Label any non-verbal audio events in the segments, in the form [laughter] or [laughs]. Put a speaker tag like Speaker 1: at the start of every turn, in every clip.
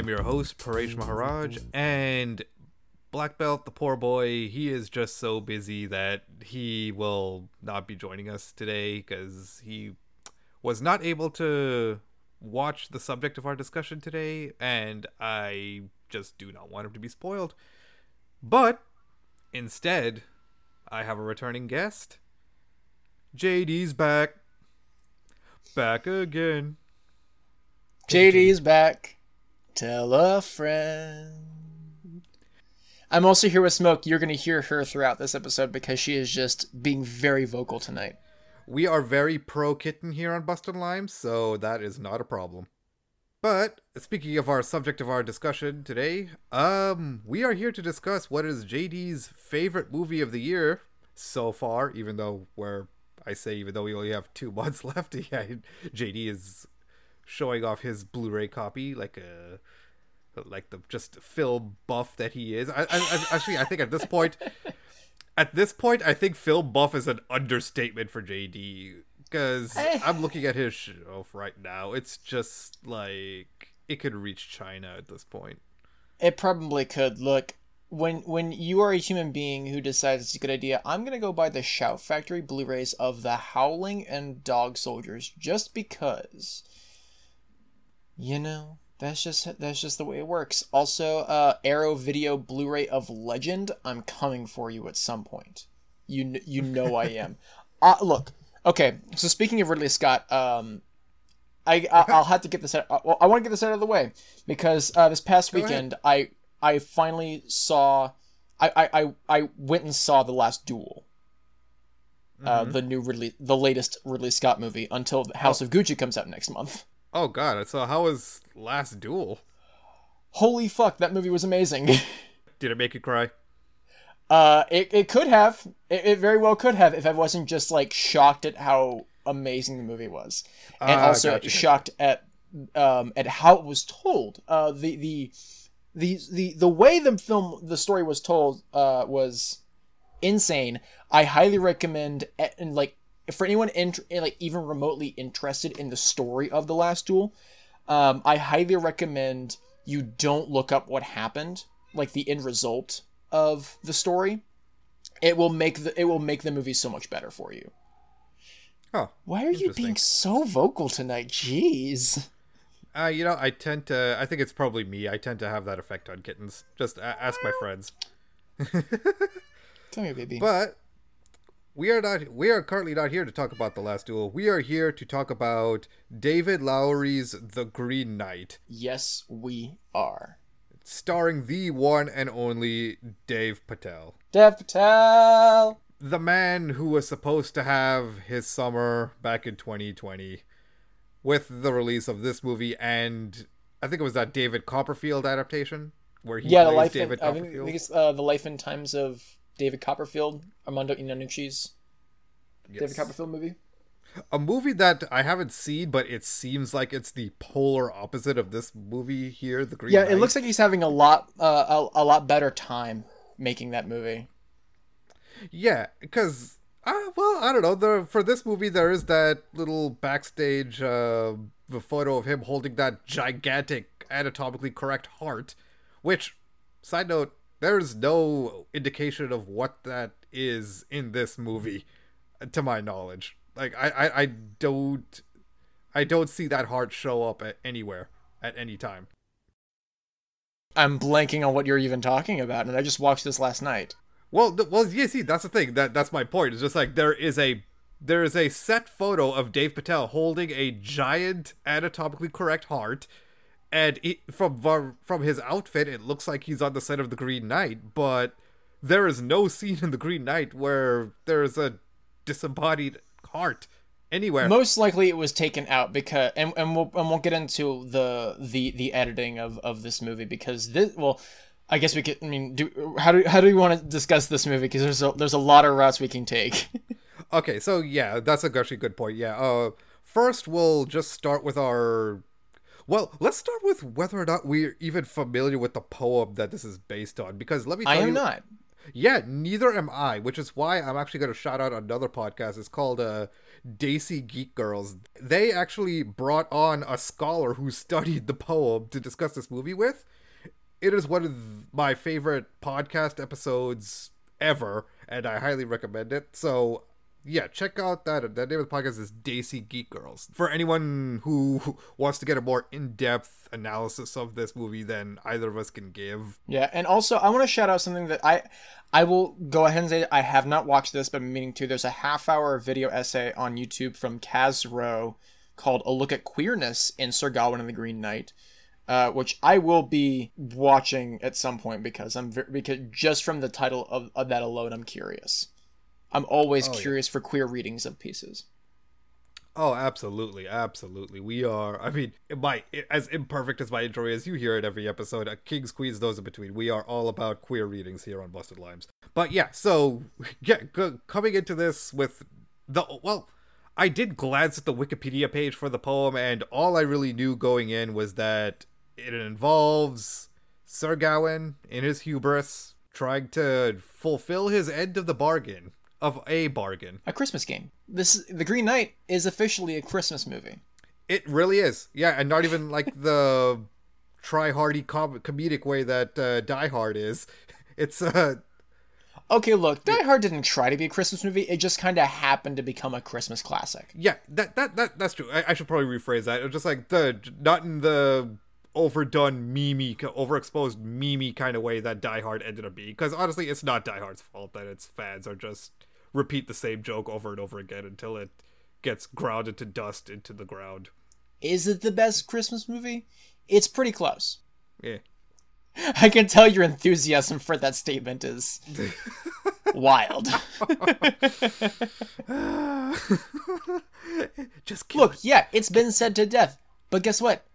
Speaker 1: I'm your host, Paresh Maharaj, and Black Belt, the poor boy, he is just so busy that he will not be joining us today because he was not able to watch the subject of our discussion today, and I just do not want him to be spoiled. But instead, I have a returning guest. JD's back. Back again.
Speaker 2: JD's back. Tell a friend. I'm also here with Smoke. You're going to hear her throughout this episode because she is just being very vocal tonight.
Speaker 1: We are very pro kitten here on Busted Limes, so that is not a problem. But speaking of our subject of our discussion today, um, we are here to discuss what is JD's favorite movie of the year so far. Even though we're, I say, even though we only have two [laughs] months left, [laughs] yeah, JD is showing off his Blu-ray copy like a, like the just film buff that he is. I, I, I actually, I think at this point, at this point, I think film buff is an understatement for JD because eh. I'm looking at his shelf right now. It's just like it could reach China at this point.
Speaker 2: It probably could. Look, when when you are a human being who decides it's a good idea, I'm gonna go buy the Shout Factory Blu-rays of The Howling and Dog Soldiers just because. You know, that's just that's just the way it works. Also, uh, Arrow Video Blu-ray of Legend. I'm coming for you at some point. You you know I [laughs] am. uh, look, Okay, so speaking of Ridley Scott, um, I, I will have to get this out. Well, I want to get this out of the way because uh, this past Go weekend ahead. I I finally saw, I, I I I went and saw the Last Duel. Uh, mm-hmm. the new Ridley, the latest Ridley Scott movie, until House oh. of Gucci comes out next month.
Speaker 1: Oh God! So how was Last Duel?
Speaker 2: Holy fuck! That movie was amazing. [laughs]
Speaker 1: Did it make you cry?
Speaker 2: Uh, it, it could have. It, it very well could have if I wasn't just like shocked at how amazing the movie was, and uh, also gotcha. shocked at um at how it was told. Uh, the the the the the way the film the story was told uh was insane. I highly recommend and like for anyone in, like even remotely interested in the story of the last duel, um, I highly recommend you don't look up what happened, like the end result of the story, it will make the it will make the movie so much better for you.
Speaker 1: Oh,
Speaker 2: why are you being so vocal tonight? Jeez.
Speaker 1: Uh, you know, I tend to. I think it's probably me. I tend to have that effect on kittens. Just a- ask my friends. [laughs]
Speaker 2: Tell me, baby.
Speaker 1: But we are not. We are currently not here to talk about the last duel. We are here to talk about David Lowery's The Green Knight.
Speaker 2: Yes, we are
Speaker 1: starring the one and only Dave Patel.
Speaker 2: Dev Patel!
Speaker 1: The man who was supposed to have his summer back in 2020 with the release of this movie and I think it was that David Copperfield adaptation where he
Speaker 2: yeah, the life David Copperfield. I think, it's uh, the life and times of David Copperfield, Armando Iannucci's yes. David Copperfield movie
Speaker 1: a movie that I haven't seen, but it seems like it's the polar opposite of this movie here, The Green.
Speaker 2: Yeah,
Speaker 1: Knight.
Speaker 2: it looks like he's having a lot, uh, a, a lot better time making that movie.
Speaker 1: Yeah, because uh, well, I don't know. The for this movie, there is that little backstage uh, the photo of him holding that gigantic anatomically correct heart, which, side note, there's no indication of what that is in this movie, to my knowledge. Like I, I, I don't I don't see that heart show up at anywhere at any time.
Speaker 2: I'm blanking on what you're even talking about, and I just watched this last night.
Speaker 1: Well, th- well, yeah. See, that's the thing. That that's my point. It's just like there is a there is a set photo of Dave Patel holding a giant anatomically correct heart, and it, from from his outfit, it looks like he's on the set of the Green Knight. But there is no [laughs] scene in the Green Knight where there is a disembodied heart anywhere.
Speaker 2: Most likely, it was taken out because, and, and we'll and we'll get into the the the editing of of this movie because this well. I guess we could. I mean, do how do how do we want to discuss this movie? Because there's a there's a lot of routes we can take. [laughs]
Speaker 1: okay, so yeah, that's a actually good point. Yeah. Uh, first we'll just start with our. Well, let's start with whether or not we're even familiar with the poem that this is based on. Because let me. Tell you
Speaker 2: I am
Speaker 1: you,
Speaker 2: not.
Speaker 1: Yeah, neither am I, which is why I'm actually going to shout out another podcast. It's called uh, Daisy Geek Girls. They actually brought on a scholar who studied the poem to discuss this movie with. It is one of my favorite podcast episodes ever, and I highly recommend it. So yeah, check out that. That name of the podcast is Daisy Geek Girls. For anyone who wants to get a more in-depth analysis of this movie than either of us can give.
Speaker 2: Yeah, and also I want to shout out something that I I will go ahead and say I have not watched this, but meaning to. There's a half-hour video essay on YouTube from Kaz Rowe called "A Look at Queerness in Sir Gawain and the Green Knight." Uh, which I will be watching at some point because I'm because just from the title of, of that alone, I'm curious. I'm always
Speaker 1: Oh, yeah.
Speaker 2: curious for queer readings of pieces.
Speaker 1: Oh, absolutely, absolutely. We are. I mean, my as imperfect as my intro is, you hear it every episode. A kings, queens, those in between. We are all about queer readings here on Busted Limes. But yeah, so [laughs] yeah, go, coming into this with the well, I did glance at the Wikipedia page for the poem, and all I really knew going in was that it involves Sir Gawain in his hubris trying to fulfill his end of the bargain of a bargain.
Speaker 2: A Christmas game. This The Green Knight is officially a Christmas movie.
Speaker 1: It really is. Yeah, and not even like the [laughs] try hardy com- comedic way that uh, Die Hard is. [laughs] It's uh
Speaker 2: Okay, look, Die Hard didn't try to be a Christmas movie. It just kind of happened to become a Christmas classic.
Speaker 1: yeah, that that, that that's true. I, I should probably rephrase that. It's just like the not in the overdone mimi overexposed mimi kind of way that Die Hard ended up being because honestly it's not Die Hard's fault that its fans are just repeat the same joke over and over again until it gets grounded to dust into the ground.
Speaker 2: Is it the best Christmas movie? It's pretty close.
Speaker 1: Yeah. [laughs]
Speaker 2: I can tell your enthusiasm for that statement is [laughs] wild. [laughs]
Speaker 1: just
Speaker 2: Look, yeah, it's been said to death, but guess what?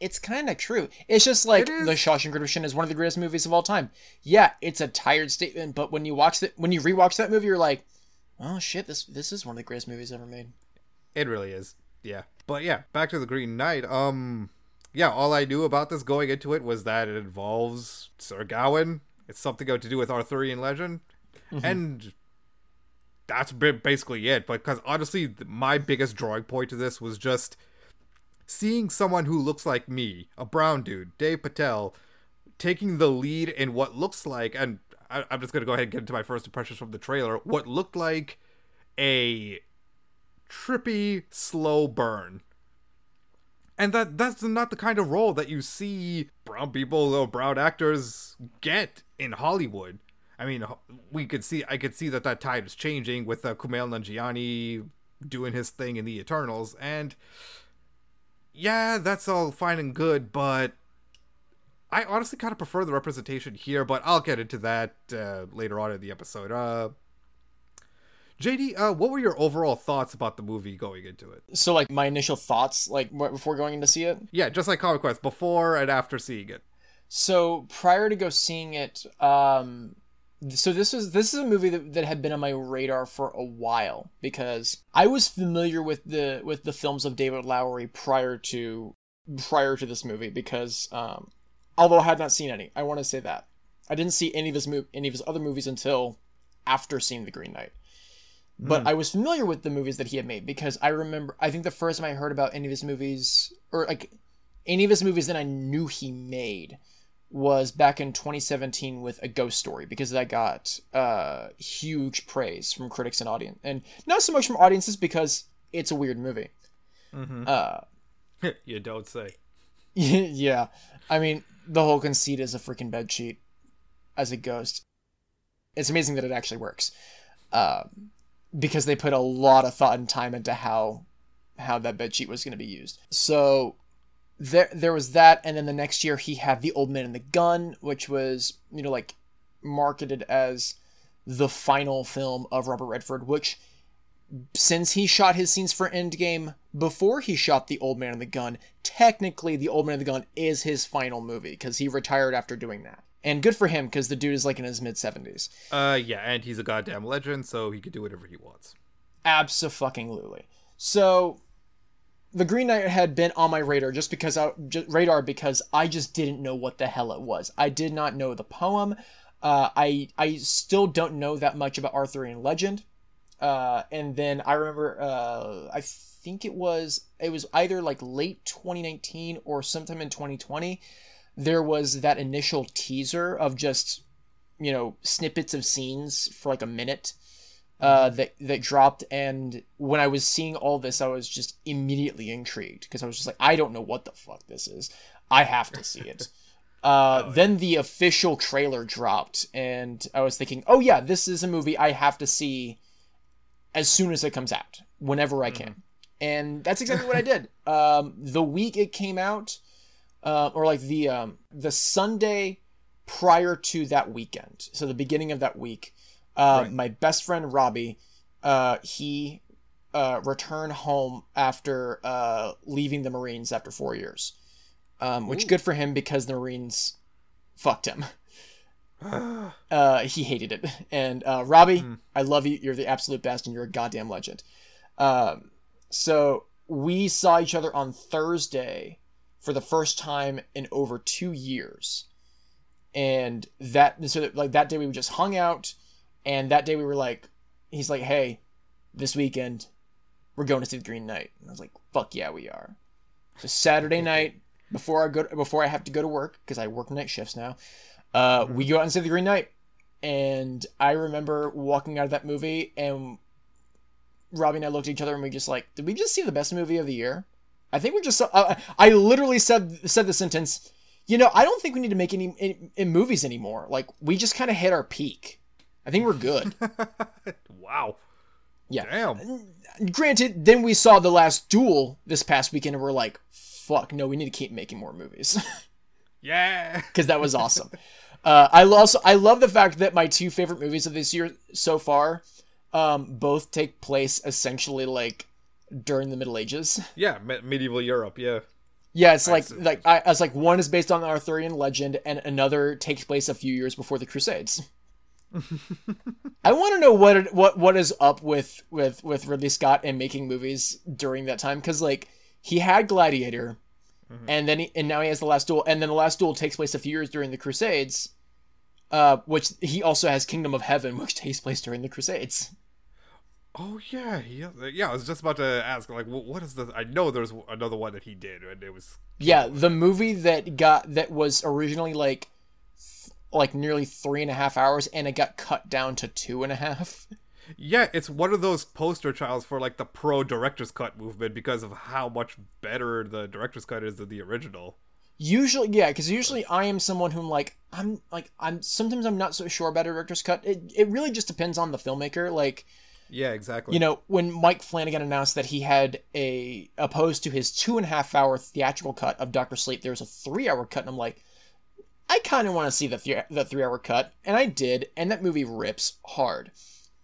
Speaker 2: It's kind of true. It's just like
Speaker 1: It.
Speaker 2: The Shawshank Redemption is one of the greatest movies of all time. Yeah, it's a tired statement, but when you watch it, when you rewatch that movie, you're like, oh shit, this this is one of the greatest movies ever made.
Speaker 1: It really is. Yeah. But yeah, back to the Green Knight. Um yeah, all I knew about this going into it was that it involves Sir Gawain. It's something got to do with Arthurian legend. And that's basically it. Because honestly, my biggest drawing point to this was just seeing someone who looks like me, a brown dude, Dave Patel, taking the lead in what looks like, and I, I'm just going to go ahead and get into my first impressions from the trailer, what looked like a trippy, slow burn. And that that's not the kind of role that you see brown people or brown actors get in Hollywood. I mean, we could see I could see that that tide is changing with uh, Kumail Nanjiani doing his thing in the Eternals, and yeah, that's all fine and good, but I honestly kind of prefer the representation here. But I'll get into that uh, later on in the episode. Uh, JD, uh, what were your overall thoughts about the movie going into it?
Speaker 2: So, like my initial thoughts, like right before going in to see it.
Speaker 1: Yeah, just like Comic Quest, before and after seeing it.
Speaker 2: So prior to go seeing it, um, so this was this is a movie that, that had been on my radar for a while because I was familiar with the with the films of David Lowery prior to prior to this movie because um, although I had not seen any, I want to say that I didn't see any of his mov- any of his other movies until after seeing The Green Knight. But I was familiar with the movies that he had made because I remember I think the first time I heard about any of his movies or like any of his movies that I knew he made was back in 2017 with A Ghost Story because that got uh, huge praise from critics and audience, and not so much from audiences because it's a weird movie.
Speaker 1: Mm-hmm.
Speaker 2: Uh, [laughs]
Speaker 1: you don't say. [laughs]
Speaker 2: yeah, I mean the whole conceit is a freaking bed sheet as a ghost. It's amazing that it actually works, um, because they put a lot of thought and time into how how that bed sheet was going to be used. So there there was that, and then the next year he had the Old Man and the Gun, which was you know like marketed as the final film of Robert Redford, which since he shot his scenes for Endgame before he shot The Old Man and the Gun, technically The Old Man and the Gun is his final movie because he retired after doing that. And good for him because the dude is like in his mid 70s.
Speaker 1: Uh, yeah, and he's a goddamn legend, so he could do whatever he wants.
Speaker 2: Absolutely. So the Green Knight had been on my radar just because I just, radar because I just didn't know what the hell it was. I did not know the poem. Uh, I I still don't know that much about Arthurian legend. Uh, and then I remember uh, I think it was it was either like late 2019 or sometime in 2020. There was that initial teaser of just you know snippets of scenes for like a minute uh, that that dropped, and when I was seeing all this, I was just immediately intrigued because I was just like, I don't know what the fuck this is. I have to see it. [laughs] Uh, oh, then the official trailer dropped, and I was thinking, oh yeah, this is a movie I have to see as soon as it comes out, whenever I can. Mm-hmm. And that's exactly what I did. [laughs] Um, the week it came out, uh, or like the um, the Sunday prior to that weekend, so the beginning of that week, uh, right. my best friend Robbie, uh, he uh, returned home after uh, leaving the Marines after four years, um, which Ooh. good for him because the Marines fucked him. [laughs] [gasps] uh, he hated it. [laughs] And uh, Robbie, mm. I love you. You're the absolute best, and you're a goddamn legend. Um, so we saw each other on Thursday for the first time in over two years, and that so like that day we just hung out, and that day we were like, he's like, hey, this weekend we're going to see the Green Knight. And I was like, fuck yeah, we are. So Saturday [laughs] night before I go to, before I have to go to work because I work night shifts now. Uh, we go out and see the Green Knight, and I remember walking out of that movie, and Robbie and I looked at each other, and we just like, did we just see the best movie of the year? I think we're just. Uh, I literally said said the sentence. You know, I don't think we need to make any in, in movies anymore. Like we just kind of hit our peak. I think we're good. [laughs]
Speaker 1: wow.
Speaker 2: Yeah. Damn. Granted, then we saw the last duel this past weekend, and we're like, "Fuck, no, we need to keep making more movies." [laughs]
Speaker 1: Yeah,
Speaker 2: because that was awesome. [laughs] Uh, I also I love the fact that my two favorite movies of this year so far, um, both take place essentially like during the Middle Ages.
Speaker 1: Yeah, me- medieval Europe. Yeah.
Speaker 2: Yeah, it's like like I, I was like one is based on the Arthurian legend, and another takes place a few years before the Crusades. [laughs] I want to know what what what is up with with with Ridley Scott and making movies during that time because like he had Gladiator, Mm-hmm. And then he, and now he has the last duel, and then the last duel takes place a few years during the Crusades, uh, which he also has Kingdom of Heaven, [laughs] which takes place during the Crusades.
Speaker 1: Oh yeah, yeah, yeah. I was just about to ask, like, what is the? I know there's another one that he did, and it was
Speaker 2: yeah, the movie that got that was originally like, like nearly three and a half hours, and it got cut down to two and a half. [laughs]
Speaker 1: Yeah, it's one of those poster childs for like the pro director's cut movement because of how much better the director's cut is than the original.
Speaker 2: Usually, yeah, because usually I am someone whom like I'm like I'm sometimes I'm not so sure about a director's cut. It it really just depends on the filmmaker. Like,
Speaker 1: yeah, exactly.
Speaker 2: You know, when Mike Flanagan announced that he had a opposed to his two and a half hour theatrical cut of Doctor Sleep, there was a three hour cut, and I'm like, I kind of want to see the th- the three hour cut, and I did, and that movie rips hard.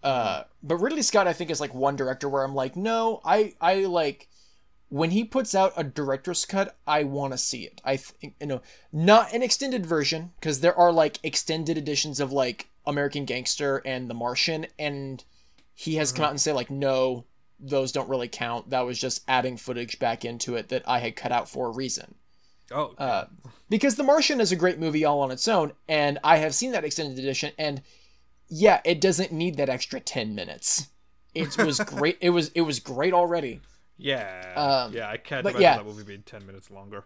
Speaker 2: Uh, but Ridley Scott, I think, is like one director where I'm like, no, I, I like when he puts out a director's cut, I want to see it. I think, you know, not an extended version because there are like extended editions of like American Gangster and The Martian, and he has mm-hmm. come out and say like, no, those don't really count. That was just adding footage back into it that I had cut out for a reason.
Speaker 1: Oh,
Speaker 2: uh, because The Martian is a great movie all on its own, and I have seen that extended edition, and yeah, it doesn't need that extra 10 minutes. It was great. it was it was great already.
Speaker 1: Yeah. Um, yeah, I can't imagine yeah. that movie being 10 minutes longer.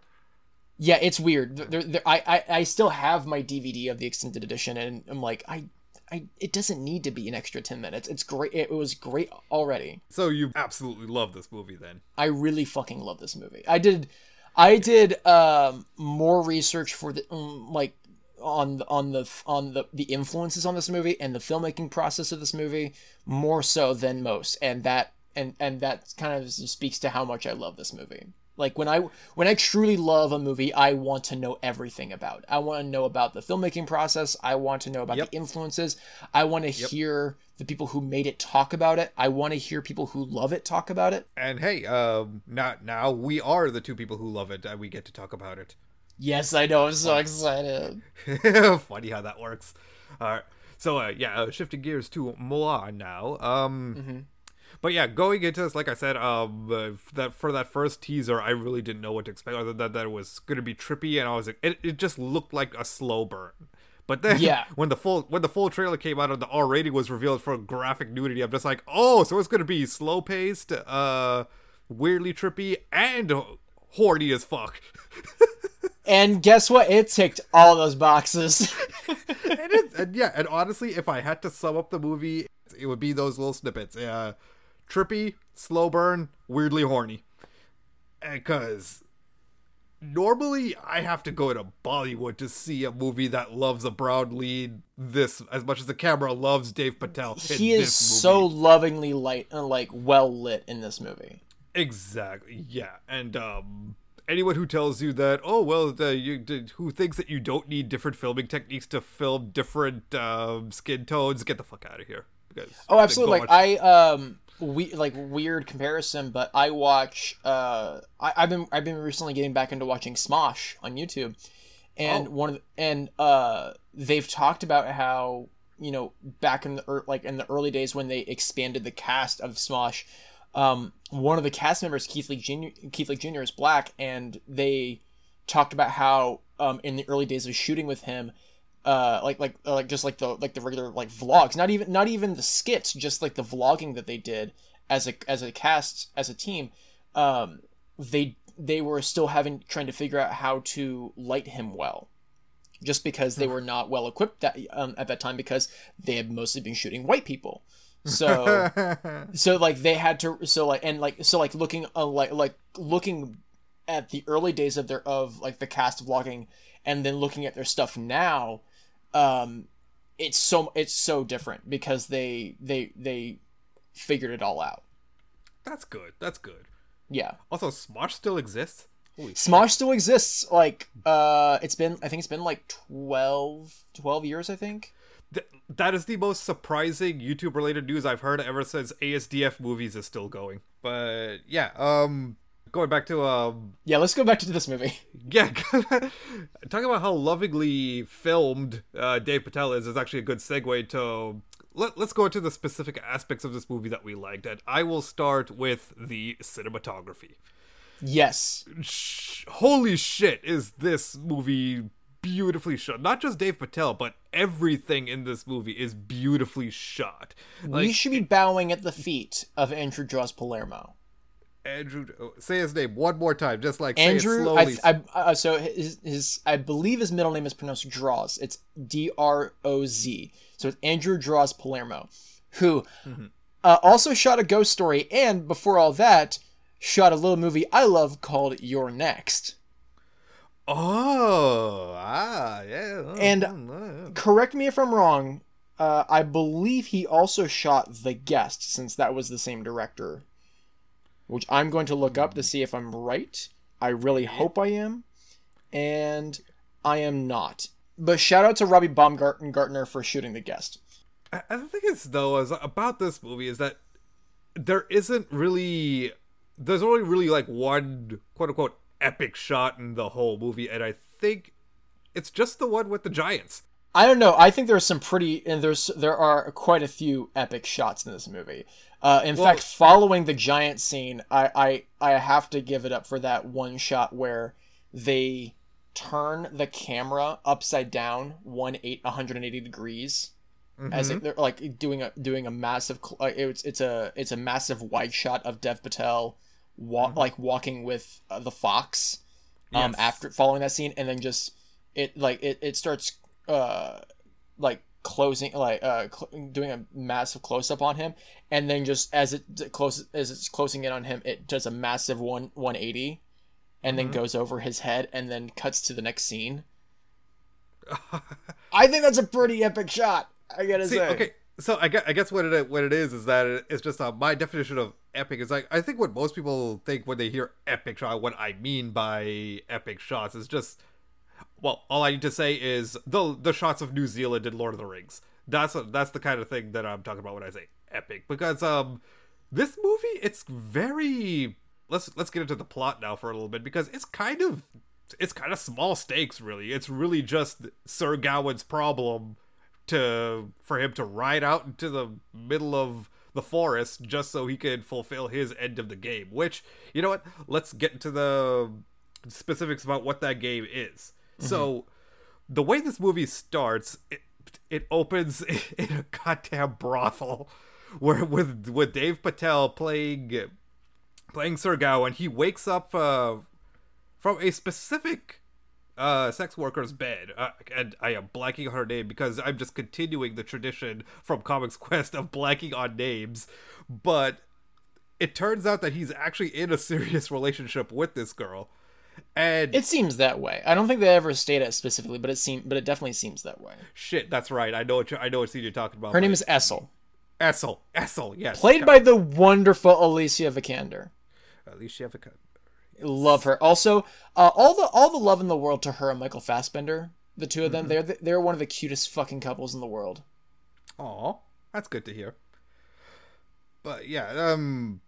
Speaker 2: Yeah, it's weird. There, there, I, I I still have my DVD of the extended edition and I'm like I I, it doesn't need to be an extra 10 minutes. It's great. It was great already.
Speaker 1: So you absolutely love this movie then?
Speaker 2: I really fucking love this movie. I did I did um, more research for the um, like on on the on the the influences on this movie and the filmmaking process of this movie more so than most and that and and that kind of speaks to how much I love this movie. Like when I when I truly love a movie, I want to know everything about. It. I want to know about the filmmaking process. I want to know about yep. the influences. I want to yep. hear the people who made it talk about it. I want to hear people who love it talk about it.
Speaker 1: And hey, um, not now we are the two people who love it, and we get to talk about it.
Speaker 2: Yes, I know. I'm so excited. [laughs]
Speaker 1: Funny how that works. All right. So uh, yeah, uh, shifting gears to Mulan now. Um, mm-hmm. but yeah, going into this, like I said, um, uh, that for that first teaser, I really didn't know what to expect. Other than that, that it was going to be trippy, and I was like, it, it just looked like a slow burn. But then
Speaker 2: Yeah. [laughs]
Speaker 1: when the full when the full trailer came out and the R rating was revealed for graphic nudity, I'm just like, oh, so it's gonna be slow paced, uh, weirdly trippy, and horny as fuck. [laughs]
Speaker 2: And guess what? It ticked all those boxes.
Speaker 1: and, [laughs] it, and yeah, and honestly, if I had to sum up the movie, it would be those little snippets. Uh, trippy, slow burn, weirdly horny. Because normally I have to go to Bollywood to see a movie that loves a brown lead this as much as the camera loves Dave Patel. in
Speaker 2: he is so lovingly light and like well lit in this movie.
Speaker 1: exactly yeah, and um. Anyone who tells you that, oh well, the, you, who thinks that you don't need different filming techniques to film different um, skin tones, get the fuck out of here. Because
Speaker 2: Oh, absolutely. Like I um we like weird comparison, but I watch uh I, I've been I've been recently getting back into watching Smosh on YouTube, and
Speaker 1: Oh.
Speaker 2: one of the, and uh they've talked about how you know back in the like in the early days when they expanded the cast of Smosh, um one of the cast members Keith Leak Jr. Keith Leak Jr. is black, and they talked about how um in the early days of shooting with him uh like like uh, like just like the like the regular like vlogs not even not even the skits just like the vlogging that they did as a as a cast as a team um they they were still having trying to figure out how to light him well just because they were not well equipped that um, at that time because they had mostly been shooting white people so [laughs] so like they had to so like and like so like looking uh, like like looking at the early days of their of like the cast vlogging and then looking at their stuff now um it's so it's so different because they they they figured it all out
Speaker 1: That's good. That's good.
Speaker 2: yeah
Speaker 1: Also, Smosh still exists. Holy
Speaker 2: smosh still exists like uh it's been i think it's been like 12 12 years i think
Speaker 1: Th- that is the most surprising YouTube related news I've heard ever since ASDF movies is still going. But yeah, um going back to um
Speaker 2: yeah let's go back to this movie [laughs]
Speaker 1: yeah, [laughs] talking about how lovingly filmed uh, Dave Patel is is actually a good segue to let, let's go into the specific aspects of this movie that we liked. And I will start with the cinematography.
Speaker 2: yes
Speaker 1: Sh- holy shit, is this movie beautifully shot? Not just Dave Patel, but everything in this movie is beautifully shot.
Speaker 2: we should be bowing at the feet of andrew jaws palermo
Speaker 1: Andrew, say his name one more time, just like
Speaker 2: Andrew, I. I, uh, so his, his, I believe his middle name is pronounced Draws. It's D R O Z. So it's Andrew Droz Palermo, who
Speaker 1: Mm-hmm.
Speaker 2: uh, also shot a ghost story, and before all that, shot a little movie I love called You're Next.
Speaker 1: Oh, ah, yeah. oh,
Speaker 2: And-
Speaker 1: oh,
Speaker 2: Correct me if I'm wrong. Uh, I believe he also shot The Guest, since that was the same director. Which I'm going to look up to see if I'm right. I really hope I am. And I am not. But shout out to Robby Baumgartner for shooting The Guest.
Speaker 1: I, I the thing is though is about this movie is that there isn't really there's only really like one quote unquote epic shot in the whole movie, and I think it's just the one with the giants.
Speaker 2: I don't know. I think there's some pretty and there's there are quite a few epic shots in this movie. Uh, in
Speaker 1: Well-
Speaker 2: fact, following the giant scene, I, I I have to give it up for that one shot where they turn the camera upside down one eight 180 degrees as
Speaker 1: Mm-hmm.
Speaker 2: if they're like doing a doing a massive uh, it's it's a it's a massive wide shot of Dev Patel wa- like walking with uh, the fox um
Speaker 1: Yes.
Speaker 2: after following that scene and then just it like it, it starts uh like closing like uh cl- doing a massive close up on him and then just as it close as it's closing in on him it does a massive one 180 and then goes over his head and then cuts to the next scene [laughs] I think that's a pretty epic shot. I gotta
Speaker 1: See,
Speaker 2: say.
Speaker 1: okay, so I guess, I guess what it what it is is that it's just uh, my definition of epic is like I think what most people think when they hear epic shot. What I mean by epic shots is just well, all I need to say is the the shots of New Zealand in Lord of the Rings. That's that's the kind of thing that I'm talking about when I say epic because um this movie it's very let's let's get into the plot now for a little bit because it's kind of it's kind of small stakes really. It's really just Sir Gawain's problem to for him to ride out into the middle of the forest just so he could fulfill his end of the game. Which you know what? Let's get into the specifics about what that game is. So the way this movie starts, it, it opens [laughs] in a goddamn brothel, where with with Dave Patel playing playing Sir Gawain, he wakes up uh, from a specific uh, sex worker's bed, uh, and I am blanking on her name because I'm just continuing the tradition from Comics Quest of blanking on names, but it turns out that he's actually in a serious relationship with this girl. And
Speaker 2: It seems that way. I don't think they ever state it specifically, but it seem but it definitely seems that way.
Speaker 1: shit, that's right. I know what I know what scene you're talking about.
Speaker 2: Her name is Essel,
Speaker 1: Essel. Essel, yes.
Speaker 2: played by the wonderful Alicia Vikander.
Speaker 1: Alicia Vikander.
Speaker 2: Love her. Also, uh, all the all the love in the world to her and Michael Fassbender. The two of them, they're the, they're one of the cutest fucking couples in the world.
Speaker 1: Aw, that's good to hear. But yeah, um,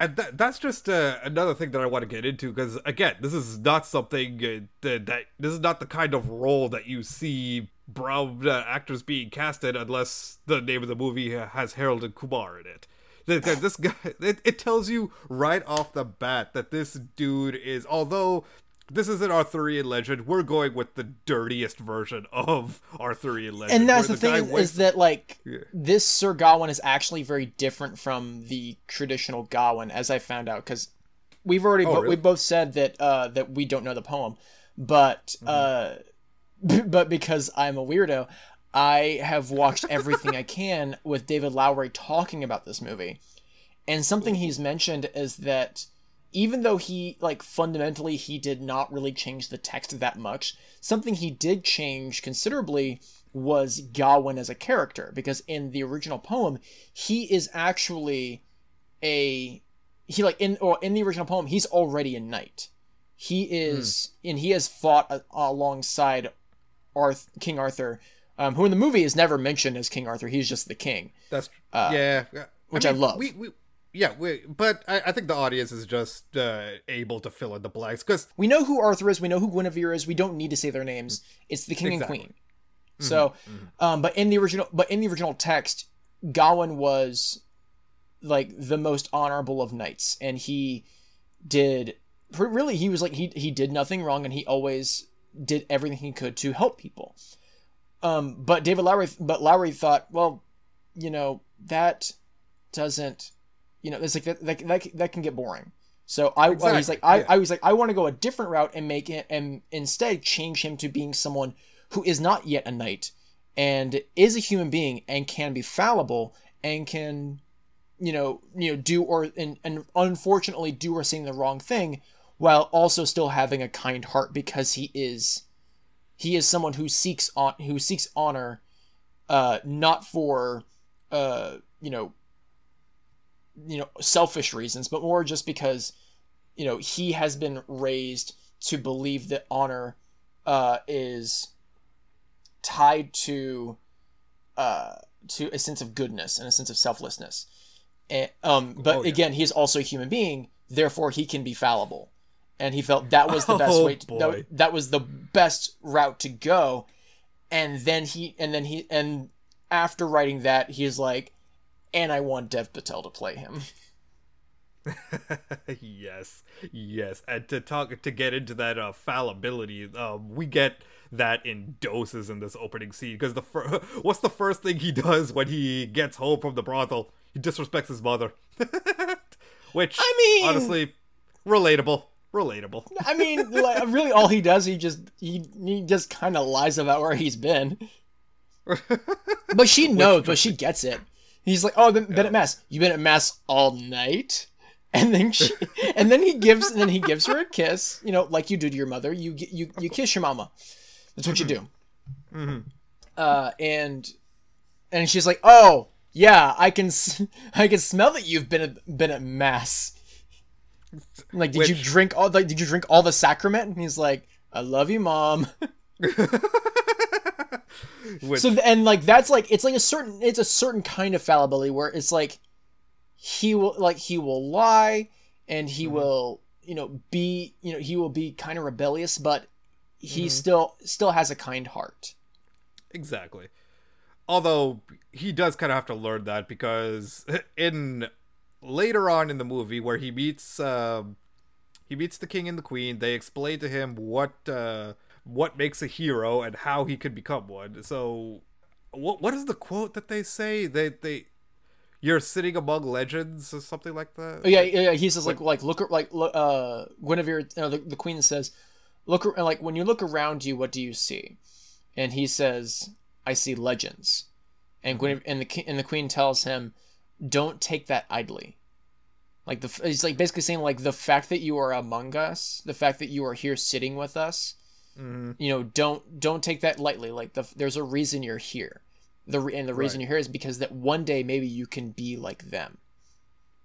Speaker 1: and that, that's just uh, another thing that I want to get into because again, this is not something uh, that, that this is not the kind of role that you see brown uh, actors being casted unless the name of the movie has Harold and Kumar in it. Th- th- This guy, it, it tells you right off the bat that this dude is, although this is an Arthurian legend, we're going with the dirtiest version of Arthurian legend.
Speaker 2: And that's
Speaker 1: where
Speaker 2: the thing is, that like
Speaker 1: Yeah.
Speaker 2: this Sir Gawain is actually very different from the traditional Gawain, as I found out because we've already
Speaker 1: Oh,
Speaker 2: bo-
Speaker 1: really?
Speaker 2: we both said that uh, that we don't know the poem, but
Speaker 1: Mm-hmm.
Speaker 2: uh, [laughs] but because I'm a weirdo, I have watched everything I can with David Lowery talking about this movie, and something he's mentioned is that even though he like fundamentally he did not really change the text that much something he did change considerably was gawain as a character. Because in the original poem he is actually a he like in or in the original poem he's already a knight. He is hmm. and he has fought a, alongside Arth- king arthur um, who in the movie is never mentioned as king arthur he's just the king
Speaker 1: That's yeah, yeah.
Speaker 2: Uh, which I love.
Speaker 1: We, we yeah, we, but I, I think the audience is just uh, able to fill in the blanks because
Speaker 2: we know who Arthur is, we know who Guinevere is, we don't need to say their names. It's the king
Speaker 1: Exactly.
Speaker 2: and queen. So, um, but in the original, but in the original text, Gawain was like the most honorable of knights, and he did really he was like he he did nothing wrong, and he always did everything he could to help people. Um, but David Lowery, but Lowery thought, well, you know that doesn't, you know, it's like that that that, that can get boring. So I, well, he's
Speaker 1: Exactly,
Speaker 2: like, I,
Speaker 1: yeah.
Speaker 2: I was like, I want to go a different route and make it, and instead change him to being someone who is not yet a knight and is a human being and can be fallible and can, you know, you know, do or and, and unfortunately do or saying the wrong thing, while also still having a kind heart because he is, he is someone who seeks on who seeks honor, uh, not for, uh, you know, you know selfish reasons but more just because you know he has been raised to believe that honor uh, is tied to uh, to a sense of goodness and a sense of selflessness. And, um, but
Speaker 1: Oh, yeah.
Speaker 2: again he is also a human being. Therefore he can be fallible and he felt that was the [laughs] best
Speaker 1: Oh,
Speaker 2: way to, that, that was the best route to go. And then he and then he and after writing that he's like and I want Dev Patel to play him. [laughs] [laughs]
Speaker 1: yes, yes, and to talk to get into that uh, fallibility, um, we get that in doses in this opening scene because the fir- what's the first thing he does when he gets home from the brothel? He disrespects his mother, which
Speaker 2: I mean-
Speaker 1: honestly, relatable, relatable. [laughs]
Speaker 2: I mean, like, really, all he does, he just he he just kind of lies about where he's been. But she knows, but she gets it. He's like, "Oh, been, been at mass. You've been at mass all night?" And then she, and then he gives, and then he gives her a kiss. You know, like you do to your mother. You you you kiss your mama. That's what you do. Uh, and and she's like, "Oh, yeah, I can [laughs] I can smell that you've been at, been at mass." Like, did you drink all? Like, did you drink all the sacrament? And he's like, "I love you, mom." [laughs]
Speaker 1: Which,
Speaker 2: So and like that's like it's like a certain it's a certain kind of fallibility where it's like he will like he will lie and he mm-hmm. will you know be you know he will be kind of rebellious but he mm-hmm. still still has a kind heart.
Speaker 1: Exactly. Although he does kind of have to learn that because [laughs] in later on in the movie where he meets um he meets the king and the queen, they explain to him what uh what makes a hero and how he could become one. So, what what is the quote that they say? They they you're sitting among legends or something like that.
Speaker 2: Oh, yeah, yeah, yeah. He says like like look at like look, uh Guinevere, uh, the, the queen says, look like when you look around you, what do you see? And he says, I see legends. And Guinevere, and the and the queen tells him, don't take that idly. Like the he's like basically saying like the fact that you are among us, the fact that you are here sitting with us,
Speaker 1: Mhm.
Speaker 2: you know, don't don't take that lightly. Like the there's a reason you're here. The and the reason
Speaker 1: Right.
Speaker 2: you're here is because that one day maybe you can be like them.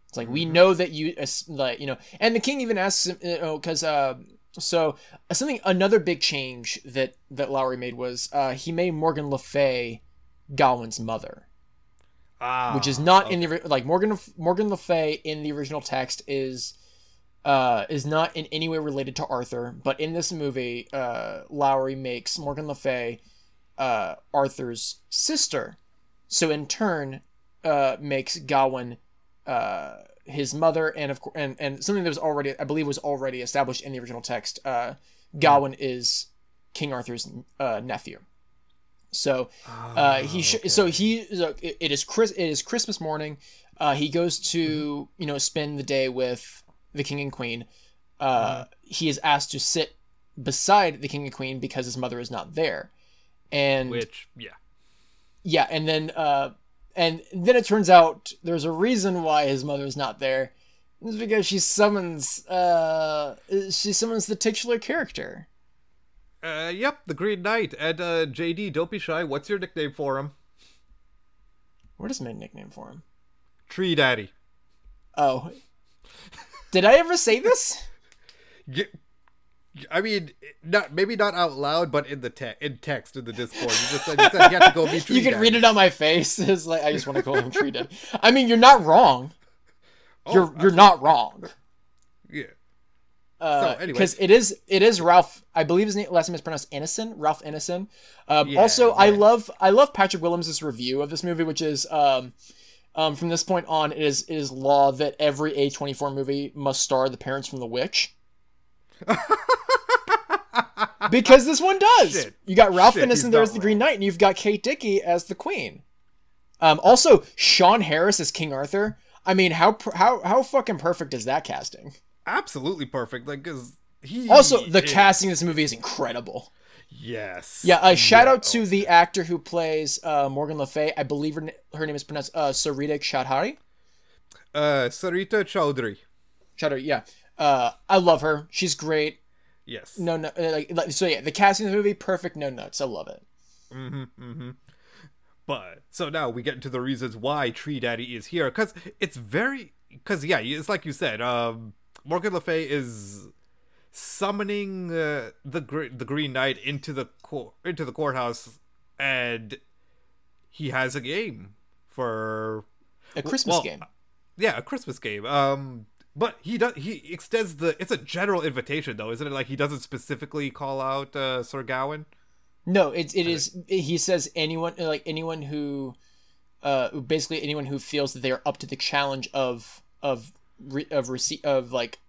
Speaker 2: It's like
Speaker 1: Mm-hmm.
Speaker 2: we know that you like you know, and the king even asks him, you know, because uh, so uh, something another big change that that Lowery made was uh he made Morgan Le Fay Gawain's mother
Speaker 1: Ah,
Speaker 2: which is not
Speaker 1: okay.
Speaker 2: in the like Morgan Morgan Le Fay in the original text is uh is not in any way related to Arthur, but in this movie, uh Lowery makes Morgan Le Fay uh Arthur's sister. So in turn, uh makes Gawain uh his mother and of course and, and something that was already I believe was already established in the original text, uh Gawain is King Arthur's uh nephew. So uh, he sh-
Speaker 1: okay.
Speaker 2: so he so it, it is Chris it is Christmas morning. Uh, he goes to you know spend the day with the king and queen. Uh, He is asked to sit beside the king and queen because his mother is not there, and
Speaker 1: which yeah.
Speaker 2: yeah, and then uh, and then it turns out there's a reason why his mother is not there. It's because she summons uh she summons the titular character.
Speaker 1: Uh, yep, the Green Knight. And uh, JD, don't be shy. What's your nickname for him?
Speaker 2: What is my nickname for him?
Speaker 1: Tree Daddy.
Speaker 2: Oh, did I ever say this? [laughs]
Speaker 1: I mean, not maybe not out loud, but in the te- in text in the Discord. You just said you, said you had to go be [laughs] Tree
Speaker 2: you can
Speaker 1: Daddy.
Speaker 2: read it on my face. [laughs] It's like I just want to call him Tree Daddy. I mean, you're not wrong.
Speaker 1: Oh,
Speaker 2: You're you're not wrong.
Speaker 1: Yeah.
Speaker 2: Uh,
Speaker 1: anyway.
Speaker 2: because it is it is Ralph. I believe his name, last name is pronounced Ineson. Ralph Ineson. Um,
Speaker 1: Yeah,
Speaker 2: also, I love I love Patrick Williams' review of this movie, which is um, um, from this point on, it is it is law that every A24 movie must star the parents from The Witch. [laughs] because this one does.
Speaker 1: Shit.
Speaker 2: You got Ralph
Speaker 1: Shit, Ineson
Speaker 2: there as the Green Knight, and you've got Kate Dickie as the Queen. Um, also, Sean Harris as King Arthur. I mean, how how how fucking perfect is that casting?
Speaker 1: Absolutely perfect. Like, cause he
Speaker 2: Also, the
Speaker 1: is-
Speaker 2: casting in this movie is incredible.
Speaker 1: Yes.
Speaker 2: Yeah, uh, shout
Speaker 1: Yeah.
Speaker 2: out to the actor who plays uh, Morgan Le Fay. I believe her, her name is pronounced uh, Sarita Choudhury.
Speaker 1: uh Sarita Choudhury.
Speaker 2: Choudhury, yeah. Uh, I love her. She's great.
Speaker 1: Yes.
Speaker 2: No, no, uh, like, like so. Yeah, the casting of the movie, perfect. No nuts. I love it.
Speaker 1: Mm-hmm. Mm-hmm. But so now we get into the reasons why Tree Daddy is here, because it's very, because yeah, it's like you said, um, Morgan Le Fay is summoning uh, the gr- the Green Knight into the cour- into the courthouse, and he has a game for
Speaker 2: A Christmas
Speaker 1: well,
Speaker 2: game.
Speaker 1: yeah, a Christmas game. Um, but he does he extends the it's a general invitation though, isn't it? Like he doesn't specifically call out uh, Sir Gawain.
Speaker 2: No, it it is. He says anyone like anyone who, uh, basically anyone who feels that they are up to the challenge of of re, of receipt of like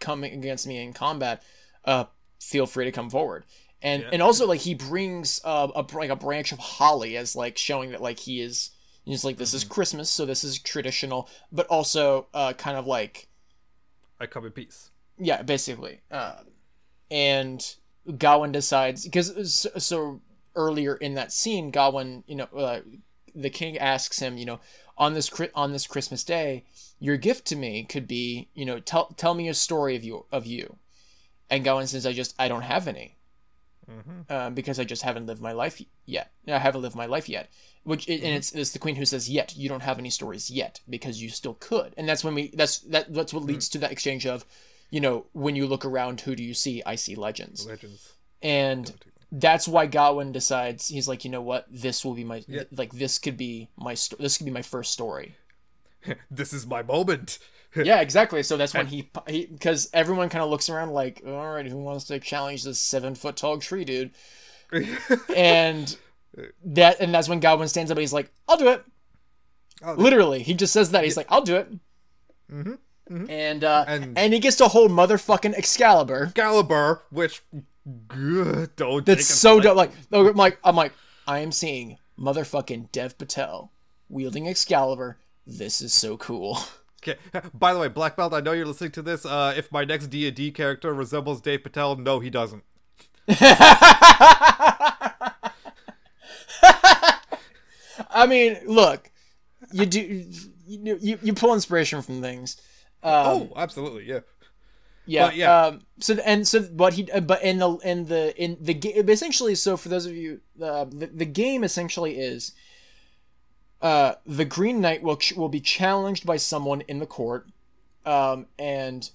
Speaker 2: coming against me in combat, uh, feel free to come forward. And
Speaker 1: Yeah.
Speaker 2: and also like he brings uh, a like a branch of holly as like showing that like he is he's like this is Christmas, so this is traditional, but also uh kind of like
Speaker 1: I come in peace.
Speaker 2: yeah, basically. Uh, and Gawain decides because so, so earlier in that scene, Gawain, you know, uh, the king asks him, you know, on this on this Christmas day, your gift to me could be, you know, tell tell me a story of you of you. And Gawain says, I just I don't have any.
Speaker 1: Mm-hmm.
Speaker 2: Uh, because I just haven't lived my life yet. I haven't lived my life yet. Which and it's, it's the queen who says, "Yet you don't have any stories yet because you still could." And that's when we that's that that's what leads to that exchange of, you know, when you look around, who do you see? I see legends,
Speaker 1: Legends.
Speaker 2: and that's why Gawain decides he's like, you know what, this will be my
Speaker 1: Yeah.
Speaker 2: like this could be my sto- this could be my first story. [laughs]
Speaker 1: this is my moment. [laughs]
Speaker 2: yeah, exactly. So that's when he he because everyone kind of looks around like, all right, who wants to challenge this seven foot tall tree dude? [laughs] and that and that's when Gawain stands up and he's like, I'll do it.
Speaker 1: Oh,
Speaker 2: Literally, he just says that. He's like, I'll do it.
Speaker 1: Mhm,
Speaker 2: And uh,
Speaker 1: And-
Speaker 2: and he gets to hold motherfucking Excalibur.
Speaker 1: Excalibur, which Good. Don't.
Speaker 2: That's so dope. Like, I'm like, I'm like, I am seeing motherfucking Dev Patel wielding Excalibur. This is so cool. [laughs]
Speaker 1: Okay. By the way, Black Belt, I know you're listening to this. Uh, if my next D and D character resembles Dev Patel, no, he doesn't. [laughs]
Speaker 2: I mean, look, you do you you, you pull inspiration from things. Um,
Speaker 1: oh, absolutely, yeah.
Speaker 2: yeah,
Speaker 1: but yeah.
Speaker 2: Um, so and so what he uh, but in the in the in the game essentially. So for those of you, uh, the the game essentially is. Uh, the Green Knight will will be challenged by someone in the court, um, and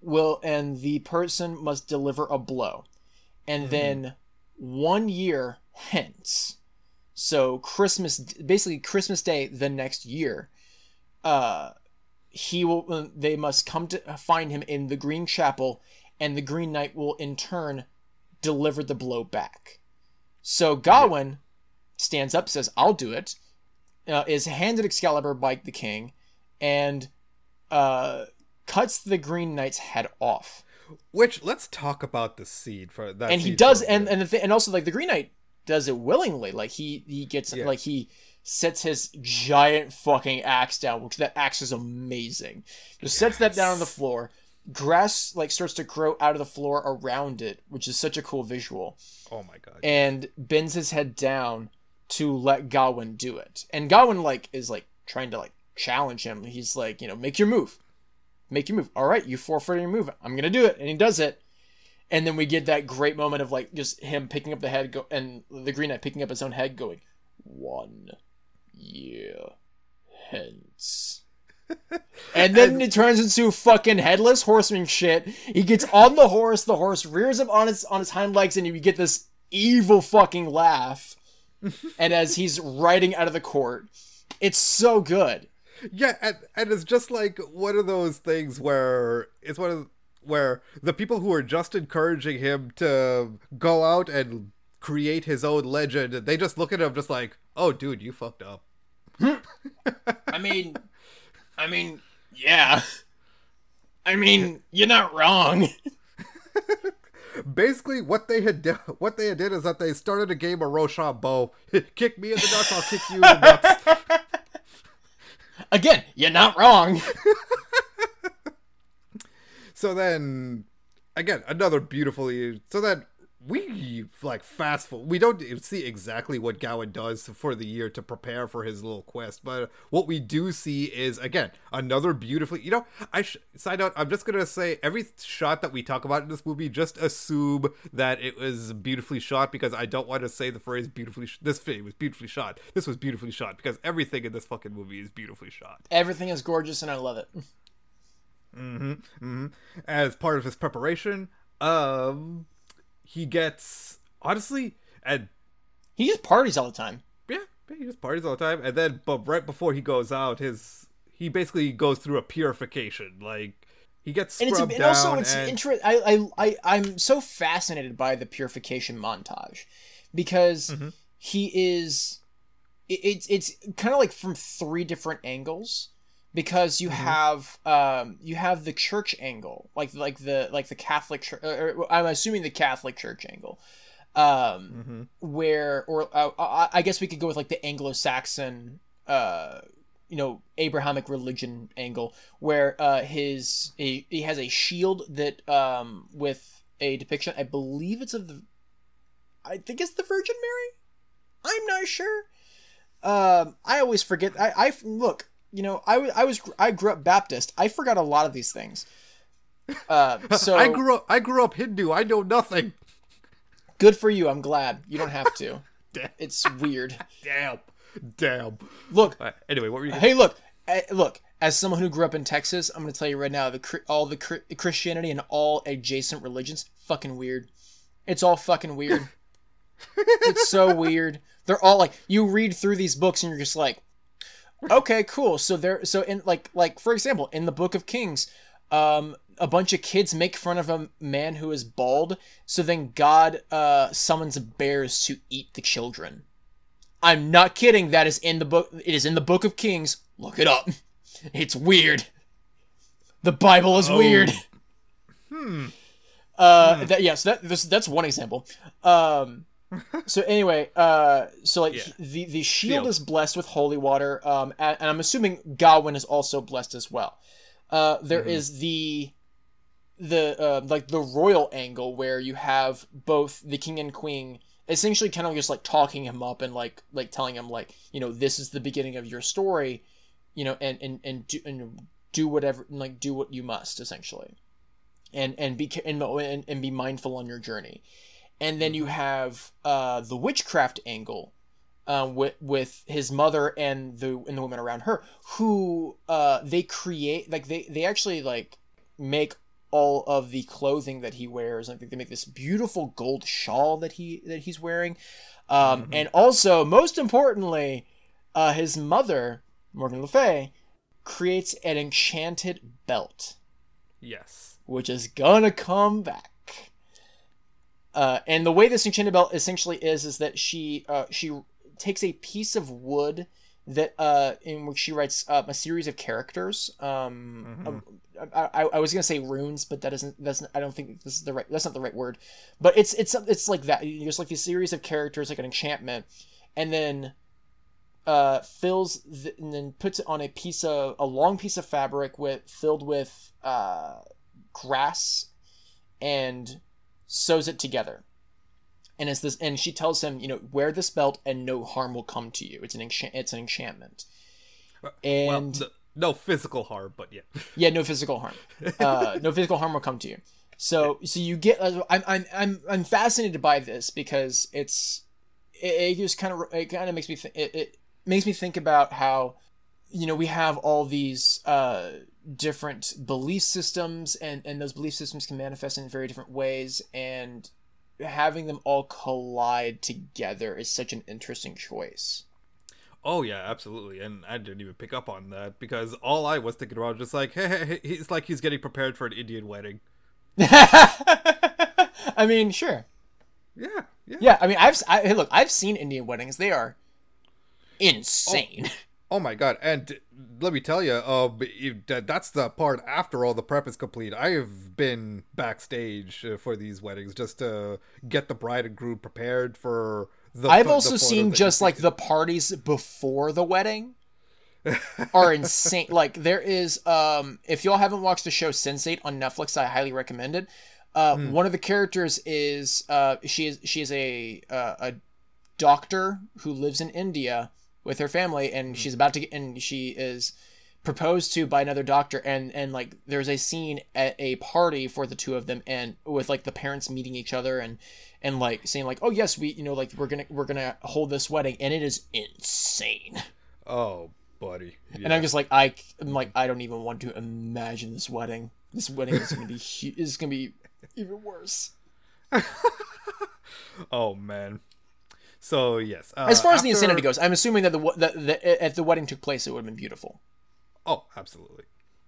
Speaker 2: will and the person must deliver a blow, and then one year hence, so Christmas, basically Christmas Day the next year, uh, he will. uh, They must come to find him in the Green Chapel, and the Green Knight will in turn deliver the blow back. So Gawain stands up, says, "I'll do it." Uh, is handed Excalibur by the king, and uh, cuts the Green Knight's head off.
Speaker 1: Which let's talk about the seed for that.
Speaker 2: and he does and and the thing, and also like the green knight does it willingly like he he gets
Speaker 1: Yeah.
Speaker 2: like he sets his giant fucking axe down which that axe is amazing just sets that down on the floor grass like starts to grow out of the floor around it which is such a cool visual
Speaker 1: oh my god.
Speaker 2: and bends his head down to let Gawain do it. And Gawain like is like trying to like challenge him. He's like, you know, make your move. Make your move. All right, you forfeit your move. I'm going to do it. And he does it. And then we get that great moment of like just him picking up the head go and the Green Knight picking up his own head going, "One year hence." [laughs] And then
Speaker 1: And-
Speaker 2: it turns into fucking headless horseman shit. He gets on the horse, the horse rears up on its on its hind legs, and you get this evil fucking laugh. And as he's riding out of the court, it's so good.
Speaker 1: Yeah, and, and it's just like one of those things where it's one of where the people who are just encouraging him to go out and create his own legend, they just look at him just like, "Oh, dude, you fucked up." [laughs]
Speaker 2: I mean, I mean, yeah. I mean, you're not wrong. [laughs]
Speaker 1: Basically, what they had [laughs] what they had did is that they started a game of Rochambeau. [laughs] kick me in the nuts, I'll kick you in the nuts. [laughs]
Speaker 2: Again, you're not wrong.
Speaker 1: So then, again, another beautifully. So then we like fast forward. We don't see exactly what Gawain does for the year to prepare for his little quest, but what we do see is again another beautifully. You know, I sh- side note. I'm just gonna say every shot that we talk about in this movie, just assume that it was beautifully shot because I don't want to say the phrase beautifully. Sh- this film was beautifully shot. This was beautifully shot because everything in this fucking movie is beautifully shot.
Speaker 2: Everything is gorgeous and I love it. Mm-hmm, mm-hmm.
Speaker 1: As part of his preparation um he gets honestly and
Speaker 2: He just parties all the time.
Speaker 1: yeah he just parties all the time and then but right before he goes out his he basically goes through a purification like he gets
Speaker 2: and it's and also it's
Speaker 1: and-
Speaker 2: interesting. I, I I I'm so fascinated by the purification montage because
Speaker 1: Mm-hmm.
Speaker 2: he is it, it's it's kind of like from three different angles because you
Speaker 1: Mm-hmm.
Speaker 2: have um you have the church angle like like the like the Catholic church or, I'm assuming the Catholic church angle um
Speaker 1: Mm-hmm.
Speaker 2: where or uh, I, I guess we could go with like the Anglo-Saxon uh you know Abrahamic religion angle where uh his he, he has a shield that um with a depiction I believe it's of the I think it's the Virgin Mary I'm not sure um I always forget I I look you know I I was I grew up Baptist. I forgot a lot of these things. [laughs] Uh so
Speaker 1: i grew up i grew up hindu. I know nothing.
Speaker 2: Good for you. I'm glad. You don't have to. [laughs] It's weird.
Speaker 1: Damn. Damn.
Speaker 2: Look.
Speaker 1: Alright, anyway what were you
Speaker 2: Hey, look, eh, look. As someone who grew up in Texas, I'm going to tell you right now: the all the Christianity and all adjacent religions, fucking weird. It's all fucking weird. [laughs] it's so weird. They're all like you read through these books and you're just like, okay, cool. So there, so in like like for example, in the Book of Kings, um, a bunch of kids make fun of a man who is bald. So then God uh, summons bears to eat the children. I'm not kidding. That is in the book. It is in the Book of Kings. Look it up. [laughs] It's weird. The Bible is
Speaker 1: Oh.
Speaker 2: weird.
Speaker 1: hmm
Speaker 2: Uh, that yes, that this that's one example. Um, [laughs] so anyway, uh, so like
Speaker 1: Yeah.
Speaker 2: the the shield,
Speaker 1: Shield.
Speaker 2: is blessed with holy water. Um, and, and I'm assuming Gawain is also blessed as well. Uh, there is the the uh, like the royal angle where you have both the king and queen essentially kind of just like talking him up and like like telling him like you know this is the beginning of your story you know and and and do, and do whatever like do what you must essentially and and be and, and, and be mindful on your journey and then you have uh the witchcraft angle um, with with his mother and the and the women around her who uh they create like they they actually like make all of the clothing that he wears. I think they make this beautiful gold shawl that he that he's wearing, um, and also most importantly, uh, his mother Morgan Le Fay creates an enchanted belt,
Speaker 1: Yes.
Speaker 2: which is gonna come back. Uh, and the way this enchanted belt essentially is is that she uh, she takes a piece of wood that uh, in which she writes uh, a series of characters. Um, um, I, was gonna say runes, but that isn't that's I don't think this is the right that's not the right word. But it's it's it's like that. There's like these series of characters like an enchantment, and then uh, fills the, and then puts it on a piece of a long piece of fabric with filled with uh, grass and sews it together. And it's this, and she tells him, you know, wear this belt and no harm will come to you. It's an enchant, it's an enchantment.
Speaker 1: well,
Speaker 2: And
Speaker 1: no, no physical harm, but yeah. [laughs]
Speaker 2: yeah, no physical harm. Uh, no physical harm will come to you. So, so you get. Uh, I'm, I'm, I'm, I'm fascinated by this because it's, it, it just kind of, it kind of makes me, th- it, it makes me think about how, you know, we have all these uh, different belief systems, and and those belief systems can manifest in very different ways, and having them all collide together is such an interesting choice.
Speaker 1: Oh yeah, absolutely. And I didn't even pick up on that because all I was thinking about was just like, hey, hey, hey, he's like he's getting prepared for an Indian wedding. [laughs]
Speaker 2: I mean, sure.
Speaker 1: Yeah, yeah.
Speaker 2: Yeah, I mean, I've I, hey, look, I've seen Indian weddings. They are oh, insane.
Speaker 1: Oh my god! And let me tell you, uh, that's the part after all the prep is complete. I have been backstage uh, for these weddings just to get the bride and groom prepared for the.
Speaker 2: I've
Speaker 1: the
Speaker 2: also
Speaker 1: photos
Speaker 2: seen just like the parties before the wedding [laughs] are insane. like there is, um, if y'all haven't watched the show Sense8 on Netflix, I highly recommend it. Uh,
Speaker 1: Hmm.
Speaker 2: One of the characters is uh, she is she is a uh, a doctor who lives in India with her family, and mm-hmm. she's about to get and she is proposed to by another doctor and and like there's a scene at a party for the two of them and with like the parents meeting each other and and like saying like oh yes we you know like we're gonna we're gonna hold this wedding and it is insane.
Speaker 1: Oh, buddy.
Speaker 2: and i'm just like i i'm like i don't even want to imagine this wedding. This wedding is gonna be is gonna be even worse. [laughs]
Speaker 1: Oh man. So yes. Uh,
Speaker 2: as far as the insanity goes i'm assuming that the that the, if the wedding took place it would have been beautiful
Speaker 1: Oh, absolutely.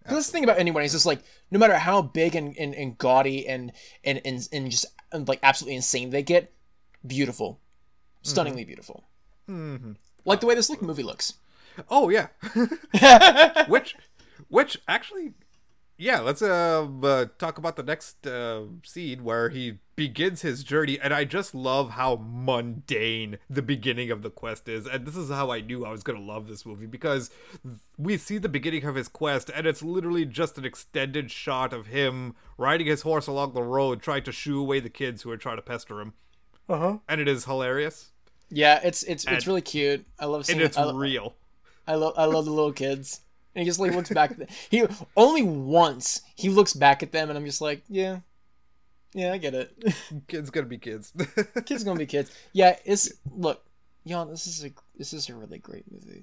Speaker 2: that's the thing about any wedding is just like no matter how big and, and, and gaudy and, and and and just and, like absolutely insane they get, beautiful, stunningly beautiful.
Speaker 1: hmm
Speaker 2: Like the way this look movie looks.
Speaker 1: Oh yeah. [laughs] [laughs] which, which actually, yeah. Let's uh, uh talk about the next uh, scene where he begins his journey, and I just love how mundane the beginning of the quest is, and this is how I knew I was gonna love this movie because we see the beginning of his quest, and it's literally just an extended shot of him riding his horse along the road, trying to shoo away the kids who are trying to pester him,
Speaker 2: Uh huh.
Speaker 1: and it is hilarious.
Speaker 2: Yeah, it's it's
Speaker 1: And-
Speaker 2: it's really cute. I love seeing.
Speaker 1: And it's
Speaker 2: I, lo-
Speaker 1: real.
Speaker 2: I love I love the little kids. And he just like looks back. At the, he only once he looks back at them, and I'm just like, yeah, yeah, I get it. [laughs]
Speaker 1: Kids gonna be kids. [laughs]
Speaker 2: kids gonna be kids. Yeah, it's look, y'all. This is a this is a really great movie.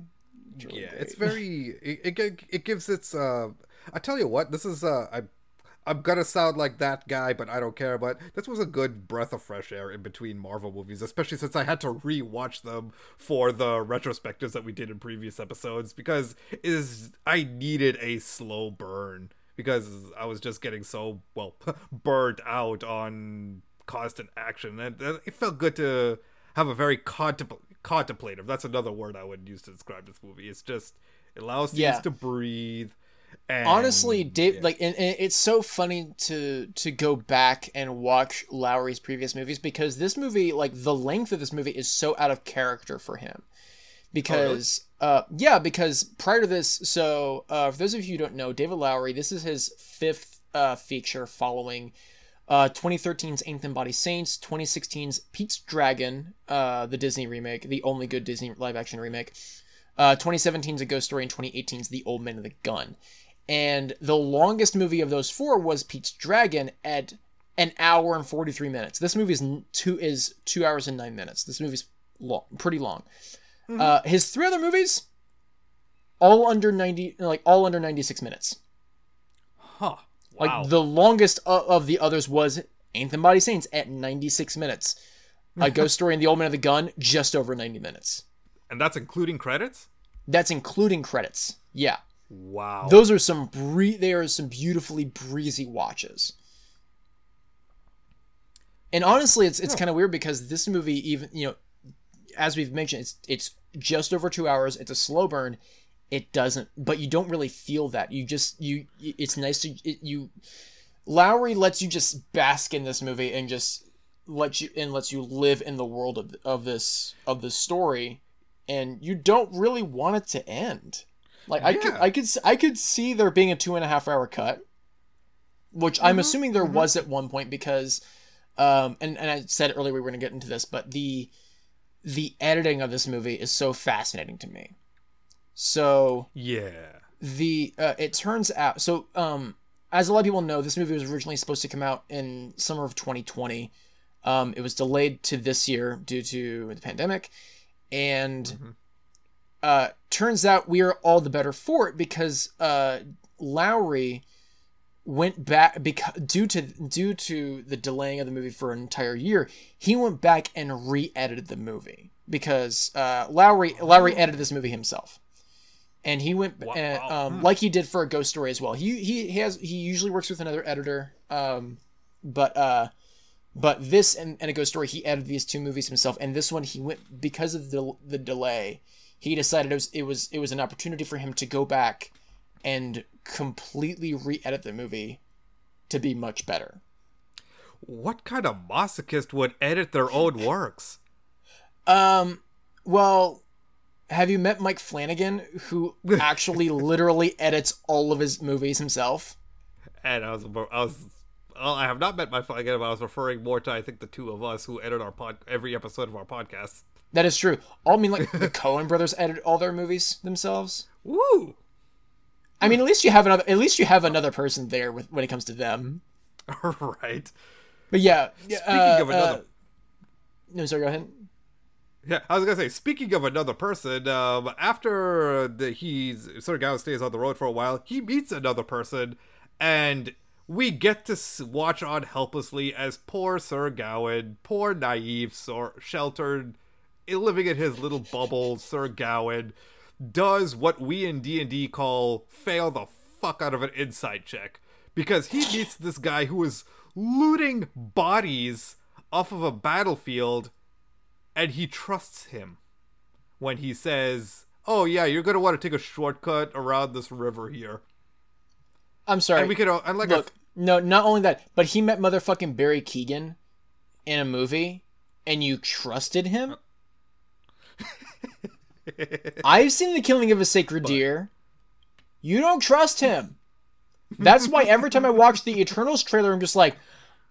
Speaker 2: It's really
Speaker 1: yeah
Speaker 2: great.
Speaker 1: it's very it, it it gives its uh i tell you what this is uh i i'm gonna sound like that guy but i don't care but this was a good breath of fresh air in between marvel movies especially since i had to re-watch them for the retrospectives that we did in previous episodes because is i needed a slow burn because i was just getting so well [laughs] burned out on constant action and it felt good to have a very contempl- contemplative that's another word i would use to describe this movie it's just it allows things
Speaker 2: Yeah.
Speaker 1: to breathe And,
Speaker 2: honestly dave
Speaker 1: yeah.
Speaker 2: like and, and it's so funny to to go back and watch lowery's previous movies because this movie like the length of this movie is so out of character for him because uh yeah because prior to this so uh for those of you who don't know david lowery this is his fifth uh feature following uh 2013's Ain't Them Body Saints, 2016's Pete's Dragon, uh the Disney remake, the only good Disney live action remake. Uh 2017's A Ghost Story and 2018's The Old Man of the Gun. And the longest movie of those four was Pete's Dragon at an hour and 43 minutes. This movie is two is 2 hours and 9 minutes. This movie's long, pretty long. Uh his three other movies all under 90 like all under 96 minutes.
Speaker 1: huh? Wow.
Speaker 2: Like the longest of, of the others was Ain't Them Body Saints at 96 minutes. A [laughs] Ghost Story and The Old Man of the Gun just over 90 minutes.
Speaker 1: and that's including credits.
Speaker 2: That's including credits. Yeah.
Speaker 1: Wow.
Speaker 2: Those are some bree- they are some beautifully breezy watches. And honestly, it's it's kind of weird because this movie even, you know, as we've mentioned, it's it's just over 2 hours. It's a slow burn. It doesn't but you don't really feel that. You just you it's nice to it, you Lowery lets you just bask in this movie and just let you and lets you live in the world of of this of this story and you don't really want it to end. Like I could I could I could see there being a two and a half hour cut, which I'm assuming there was at one point because, um, and and I said earlier we were gonna get into this, but the the editing of this movie is so fascinating to me. So
Speaker 1: yeah.
Speaker 2: the uh, it turns out so um as a lot of people know this movie was originally supposed to come out in summer of 2020 um it was delayed to this year due to the pandemic and
Speaker 1: Mhm.
Speaker 2: Uh turns out we are all the better for it because uh lowery went back because due to due to the delaying of the movie for an entire year he went back and re-edited the movie because uh lowery lowery edited this movie himself and he went
Speaker 1: Wow.
Speaker 2: uh, um,
Speaker 1: Hmm.
Speaker 2: like he did for a ghost story as well he, he he has he usually works with another editor um but uh but this and, and a ghost story he edited these two movies himself and this one he went because of the the delay he decided it was it was it was an opportunity for him to go back and completely re-edit the movie to be much better
Speaker 1: What kind of masochist would edit their own works?
Speaker 2: um well have you met mike flanagan who [laughs] actually literally edits all of his movies himself
Speaker 1: And I was, I was, well, I have not met my again, but I was referring more to I think the two of us who edit our pod every episode of our podcast.
Speaker 2: That is true i mean like the [laughs] coen brothers edit all their movies themselves
Speaker 1: Woo!
Speaker 2: i mean at least you have another at least you have another person there with when it comes to them
Speaker 1: All [laughs] right.
Speaker 2: but yeah
Speaker 1: Speaking
Speaker 2: uh,
Speaker 1: of another,
Speaker 2: uh, no sorry go ahead
Speaker 1: yeah, I was gonna say. Speaking of another person, um, after the, he's Sir Gawain stays on the road for a while, he meets another person, and we get to watch on helplessly as poor Sir Gawain, poor naive, Sir, sheltered, living in his little bubble, Sir Gawain, does what we in D and D call fail the fuck out of an insight check because he meets this guy who is looting bodies off of a battlefield and he trusts him when he says, "Oh yeah, you're gonna want to take a shortcut around this river here."
Speaker 2: i'm sorry
Speaker 1: And we could, uh, and like,
Speaker 2: Look, no, not only that, but he met motherfucking Barry Keoghan in a movie, and you trusted him. I've seen the killing of a sacred deer. You don't trust him. That's why every time I watch the Eternals trailer, I'm just like,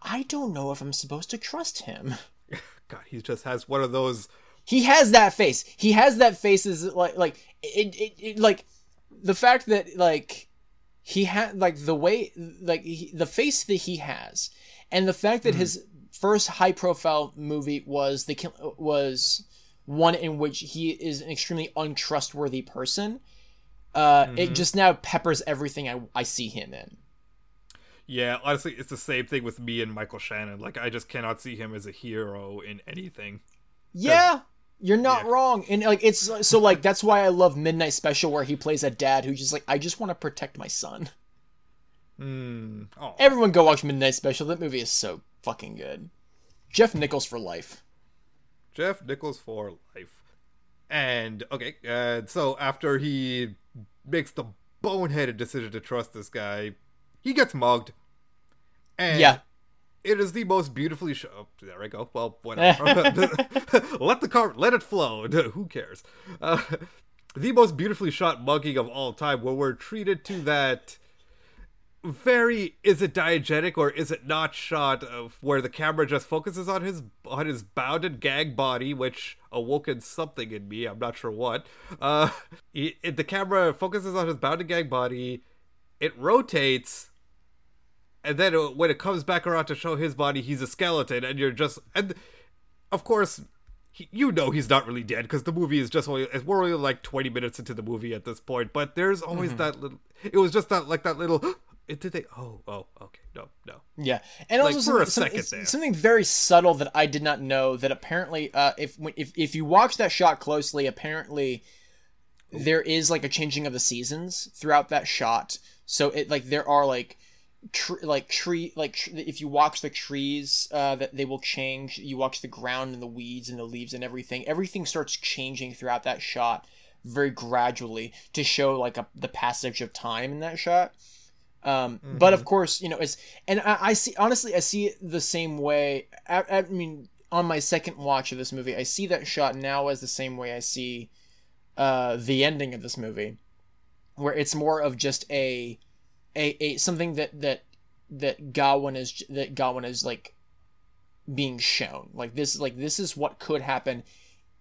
Speaker 2: I don't know if I'm supposed to trust him. [laughs]
Speaker 1: God, he just has one of those.
Speaker 2: He has that face. He has that face is like like it, it, it like the fact that like he had like the way like he, the face that he has and the fact that mm-hmm. his first high profile movie was the was one in which he is an extremely untrustworthy person uh it just now peppers everything I, I see him in
Speaker 1: Yeah, honestly, it's the same thing with me and Michael Shannon. Like, I just cannot see him as a hero in anything.
Speaker 2: yeah you're not
Speaker 1: Yeah.
Speaker 2: wrong and like it's so like that's why i love midnight special where he plays a dad who's just like i just want to protect my son.
Speaker 1: Oh,
Speaker 2: Everyone go watch Midnight Special. That movie is so fucking good. Jeff Nichols for life.
Speaker 1: Jeff Nichols for life. And okay, uh, so after he makes the boneheaded decision to trust this guy. He gets mugged. And
Speaker 2: Yeah.
Speaker 1: it is the most beautifully shot. Oh, there I go. Well, whatever. [laughs] [laughs] let the car let it flow. [laughs] Who cares? Uh, the most beautifully shot mugging of all time, where we're treated to that very is it diegetic or is it not shot of where the camera just focuses on his on his bounded gag body which awoken something in me i'm not sure what. Uh [laughs] it, it- the camera focuses on his bounded gag body it rotates and then uh, when it comes back around to show his body he's a skeleton and you're just and of course he, you know he's not really dead because the movie is just only we're only like 20 minutes into the movie at this point but there's always that little it was just that like that little it did they oh oh okay no no
Speaker 2: Yeah, and
Speaker 1: Like,
Speaker 2: also
Speaker 1: for a
Speaker 2: some-
Speaker 1: second
Speaker 2: it's-
Speaker 1: there.
Speaker 2: something very subtle that I did not know that apparently, uh, if if if you watch that shot closely, apparently there is like a changing of the seasons throughout that shot. So it like there are like tr- like tree like tr- if you watch the trees uh, that they will change. You watch the ground and the weeds and the leaves and everything. Everything starts changing throughout that shot very gradually to show like a, the passage of time in that shot. Um, But of course, you know, it's and I, I see honestly, I see it the same way. I, I mean, on my second watch of this movie, I see that shot now as the same way I see uh, the ending of this movie, where it's more of just a a, a something that that that Gawain is that Gawain is like being shown. Like this, like this is what could happen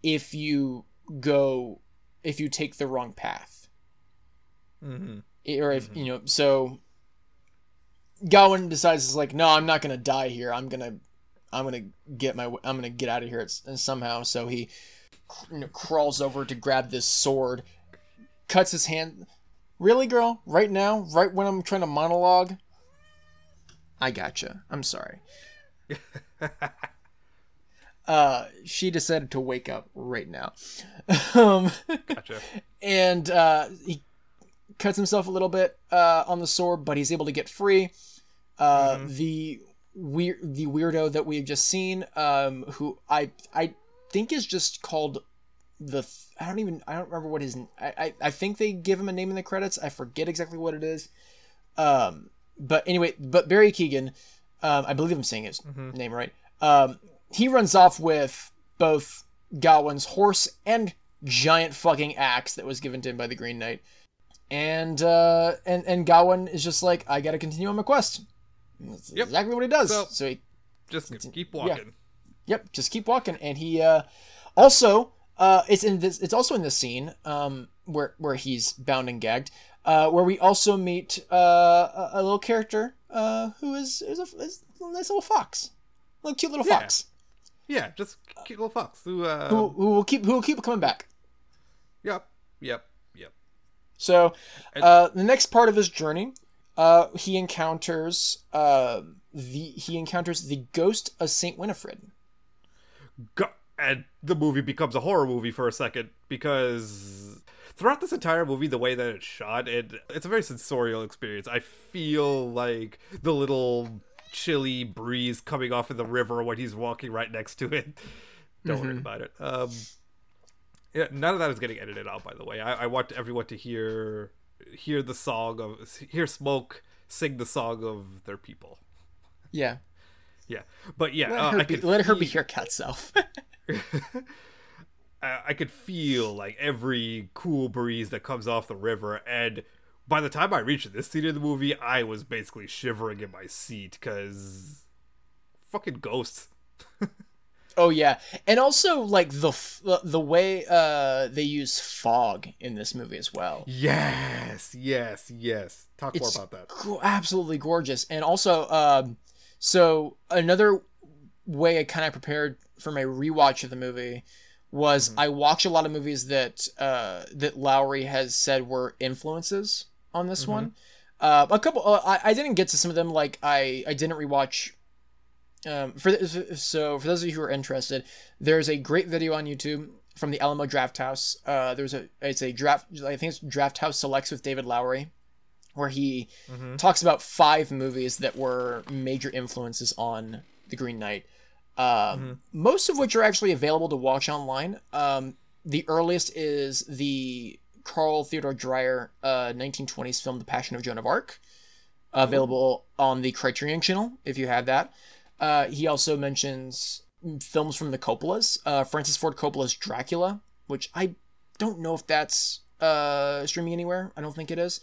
Speaker 2: if you go if you take the wrong path
Speaker 1: mm-hmm.
Speaker 2: or if you know so Gawain decides it's like no I'm not gonna die here. I'm gonna I'm gonna get my I'm gonna get out of here somehow. So he you know, crawls over to grab this sword cuts his hand. Really girl? Right now? Right when I'm trying to monologue? I gotcha. I'm sorry. [laughs] Uh she decided to wake up right now. [laughs] Um
Speaker 1: gotcha.
Speaker 2: and uh, he cuts himself a little bit uh, on the sword, but he's able to get free. Uh, The weird, the weirdo that we've just seen, um, who I I think is just called the. Th- I don't even I don't remember what his. I, I I think they give him a name in the credits. I forget exactly what it is. Um, but anyway, but Barry Keoghan, um, I believe I'm saying his name right. Um, he runs off with both Gawain's horse and giant fucking axe that was given to him by the Green Knight. And uh and and Gawain is just like, I gotta continue on my quest. That's
Speaker 1: Yep.
Speaker 2: exactly what he does.
Speaker 1: So-
Speaker 2: So, he
Speaker 1: just keep walking
Speaker 2: yep, just keep walking. And he uh also uh it's in this it's also in this scene um where where he's bound and gagged, uh where we also meet uh a, a little character uh who is is a, is a nice little fox. Little cute little
Speaker 1: Yeah.
Speaker 2: fox.
Speaker 1: yeah just cute little fox who uh
Speaker 2: Who, who will keep who will keep coming back.
Speaker 1: yep yep yep
Speaker 2: So, uh, the next part of his journey, uh, he encounters uh, the he encounters the ghost of Saint Winifred.
Speaker 1: Go- and the movie becomes a horror movie for a second because throughout this entire movie the way that it's shot it it's a very sensorial experience. I feel like the little chilly breeze coming off of the river when he's walking right next to it. [laughs] Don't worry about it. Um yeah none of that is getting edited out by the way. I, I want everyone to hear hear the song of hear smoke sing the song of their people
Speaker 2: Yeah,
Speaker 1: yeah but yeah
Speaker 2: let
Speaker 1: uh,
Speaker 2: her
Speaker 1: I
Speaker 2: be,
Speaker 1: could
Speaker 2: let her be your cat self. [laughs] [laughs]
Speaker 1: I I could feel like every cool breeze that comes off the river, and by the time I reached this scene in the movie, I was basically shivering in my seat because fucking ghosts. [laughs]
Speaker 2: oh yeah, and also like the f- the way uh, they use fog in this movie as well.
Speaker 1: Yes, yes, yes. Talk
Speaker 2: It's
Speaker 1: more about that.
Speaker 2: go- absolutely gorgeous. And also, um, so another way I kind of prepared for my rewatch of the movie was I watch a lot of movies that uh, that Lowery has said were influences on this one. Uh, a couple, uh, I, I didn't get to some of them. Like I, I didn't rewatch. Um, for th- so for those of you who are interested, there's a great video on YouTube from the Alamo Draft House. Uh, there's a it's a draft. I think it's Draft House Selects with David Lowery where he talks about five movies that were major influences on The Green Knight. Um, Most of which are actually available to watch online. Um, the earliest is the Carl Theodor Dreyer uh, 1920s film The Passion of Joan of Arc, available on the Criterion Channel if you have that. Uh, he also mentions films from the Coppolas, uh, Francis Ford Coppola's Dracula, which I don't know if that's uh, streaming anywhere. I don't think it is.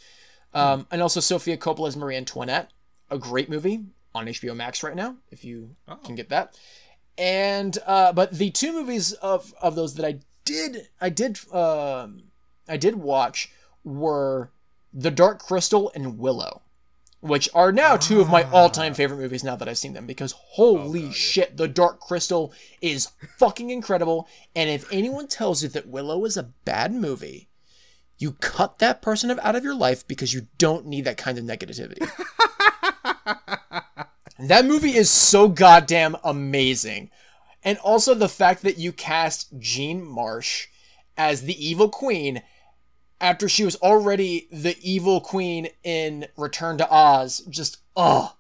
Speaker 2: Um, and also Sofia Coppola's Marie Antoinette, a great movie on HBO Max right now, if you
Speaker 1: Oh.
Speaker 2: can get that. And uh, but the two movies of of those that I did I did um, I did watch were The Dark Crystal and Willow, which are now two of my ah. all time favorite movies now that I've seen them because holy oh, shit, The Dark Crystal is fucking incredible. And if anyone tells you that Willow is a bad movie, you cut that person out of your life because you don't need that kind of negativity. [laughs] that movie is so goddamn amazing. And also the fact that you cast Jean Marsh as the evil queen after she was already the evil queen in Return to Oz. Just, ugh.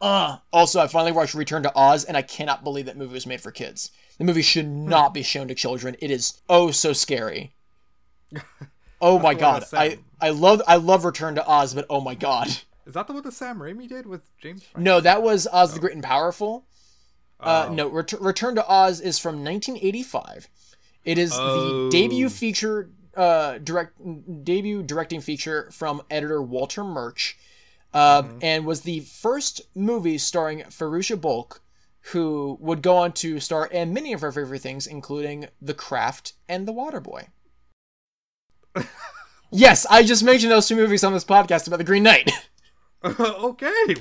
Speaker 2: Uh. Also, I finally watched Return to Oz, and I cannot believe that movie was made for kids. The movie should not be shown to children. It is oh so scary. [laughs] Oh my god. I, I love I love Return to Oz, but oh my god.
Speaker 1: Is that the one that Sam Raimi did with James?
Speaker 2: No, that was Oz the Great and Powerful. Uh,
Speaker 1: Oh.
Speaker 2: no, Ret- Return to Oz is from 1985. It is
Speaker 1: Oh.
Speaker 2: the debut feature, uh, direct debut directing feature from editor Walter Murch, uh, and was the first movie starring Fairuza Balk, who would go on to star in many of her favorite things, including The Craft and The Waterboy. [laughs] yes, I just mentioned those two movies on this podcast about the Green Knight. [laughs] [laughs]
Speaker 1: okay.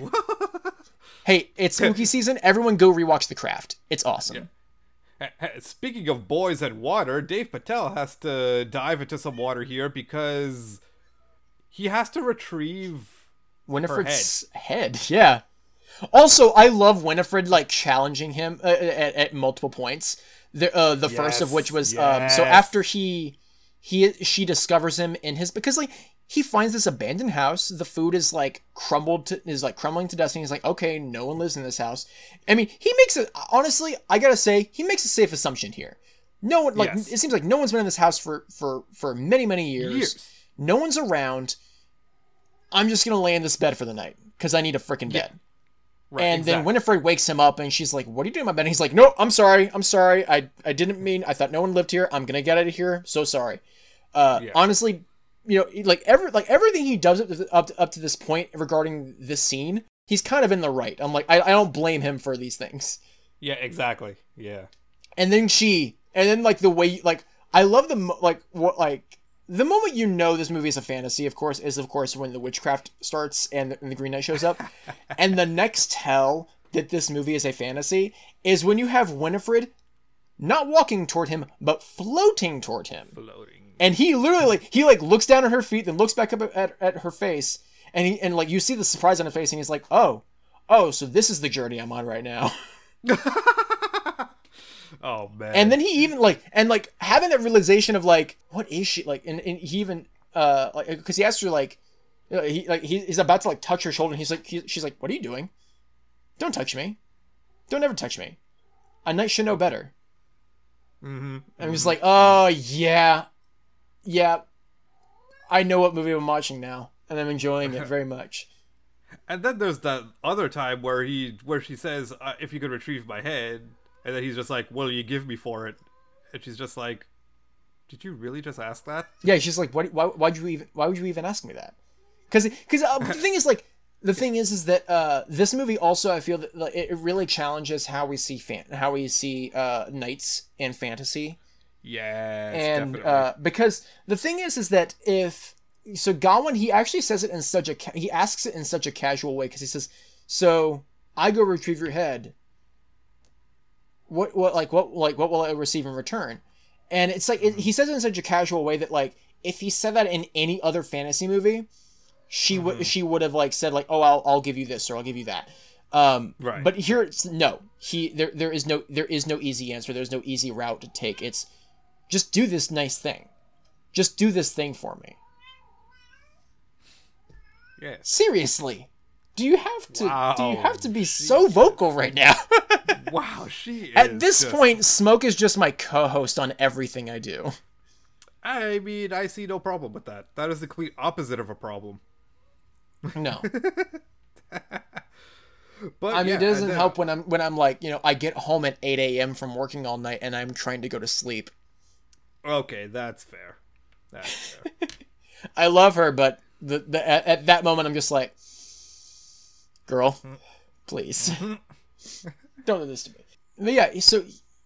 Speaker 2: hey, it's spooky season. Everyone go rewatch The Craft. It's awesome. [laughs]
Speaker 1: Speaking of boys and water, Dev Patel has to dive into some water here because he has to retrieve.
Speaker 2: Winifred's head. Yeah. Also, I love Winifred like challenging him uh, at, at multiple points. The uh, the first of which was um, so after he he she discovers him in his because like he finds this abandoned house. The food is like crumbled to is like crumbling to dust. And he's like, okay, no one lives in this house. I mean, he makes it honestly. I gotta say, he makes a safe assumption here. No one like
Speaker 1: Yes.
Speaker 2: it seems like no one's been in this house for for for many many years.
Speaker 1: Years.
Speaker 2: No one's around. I'm just gonna lay in this bed for the night because I need a freaking bed.
Speaker 1: Right,
Speaker 2: and then. Winifred wakes him up and she's like, What are you doing in my bed? And he's like, No, I'm sorry. I'm sorry. I, I didn't mean, I thought no one lived here. I'm going to get out of here. So sorry. Uh,
Speaker 1: Yeah.
Speaker 2: Honestly, you know, like every, like everything he does up to, up, to, up to this point regarding this scene, he's kind of in the right. I'm like, I, I don't blame him for these things.
Speaker 1: Yeah, exactly. Yeah.
Speaker 2: And then she, and then like the way, like, I love the, mo- like, what, like, the moment you know this movie is a fantasy, of course, is of course when the witchcraft starts and the, and the Green Knight shows up. [laughs] and the next tell that this movie is a fantasy is when you have Winifred not walking toward him, but floating toward him.
Speaker 1: Floating.
Speaker 2: And he literally like he like looks down at her feet, then looks back up at, at her face, and he and like you see the surprise on her face, and he's like, Oh, oh, so this is the journey I'm on right now. [laughs]
Speaker 1: Oh man.
Speaker 2: and then he even like and like having that realization of like what is she like and, and he even uh like because he asked her like he like he's about to like touch her shoulder and he's like he, she's like what are you doing don't touch me don't ever touch me a knight should know better
Speaker 1: Mm-hmm.
Speaker 2: and he's like oh yeah yeah i know what movie i'm watching now and i'm enjoying it very much [laughs]
Speaker 1: And then there's that other time where he where she says, uh, "If you could retrieve my head," and then he's just like, "What will you give me for it?" And she's just like, "Did you really just ask that?"
Speaker 2: Yeah, she's like, "What? Why? Why'd you even? Why would you even ask me that?" Because, because uh, the thing is, like, the thing is, is that uh, this movie also, I feel that like, it it really challenges how we see fan, how we see uh, knights in fantasy,
Speaker 1: Yes,
Speaker 2: and uh, because the thing is, is that if so, Gawain he actually says it in such a ca- he asks it in such a casual way because he says, "So I go retrieve your head. What, what, like, what, like, what will I receive in return?" And it's like it, he says it in such a casual way that like if he said that in any other fantasy movie, she would she would have like said like, "Oh, I'll I'll give you this or I'll give you that." Um,
Speaker 1: Right.
Speaker 2: But here it's no. He there there is no there is no easy answer. There's no easy route to take. It's just do this nice thing. Just do this thing for me.
Speaker 1: yes.
Speaker 2: Seriously. Do you have to do you have to be so vocal right now? [laughs]
Speaker 1: Wow, she [laughs] is
Speaker 2: At this
Speaker 1: just-
Speaker 2: point, Smoke is just my co-host on everything I do.
Speaker 1: I mean, I see no problem with that. That is the complete opposite of a problem.
Speaker 2: No. [laughs]
Speaker 1: But
Speaker 2: I mean,
Speaker 1: yeah,
Speaker 2: it doesn't
Speaker 1: then-
Speaker 2: help when I'm when I'm like, you know, I get home at 8 a.m. from working all night and I'm trying to go to sleep.
Speaker 1: Okay, that's fair. That's fair. [laughs]
Speaker 2: I love her, but the, the at, at that moment I'm just like, girl, mm-hmm. please, mm-hmm. [laughs] don't do this to me. But yeah, so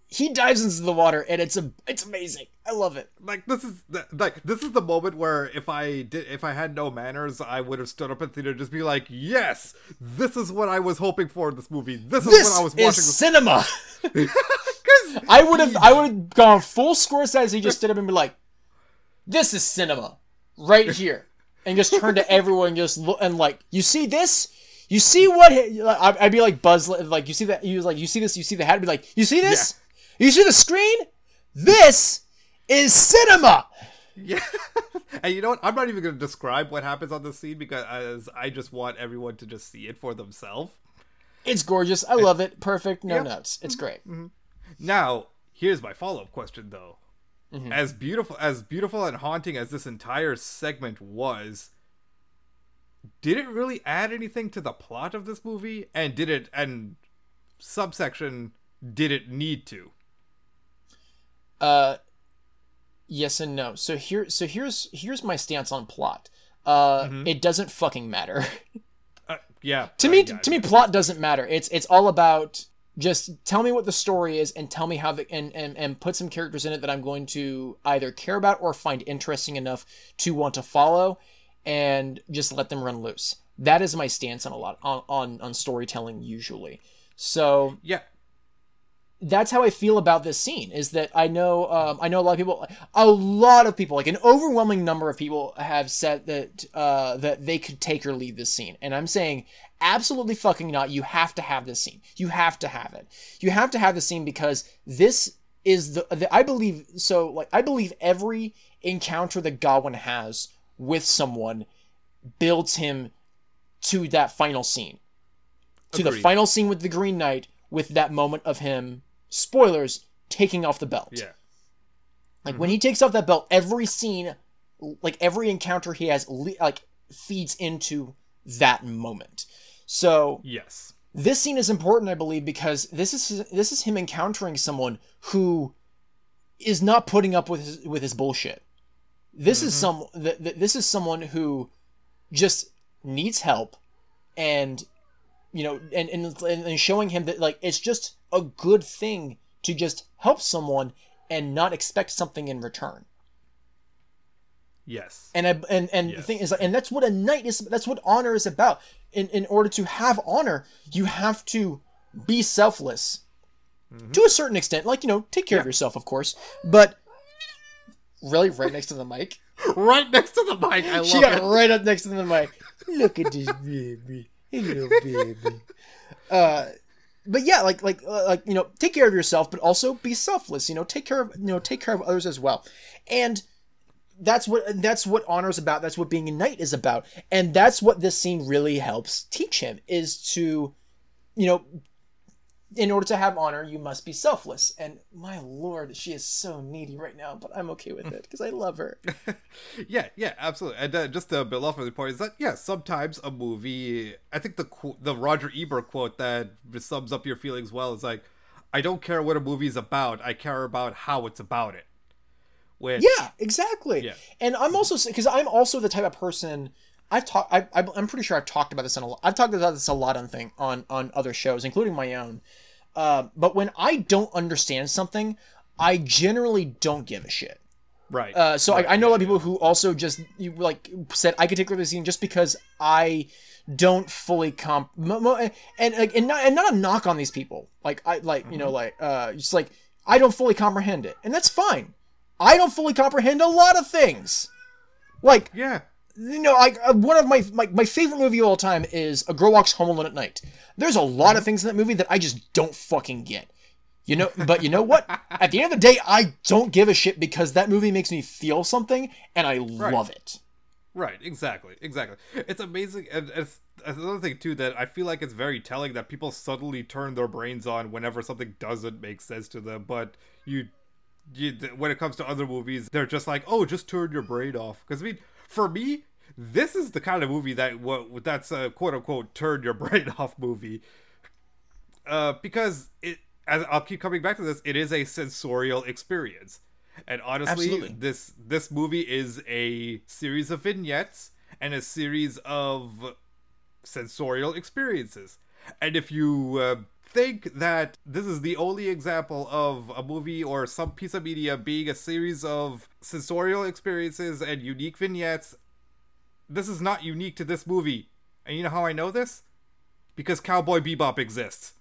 Speaker 2: he dives into the water and it's a it's amazing. I love it.
Speaker 1: like this is the, like this is the moment where if I did if I had no manners, I would have stood up in theater and just be like, "Yes, this is what I was hoping for in this movie. This is
Speaker 2: This
Speaker 1: what I was
Speaker 2: is
Speaker 1: watching."
Speaker 2: cinema. [laughs] I would have I would have gone full Scorsese. He just stood up and be like, "This is cinema, right here," and just turned to everyone and just look and like, "You see this? You see what?" I'd I'd be like Buzz, like, "You see that? You like, you see this? You see the hat?" I'd be like, "You see this? You see the screen? This is cinema."
Speaker 1: Yeah. [laughs] and you know what? I'm not even going to describe what happens on the scene because I just want everyone to just see it for themselves.
Speaker 2: It's gorgeous. I love it. Perfect. No
Speaker 1: Yep.
Speaker 2: nuts. It's mm-hmm. great. Mm-hmm.
Speaker 1: Now, here's my follow-up question though.
Speaker 2: Mm-hmm.
Speaker 1: As beautiful as beautiful and haunting as this entire segment was, did it really add anything to the plot of this movie? And did it and subsection did it need to?
Speaker 2: Uh, yes and no. So here, so here's here's my stance on plot. Uh, it doesn't fucking matter. [laughs]
Speaker 1: Uh, yeah.
Speaker 2: to me, to me, plot doesn't matter. It's it's all about just tell me what the story is and tell me how the and, and and put some characters in it that I'm going to either care about or find interesting enough to want to follow, and just let them run loose. That is my stance on a lot on on, on storytelling usually. So
Speaker 1: Yeah.
Speaker 2: that's how I feel about this scene. Is that I know um, I know a lot of people, a lot of people, like an overwhelming number of people have said that uh, that they could take or leave this scene, and I'm saying absolutely fucking not. You have to have this scene. You have to have it. You have to have the scene because this is the, the I believe so. Like I believe every encounter that Gawain has with someone builds him to that final scene to the final scene with the Green Knight with that moment of him spoilers taking off the belt.
Speaker 1: Yeah.
Speaker 2: Like mm-hmm. when he takes off that belt, every scene, like every encounter he has, le- like feeds into that moment. So
Speaker 1: Yes.
Speaker 2: this scene is important, I believe, because this is this is him encountering someone who is not putting up with his, with his bullshit. This is mm-hmm. some th- th- this is someone who just needs help, and you know, and, and and showing him that like it's just a good thing to just help someone and not expect something in return.
Speaker 1: Yes.
Speaker 2: And I and and the thing is, and that's what a knight is. That's what honor is about. In in order to have honor, you have to be selfless to a certain extent. Like you know, take care of yourself, of course. But really, right next to the mic, [laughs]
Speaker 1: right next to the mic. I love
Speaker 2: she got
Speaker 1: it.
Speaker 2: right up next to the mic. Look at this baby, hello baby. Uh, but yeah, like like uh, like you know, take care of yourself, but also be selfless. You know, take care of you know, take care of others as well, and that's what that's what honor is about. That's what being a knight is about, and that's what this scene really helps teach him is to, you know, in order to have honor, you must be selfless. And my lord, she is so needy right now, but I'm okay with it [laughs] because I love her. [laughs]
Speaker 1: Yeah, yeah, absolutely. And uh, just to build off of the point is that yeah, sometimes a movie. I think the the Roger Ebert quote that sums up your feelings well is like, "I don't care what a movie's about. I care about how it's about it." Which
Speaker 2: Yeah, exactly.
Speaker 1: Yeah.
Speaker 2: And I'm also because I'm also the type of person I've talked. I, I, I'm pretty sure I've talked about this on a lot. I've talked about this a lot on thing on on other shows, including my own. Uh, but when I don't understand something, I generally don't give a shit.
Speaker 1: right.
Speaker 2: Uh, so
Speaker 1: Right,
Speaker 2: I, I know a lot of people who also just you, like said I could take the scene just because I don't fully comp mo- mo- and like and not and not a knock on these people. Like I like you know
Speaker 1: Mm-hmm.
Speaker 2: like uh just like I don't fully comprehend it, and that's fine. I don't fully comprehend a lot of things. Like
Speaker 1: yeah.
Speaker 2: you know, like uh, one of my, my my favorite movie of all time is A Girl Walks Home Alone at Night. There's a lot of things in that movie that I just don't fucking get. You know, but you know what? [laughs] At the end of the day, I don't give a shit because that movie makes me feel something, and I love it.
Speaker 1: Right, exactly, exactly. It's amazing, and it's, it's another thing too that I feel like it's very telling that people suddenly turn their brains on whenever something doesn't make sense to them. But you you, when it comes to other movies, they're just like, oh, just turn your brain off. Because I mean, for me, this is the kind of movie that what that's a quote unquote turn your [laughs] brain off movie. Uh, because it, as I'll keep coming back to this, it is a sensorial experience, and honestly,
Speaker 2: Absolutely.
Speaker 1: this this movie is a series of vignettes and a series of sensorial experiences. And if you uh, think that this is the only example of a movie or some piece of media being a series of sensorial experiences and unique vignettes, this is not unique to this movie. And you know how I know this? Because Cowboy Bebop exists.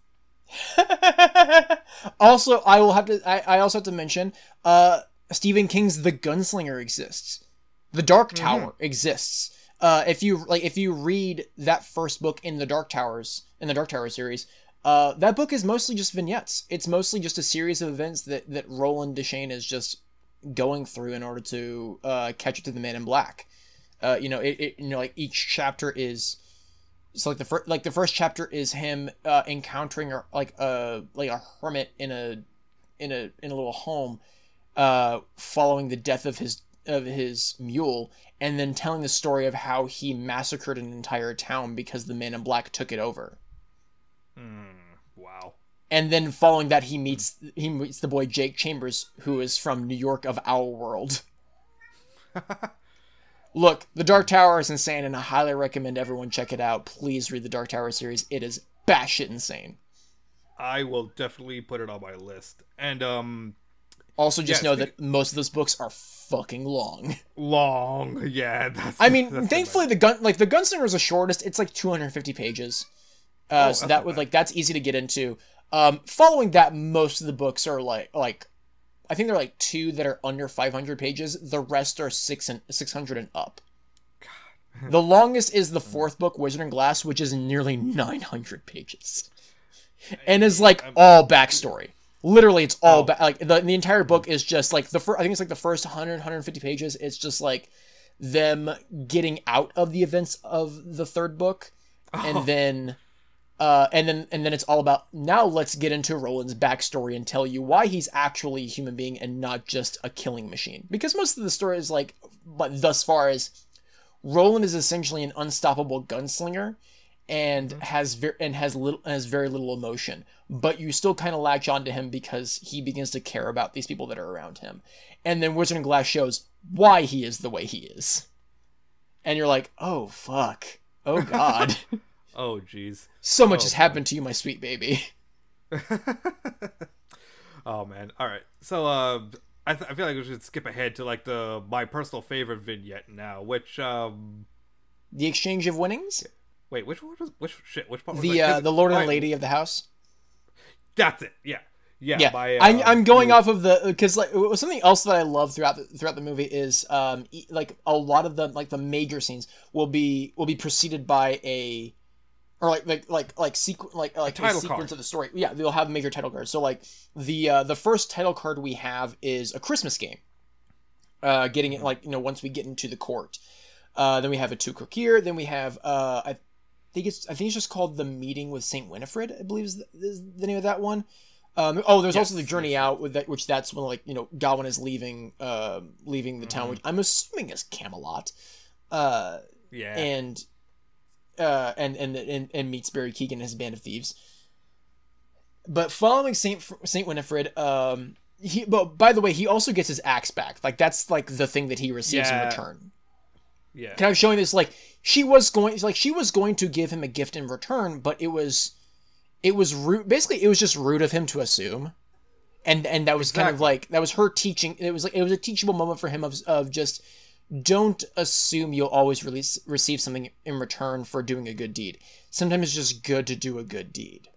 Speaker 1: [laughs]
Speaker 2: also, I will have to. I, I also have to mention. Uh, Stephen King's The Gunslinger exists. The Dark Tower exists. Uh, if you like, if you read that first book in the Dark Towers in the Dark Tower series, uh, that book is mostly just vignettes. It's mostly just a series of events that that Roland Deschain is just going through in order to uh, catch up to the Man in Black. Uh, you know, it, it you know like each chapter is so like the first like the first chapter is him uh, encountering a, like a like a hermit in a in a in a little home uh following the death of his of his mule and then telling the story of how he massacred an entire town because the man in black took it over
Speaker 1: Wow.
Speaker 2: and then following that he meets he meets the boy Jake Chambers who is from New York of our world [laughs] Look, The Dark Tower is insane, and I highly recommend everyone check it out. Please read the Dark Tower series; it is batshit insane.
Speaker 1: I will definitely put it on my list. And um
Speaker 2: Also, just know that most of those books are fucking long.
Speaker 1: long. [laughs] Yeah, that's
Speaker 2: I mean, thankfully, the gun like the Gunslinger is the shortest. It's like 250 pages, uh,
Speaker 1: Oh,
Speaker 2: so that would like that's easy to get into. Um, following that, most of the books are like like I think they're like two that are under 500 pages. The rest are six and 600 and up. The longest is the [laughs] fourth book, Wizard and Glass, which is nearly 900 pages, and is like all backstory. Literally, it's all
Speaker 1: Oh.
Speaker 2: ba- like the, the entire book is just like the first. I think it's like the first 100, 150 pages. It's just like them getting out of the events of the third book, and then, uh, and then and then it's all about now. Let's get into Roland's backstory and tell you why he's actually a human being and not just a killing machine. Because most of the story is like, but thus far is Roland is essentially an unstoppable gunslinger and has ver- and has little has very little emotion. But you still kind of latch onto him because he begins to care about these people that are around him. And then wizard and glass shows why he is the way he is. And you're like oh fuck. Oh god [laughs]
Speaker 1: Oh jeez.
Speaker 2: so much
Speaker 1: Oh,
Speaker 2: has happened to you my sweet baby [laughs]
Speaker 1: Oh man. All right. So uh I, th- I feel like we should skip ahead to like the my personal favorite vignette now, which um
Speaker 2: the exchange of winnings
Speaker 1: wait, which one was which shit, which part was
Speaker 2: the uh, the lord and
Speaker 1: I-
Speaker 2: lady of the house
Speaker 1: That's it. Yeah. Yeah.
Speaker 2: yeah
Speaker 1: by,
Speaker 2: I'm,
Speaker 1: uh,
Speaker 2: I'm going
Speaker 1: you-
Speaker 2: off of the because like something else that i love throughout the throughout the movie is um like a lot of the like the major scenes will be will be preceded by a or like like like like sequ- like like a,
Speaker 1: title
Speaker 2: sequence
Speaker 1: card.
Speaker 2: of the story. Yeah they'll have major title cards. So like the uh the first title card we have is a christmas game. Uh getting it like you know once we get into the court. Uh then we have a two courier then we have uh i think it's i think it's just called the meeting with saint winifred i believe is the, is the name of that one. Um, oh, there's also the
Speaker 1: Yes,
Speaker 2: journey out with that, which that's when like you know Gawain is leaving, uh, leaving the
Speaker 1: Mm-hmm.
Speaker 2: town, which I'm assuming is Camelot, uh,
Speaker 1: Yeah.
Speaker 2: and, uh, and and and and meets Barry Keoghan and his band of thieves. But following Saint Saint Winifred, um, he but by the way, he also gets his axe back. Like that's like the thing that he receives in return.
Speaker 1: yeah.
Speaker 2: Kind of showing this like she was going like she was going to give him a gift in return, but it was it was rude. Basically, it was just rude of him to assume, and and that was kind of like that was her teaching. It was like it was a teachable moment for him of of just don't assume you'll always release receive something in return for doing a good deed. Sometimes it's just good to do a good deed.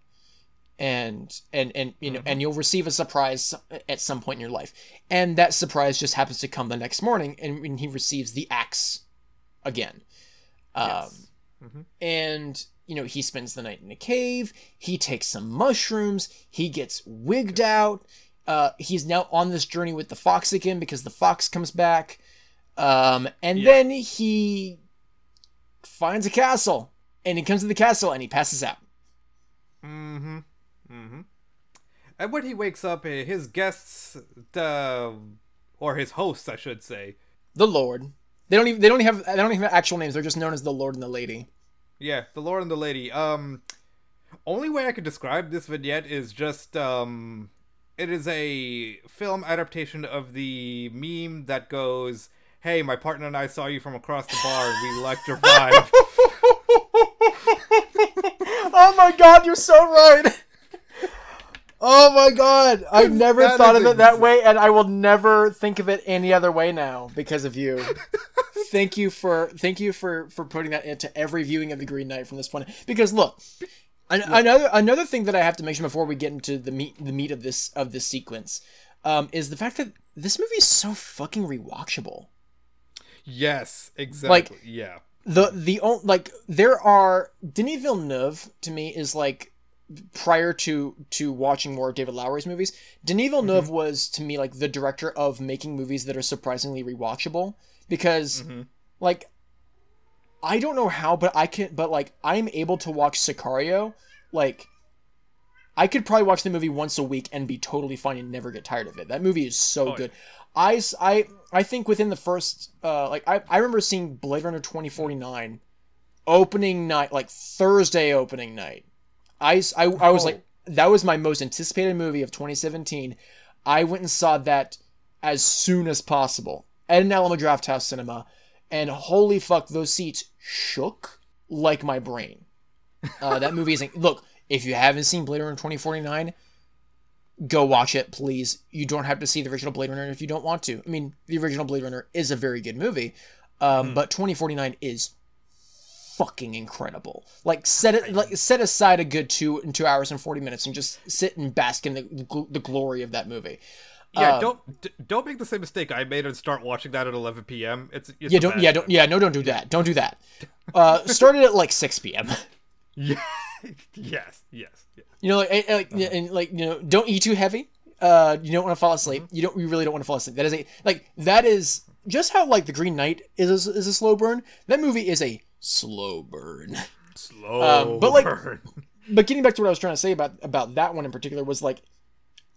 Speaker 2: And and and you know, and you'll receive a surprise at some point in your life, and that surprise just happens to come the next morning, and when he receives the axe again. Um,
Speaker 1: Yes.
Speaker 2: and you know he spends the night in a cave he takes some mushrooms he gets wigged out uh, he's now on this journey with the fox again because the fox comes back um, and
Speaker 1: Yeah.
Speaker 2: then he finds a castle and he comes to the castle and he passes out
Speaker 1: Mm-hmm. Mm-hmm. And when he wakes up, eh, his guests, uh, or his hosts, I should say,
Speaker 2: The Lord. They don't even they don't have they don't even have actual names. They're just known as the Lord and the Lady.
Speaker 1: yeah, the Lord and the Lady. Um, only way I could describe this vignette is just um, it is a film adaptation of the meme that goes, "Hey, my partner and I saw you from across the bar, and we liked your vibe." [laughs]
Speaker 2: oh my god, you're so right. Oh my god, I've never
Speaker 1: That
Speaker 2: thought of it that way, and I will never think of it any other way now because of you. [laughs] thank you for thank you for for putting that into every viewing of the Green Knight from this point. Because look, an, another another thing that I have to mention before we get into the meat the meat of this of this sequence um, is the fact that this movie is so fucking rewatchable.
Speaker 1: Yes, exactly. Like, yeah.
Speaker 2: the the only like there are Denis Villeneuve to me is like prior to to watching more of David Lowery's movies, Denis mm-hmm. Villeneuve was to me like the director of making movies that are surprisingly rewatchable because mm-hmm. like I don't know how, but I can but like I'm able to watch Sicario like I could probably watch the movie once a week and be totally fine and never get tired of it. That movie is so
Speaker 1: Oh,
Speaker 2: good. I, I, I think within the first, uh, like, I, I remember seeing Blade Runner 2049 opening night, like Thursday opening night. I, I, I was
Speaker 1: Oh.
Speaker 2: like, that was my most anticipated movie of 2017. I went and saw that as soon as possible at an Alamo Draft House Cinema, and holy fuck, those seats shook like my brain. Uh, that movie is like, look. If you haven't seen Blade Runner 2049, go watch it, please. You don't have to see the original Blade Runner if you don't want to. I mean, the original Blade Runner is a very good movie, um, but 2049 is fucking incredible. Like set it like set aside a good two and two hours and 40 minutes and just sit and bask in the, the glory of that movie.
Speaker 1: Yeah,
Speaker 2: Um,
Speaker 1: don't d- don't make the same mistake I made and start watching that at 11 p.m. It's, it's
Speaker 2: Yeah, don't yeah don't yeah no don't do that. Don't do that. Uh, started at like 6 p.m. [laughs]
Speaker 1: Yeah. yes, yes, yes.
Speaker 2: You know, like, like, yeah, and like, you know, don't eat too heavy. Uh, you don't want to fall asleep. You don't. You really don't want to fall asleep. That is a like that is just how like the Green Knight is a, is a slow burn. That movie is a slow burn.
Speaker 1: Slow
Speaker 2: Um, but, like-
Speaker 1: burn. [laughs]
Speaker 2: But getting back to what I was trying to say about about that one in particular was like,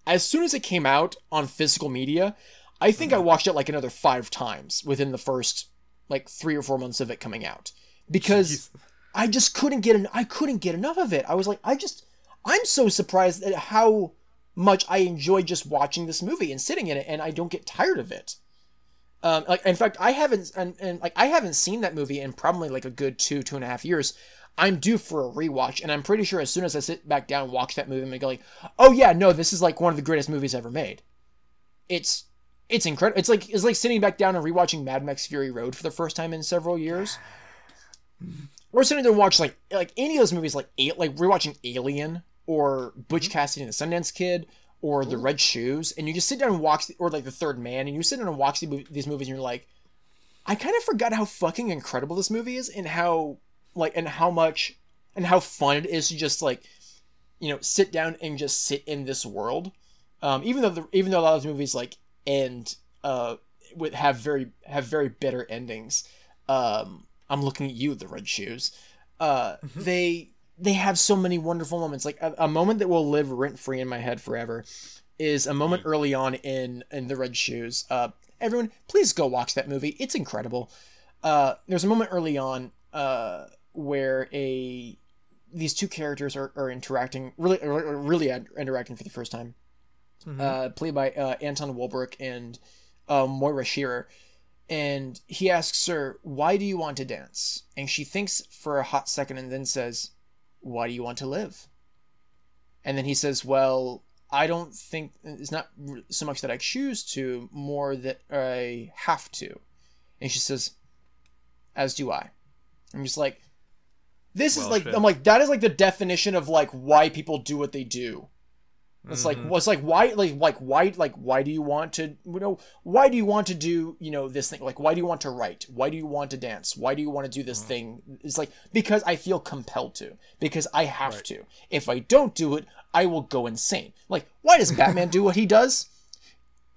Speaker 2: as soon as it came out on physical media, I think I watched it like another five times within the first like three or four months of it coming out because.
Speaker 1: Jeez.
Speaker 2: I just couldn't get en- I couldn't get enough of it. I was like, I just I'm so surprised at how much I enjoy just watching this movie and sitting in it, and I don't get tired of it. Um, like in fact, I haven't and, and like I haven't seen that movie in probably like a good two two and a half years. I'm due for a rewatch, and I'm pretty sure as soon as I sit back down and watch that movie, I'm gonna go like, oh yeah, no, this is like one of the greatest movies ever made. It's it's incredible. It's like it's like sitting back down and rewatching Mad Max Fury Road for the first time in several years [sighs] or sitting there and watch like like any of those movies like like rewatching Alien or Butch Cassidy and the Sundance Kid or The Red Shoes and you just sit down and watch or like The Third Man and you sit down and watch these movies and you're like I kind of forgot how fucking incredible this movie is and how like and how much and how fun it is to just like you know sit down and just sit in this world. Um even though the, even though a lot of those movies like end uh with have very have very bitter endings um i'm looking at you the red shoes. Uh they they have so many wonderful moments. Like a, a moment that will live rent free in my head forever is a moment early on in in the red shoes. Uh everyone please go watch that movie. It's incredible. Uh there's a moment early on uh where a these two characters are, are interacting really really interacting for the first time. Uh, played by uh, Anton Walbrook and uh, Moira Shearer. And he asks her, Why do you want to dance? And she thinks for a hot second and then says, Why do you want to live? And then he says, Well, I don't think it's not so much that I choose to, more that I have to. And she says, As do I. I'm just like, this is like,
Speaker 1: shit.
Speaker 2: I'm like, that is like the definition of like why people do what they do. It's like,
Speaker 1: Mhm.
Speaker 2: well, it's like why, like, like why, like why do you want to, you know, why do you want to do, you know, this thing? Like, why do you want to write? Why do you want to dance? Why do you want to do this thing? It's like because I feel compelled to, because I have
Speaker 1: Right.
Speaker 2: to. If I don't do it, I will go insane. Like, why does Batman do what he does?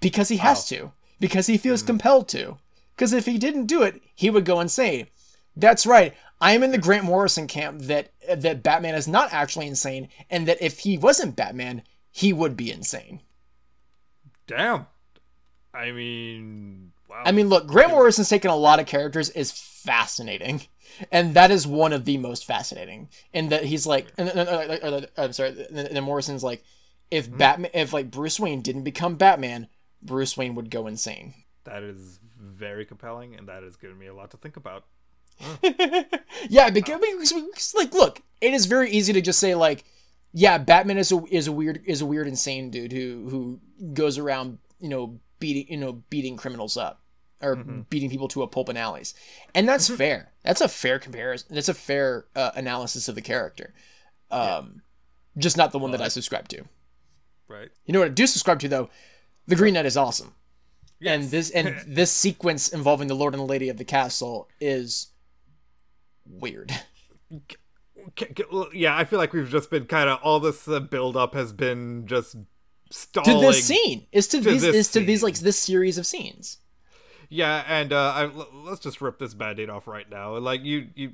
Speaker 2: Because he has to. Because he feels compelled to. Because if he didn't do it, he would go insane. That's right. I am in the Grant Morrison camp that that Batman is not actually insane, and that if he wasn't Batman, he would be insane.
Speaker 1: Damn. I mean, wow.
Speaker 2: I mean, look, Grant Morrison's taken a lot of characters is fascinating, and that is one of the most fascinating. In that he's like, and, and, and, and- I'm sorry, and then Morrison's like, if
Speaker 1: Mm-hmm.
Speaker 2: Batman, if like Bruce Wayne didn't become Batman, Bruce Wayne would go insane.
Speaker 1: that is very compelling, and that has given me a lot to think about. [laughs]
Speaker 2: yeah, because, because, because, like, look, it is very easy to just say like, yeah, Batman is a is a weird is a weird insane dude who who goes around you know beating you know beating criminals up or beating people to a pulp in alleys, and that's fair. That's a fair comparison. That's a fair uh, analysis of the character. Um, just not the one that I subscribe to.
Speaker 1: Right.
Speaker 2: You know what I do subscribe to though? The Green Knight is awesome. And this and [laughs] this sequence involving the Lord and the Lady of the Castle is weird.
Speaker 1: K- k- well, yeah, I feel like we've just been kind of all this uh, build up has been just stalling to
Speaker 2: this scene is to, these
Speaker 1: this
Speaker 2: is to these like this series of scenes.
Speaker 1: Yeah, and uh, I, l- let's just rip this band-aid off right now. Like you, you,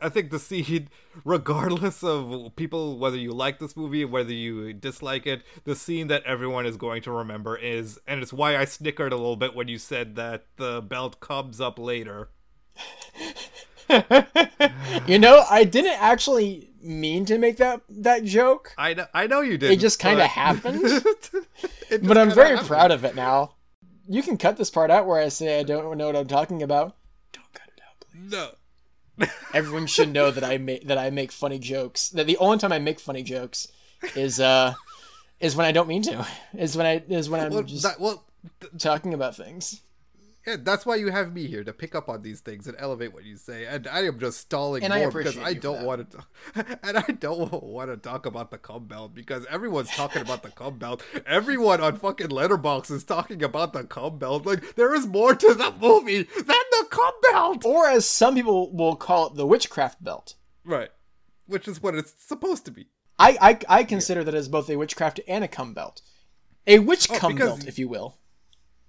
Speaker 1: I think the scene, [laughs] regardless of people whether you like this movie whether you dislike it, the scene that everyone is going to remember is, and it's why I snickered a little bit when you said that the belt comes up later. [laughs] [laughs]
Speaker 2: You know, I didn't actually mean to make that that joke,
Speaker 1: I know, I know you did.
Speaker 2: It just kinda happened. [laughs] but I'm very proud of it now. You can cut this part out where I say I don't know what I'm talking about. Don't cut it out, please.
Speaker 1: No. [laughs]
Speaker 2: Everyone should know that I make that I make funny jokes. That the only time I make funny jokes is uh is when I don't mean to. Is when I is when I'm
Speaker 1: Well,
Speaker 2: just
Speaker 1: that, well, th-
Speaker 2: talking about things.
Speaker 1: Yeah, that's why you have me here to pick up on these things and elevate what you say. And I am just stalling
Speaker 2: And I
Speaker 1: more because I don't want to, [laughs] and I don't want to talk about the cum belt because everyone's talking about the cum belt. Everyone on fucking Letterboxd is talking about the cum belt. Like there is more to the movie than the cum belt.
Speaker 2: Or as some people will call it the witchcraft belt.
Speaker 1: Right, which is what it's supposed to be.
Speaker 2: I I, I consider that as both a witchcraft and a cum belt. A witch oh, cum
Speaker 1: Oh, because-
Speaker 2: belt, if you will.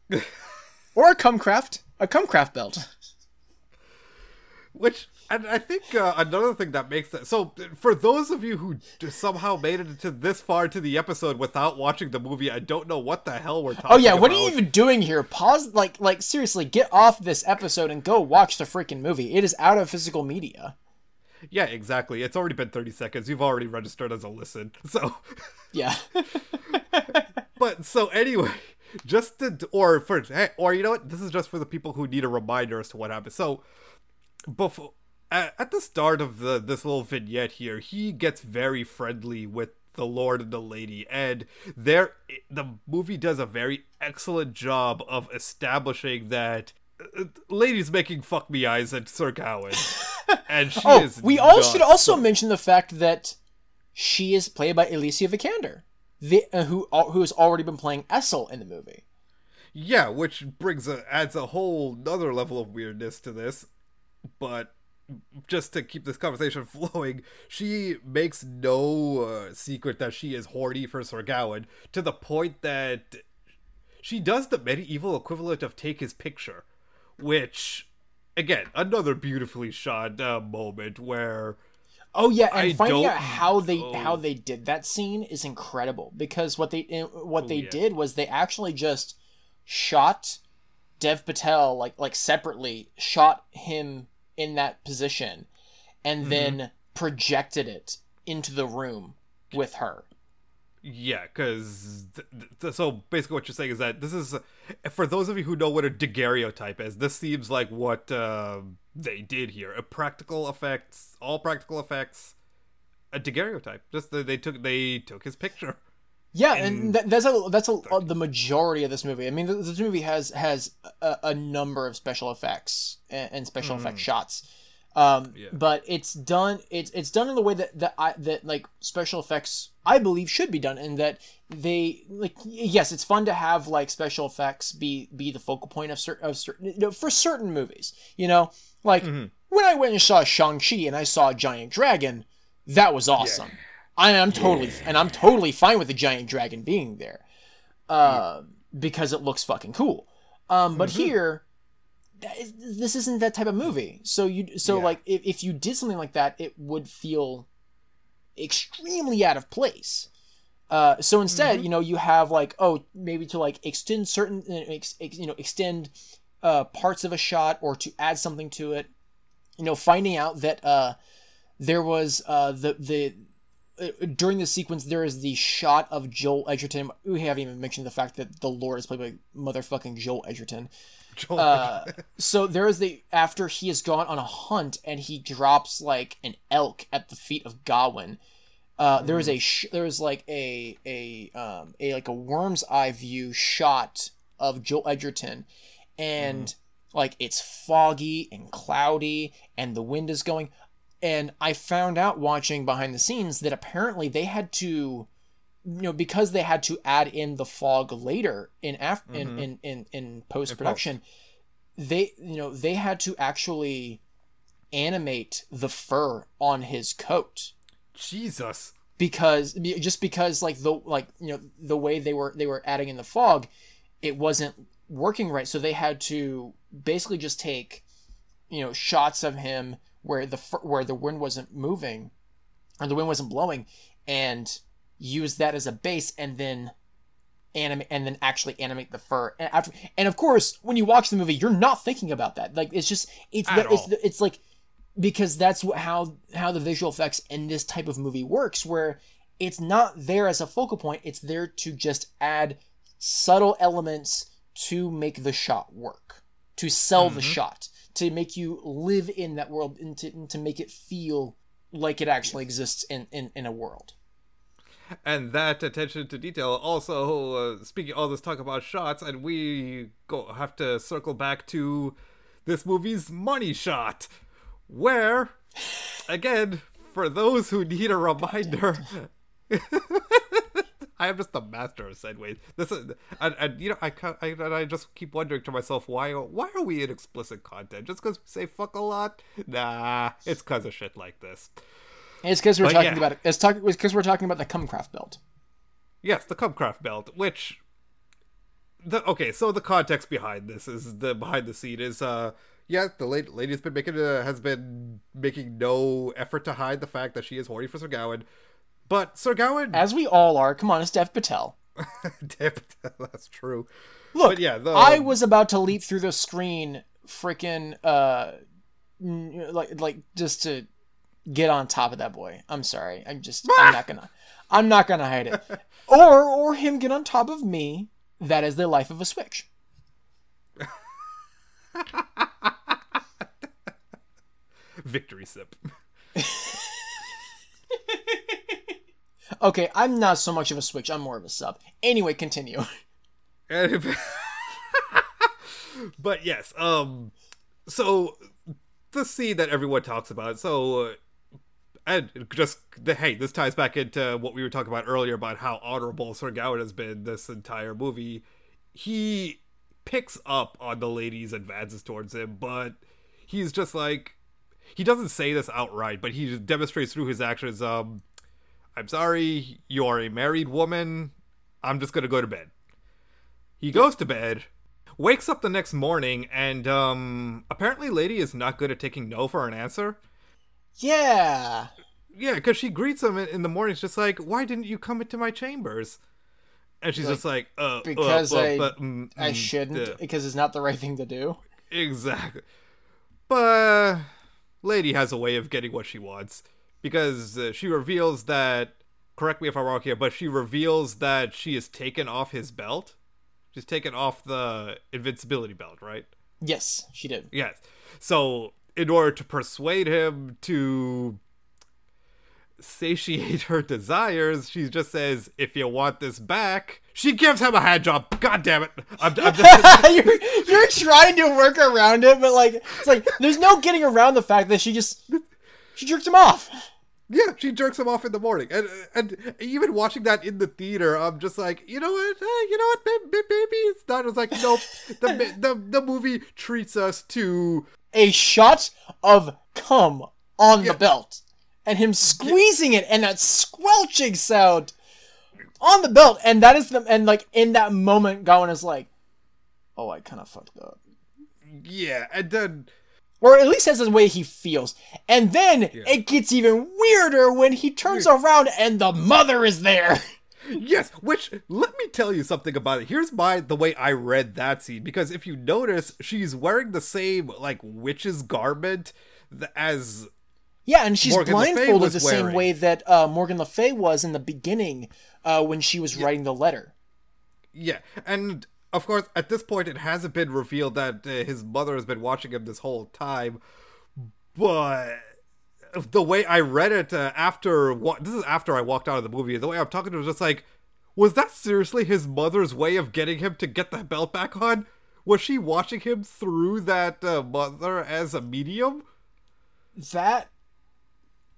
Speaker 2: [laughs] or a cumcraft. A cumcraft belt.
Speaker 1: Which and I think uh, another thing that makes that so for those of you who somehow made it to this far to the episode without watching the movie, I don't know what the hell we're talking.
Speaker 2: Oh yeah, what are you even doing here? Pause like like seriously, get off this episode and go watch the freaking movie. It is out of physical media.
Speaker 1: Yeah, exactly. It's already been 30 seconds. You've already registered as a listen. [laughs] So,
Speaker 2: Yeah. [laughs]
Speaker 1: but so anyway, just to, or for, or you know what? This is just for the people who need a reminder as to what happened. So, before, at, at the start of the this little vignette here, he gets very friendly with the Lord and the Lady, and there, the movie does a very excellent job of establishing that. uh, Lady's making fuck me eyes at Sir Gawain, [laughs] and she
Speaker 2: Oh,
Speaker 1: is.
Speaker 2: we all should also mention the fact that she is played by Alicia Vikander, the, uh, who al- who has already been playing Essel in the movie.
Speaker 1: Yeah, which brings a adds a whole other level of weirdness to this. But just to keep this conversation [laughs] flowing, she makes no uh, secret that she is horny for Sir Gawain to the point that she does the medieval equivalent of take his picture, which again another beautifully shot uh, moment where
Speaker 2: Oh yeah, and
Speaker 1: I
Speaker 2: finding out how they
Speaker 1: know.
Speaker 2: how they did that scene is incredible because what they uh, what they
Speaker 1: Oh, yeah.
Speaker 2: did was they actually just shot Dev Patel like like separately shot him in that position and
Speaker 1: Mm-hmm.
Speaker 2: then projected it into the room with her.
Speaker 1: Yeah, because th- th- so basically what you're saying is that this is for those of you who know what a daguerreotype is. This seems like what uh, they did here: a practical effects, all practical effects, a daguerreotype. Just that they took they took his picture.
Speaker 2: Yeah, and that, that's a that's a, uh, the majority of this movie. I mean, this movie has has a, a number of special effects and, and special effect shots, um,
Speaker 1: Yeah.
Speaker 2: but it's done it's it's done in the way that that I that like special effects I believe should be done, and that they like yes, it's fun to have like special effects be be the focal point of certain of certain you know, for certain movies. You know, like when I went and saw Shang Chi and I saw a giant dragon, that was awesome. I am totally and I'm totally fine with the giant dragon being there, uh, because it looks fucking cool. Um, but here, that is, this isn't that type of movie. So you so
Speaker 1: Yeah.
Speaker 2: like if, if you did something like that, it would feel extremely out of place. Uh, so instead, you know, you have like, oh, maybe to like extend certain, uh, ex, ex- you know, extend uh, parts of a shot or to add something to it. You know, finding out that uh, there was uh, the the uh, during the sequence there is the shot of Joel Edgerton. We haven't even mentioned the fact that the Lord is played by motherfucking Joel Edgerton.
Speaker 1: Joel-
Speaker 2: Uh, so there is the after he has gone on a hunt and he drops like an elk at the feet of Gawain. Uh, there is a sh- there is like a a um a like a worm's eye view shot of Joel Edgerton, and like it's foggy and cloudy and the wind is going. And I found out watching behind the scenes that apparently they had to you know because they had to add in the fog later in af- in, mm-hmm. in in in post. production they you know they had to actually animate the fur on his coat.
Speaker 1: Jesus.
Speaker 2: because just because like the like you know the way they were they were adding in the fog it wasn't working right. So they had to basically just take you know shots of him where the fur- where the wind wasn't moving or the wind wasn't blowing and use that as a base and then animate and then actually animate the fur. And after and of course when you watch the movie you're not thinking about that. Like it's just it's the, it's the, it's like because that's what how how the visual effects in this type of movie works where it's not there as a focal point it's there to just add subtle elements to make the shot work to sell the mm-hmm. shot to make you live in that world and to, and to make it feel like it actually exists in, in, in a world
Speaker 1: And that attention to detail also, uh, speaking all this talk about shots, and we go have to circle back to this movie's money shot, where, again, for those who need a reminder, [laughs] I am just the master of segues. This is, and, and you know, I, I and I just keep wondering to myself why why are we in explicit content? Just because we say fuck a lot? Nah, it's because of shit like this.
Speaker 2: It's because we're
Speaker 1: But
Speaker 2: talking
Speaker 1: yeah.
Speaker 2: about it it's because we're talking about the cumcraft belt
Speaker 1: Yes, the Cubcraft belt, which the okay, so the context behind this is the behind the scene is uh yeah, the lady, lady's been making uh, has been making no effort to hide the fact that she is horny for Sir Gawain. But Sir Gawain
Speaker 2: as we all are come on it's Dev Patel [laughs]
Speaker 1: Damn it, that's true.
Speaker 2: Look,
Speaker 1: But yeah, the-
Speaker 2: I was about to leap through the screen, freaking, uh, like, like just to get on top of that boy. I'm sorry. I'm just, I'm not gonna, I'm not gonna hide it. [laughs] Or, or him get on top of me. That is the life of a switch. [laughs]
Speaker 1: victory sip. [laughs]
Speaker 2: Okay, I'm not so much of a switch. I'm more of a sub. Anyway, continue.
Speaker 1: But yes, um, so the scene that everyone talks about. So, uh, and just the hey, this ties back into what we were talking about earlier about how honorable Sir Gawain has been this entire movie. He picks up on the lady's advances towards him, but he's just like he doesn't say this outright, but he just demonstrates through his actions. Um, I'm sorry, you are a married woman. I'm just gonna go to bed. He goes to bed, wakes up the next morning, and um, apparently, Lady is not good at taking no for an answer.
Speaker 2: Yeah.
Speaker 1: Yeah, because she greets him in, in the morning. It's just like, "Why didn't you come into my chambers?" And she's just like, "Uh,
Speaker 2: Because
Speaker 1: uh, uh,
Speaker 2: I-
Speaker 1: but, mm,
Speaker 2: I
Speaker 1: mm,
Speaker 2: shouldn't
Speaker 1: uh,
Speaker 2: because it's not the right thing to do.
Speaker 1: Exactly. But uh, Lady has a way of getting what she wants because uh, she reveals that. Correct me if I'm wrong here, but she reveals that she has taken off his belt. She's taken off the invincibility belt, right?
Speaker 2: Yes, she did.
Speaker 1: Yes. So, in order to persuade him to satiate [laughs] her desires, she just says, "If you want this back," she gives him a hand job. God damn it! I'm, I'm just, [laughs] [laughs]
Speaker 2: you're, you're trying to work around it, but like it's like there's no getting around the fact that she just she jerked him off.
Speaker 1: Yeah, she jerks him off in the morning, and and even watching that in the theater, I'm just like, you know what, eh, you know what, ba- baby, it's not. It's like, nope. the the the movie treats us to
Speaker 2: A shot of cum on
Speaker 1: Yeah.
Speaker 2: the belt, and him squeezing it, and that squelching sound on the belt, and that is the and like in that moment, Gawain is like, "Oh, I kind of fucked up."
Speaker 1: yeah, and then
Speaker 2: or at least that's the way he feels. And then it gets even weirder when he turns around and the mother is there. [laughs]
Speaker 1: Yes, which let me tell you something about it. Here's my the way I read that scene because if you notice, she's wearing the same like witch's garment as
Speaker 2: Yeah, and she's
Speaker 1: Morgan
Speaker 2: blindfolded the same
Speaker 1: wearing.
Speaker 2: way that uh, Morgan Le Fay was in the beginning uh, when she was writing the letter.
Speaker 1: yeah, and of course at this point it hasn't been revealed that uh, his mother has been watching him this whole time, but the way I read it uh, after what this is after I walked out of the movie, the way I'm talking to him was just like, was that seriously his mother's way of getting him to get the belt back on? Was she watching him through that uh, mother as a medium?
Speaker 2: That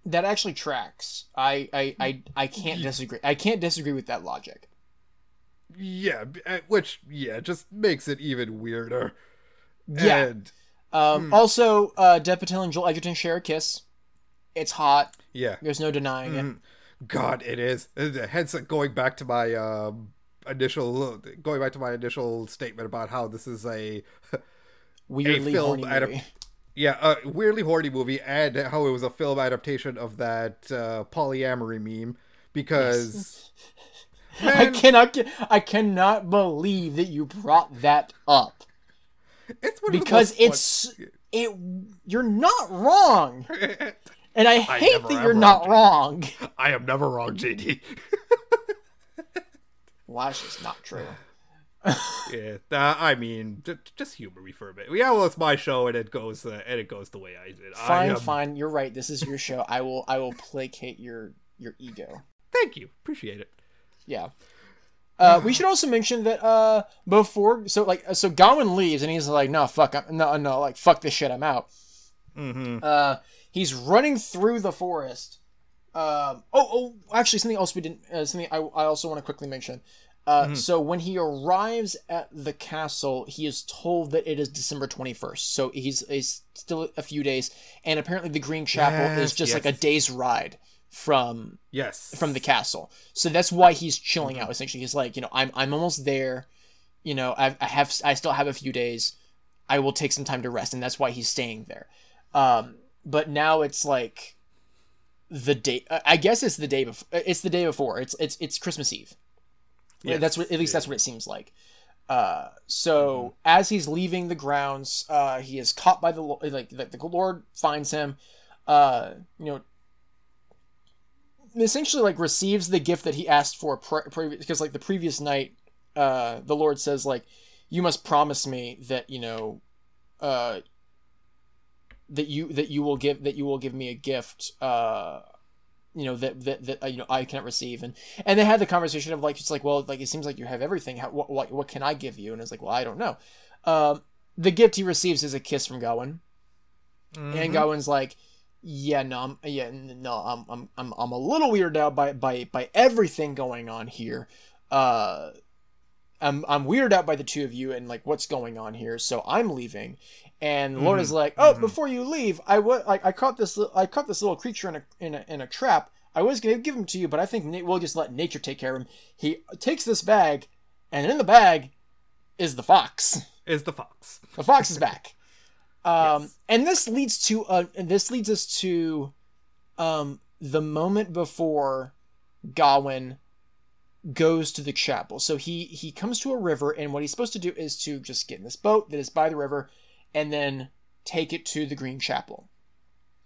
Speaker 2: that actually tracks. I I I, I can't disagree. I can't disagree with that logic.
Speaker 1: Yeah, uh, which yeah just makes it even weirder.
Speaker 2: Yeah.
Speaker 1: And,
Speaker 2: Um, Also, uh, Dev Patel and Joel Edgerton share a kiss. It's hot.
Speaker 1: yeah.
Speaker 2: There's no denying it.
Speaker 1: God, it is. Uh, Hence, uh, going back to my um, initial, going back to my initial statement about how this is a, [laughs]
Speaker 2: Weirdly
Speaker 1: film
Speaker 2: horny movie.
Speaker 1: yeah, a weirdly horny movie, and how it was a film adaptation of that uh, polyamory meme, because [laughs]
Speaker 2: I cannot I cannot believe that you brought that up
Speaker 1: it's one of the
Speaker 2: because
Speaker 1: most fun-
Speaker 2: it's it. You're not wrong, [laughs] and I hate
Speaker 1: never
Speaker 2: that you're not
Speaker 1: Jay.
Speaker 2: wrong.
Speaker 1: I am never wrong, JD. [laughs]
Speaker 2: Well, that's just not true.
Speaker 1: yeah, uh, I mean, j- just humor me for a bit. Yeah, well, it's my show, and it goes, uh, and it goes the way I did. I
Speaker 2: Fine,
Speaker 1: am-
Speaker 2: fine. You're right. This is your show. I will I will placate your your ego.
Speaker 1: Thank you, appreciate it.
Speaker 2: Yeah. Uh, we should also mention that uh, before, so like, so Gawain leaves and he's like, "No, fuck, I'm, no, no, like, fuck this shit, I'm out."
Speaker 1: Mm-hmm.
Speaker 2: Uh, he's running through the forest. Um, oh, oh, actually, something else we didn't. Uh, something I, I also want to quickly mention. Uh, So when he arrives at the castle, he is told that it is December twenty first. So he's, he's still a few days, and apparently the Green Chapel is
Speaker 1: Yes,
Speaker 2: just like a day's ride from
Speaker 1: Yes,
Speaker 2: from the castle. So that's why he's chilling out. Essentially, he's like, you know, I'm I'm almost there. You know, I, I have I still have a few days. I will take some time to rest, and that's why he's staying there. Um, but now it's like the day. I guess it's the day before. It's the day before. It's it's it's Christmas Eve.
Speaker 1: Yes,
Speaker 2: that's what at least
Speaker 1: yeah.
Speaker 2: that's what it seems like. Uh, so as he's leaving the grounds, uh, he is caught by the like the, the Lord finds him. Uh, you know, essentially like receives the gift that he asked for pre- because like the previous night, uh, the Lord says like, you must promise me that you know, uh, that you that you will give that you will give me a gift. Uh, you know that that, that uh, you know I cannot receive. And and they had the conversation of like it's like well like it seems like you have everything. How, what, what what can I give you? And it's like well I don't know. Um the gift he receives is a kiss from Gawain.
Speaker 1: Mm-hmm.
Speaker 2: and Gawain's like yeah no I'm yeah no I'm I'm I'm, I'm a little weirded out by by by everything going on here. Uh I'm I'm weirded out by the two of you and like what's going on here. So I'm leaving and Lord is like, "Oh, before you leave, I like I caught this I caught this little creature in a in a, in a trap. I was gonna give him to you, but I think we'll just let nature take care of him." He takes this bag, and in the bag is the fox.
Speaker 1: is the fox.
Speaker 2: The fox is back. [laughs] Um, and this leads to uh, and this leads us to um the moment before Gawain goes to the chapel. So he he comes to a river, and what he's supposed to do is to just get in this boat that is by the river, and then take it to the Green Chapel,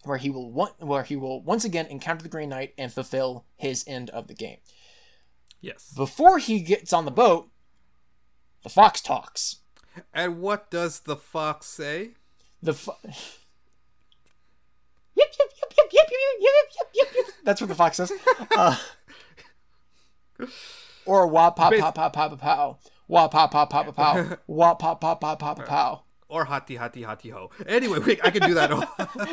Speaker 2: where he will want, where he will once again encounter the Green Knight and fulfill his end of the game.
Speaker 1: Yes.
Speaker 2: Before he gets on the boat, the fox talks.
Speaker 1: And what does the fox say?
Speaker 2: The fo- Yip, yip, yip, yip, yip, yip, yip, yip, yip, yip. That's what the fox says. Uh, or wah pop pop pop pop pow. Wah pop pop pop pow. Wah pop pop pop pop pow.
Speaker 1: Or hotty hotty hotty ho. Anyway, wait, I can do that. all.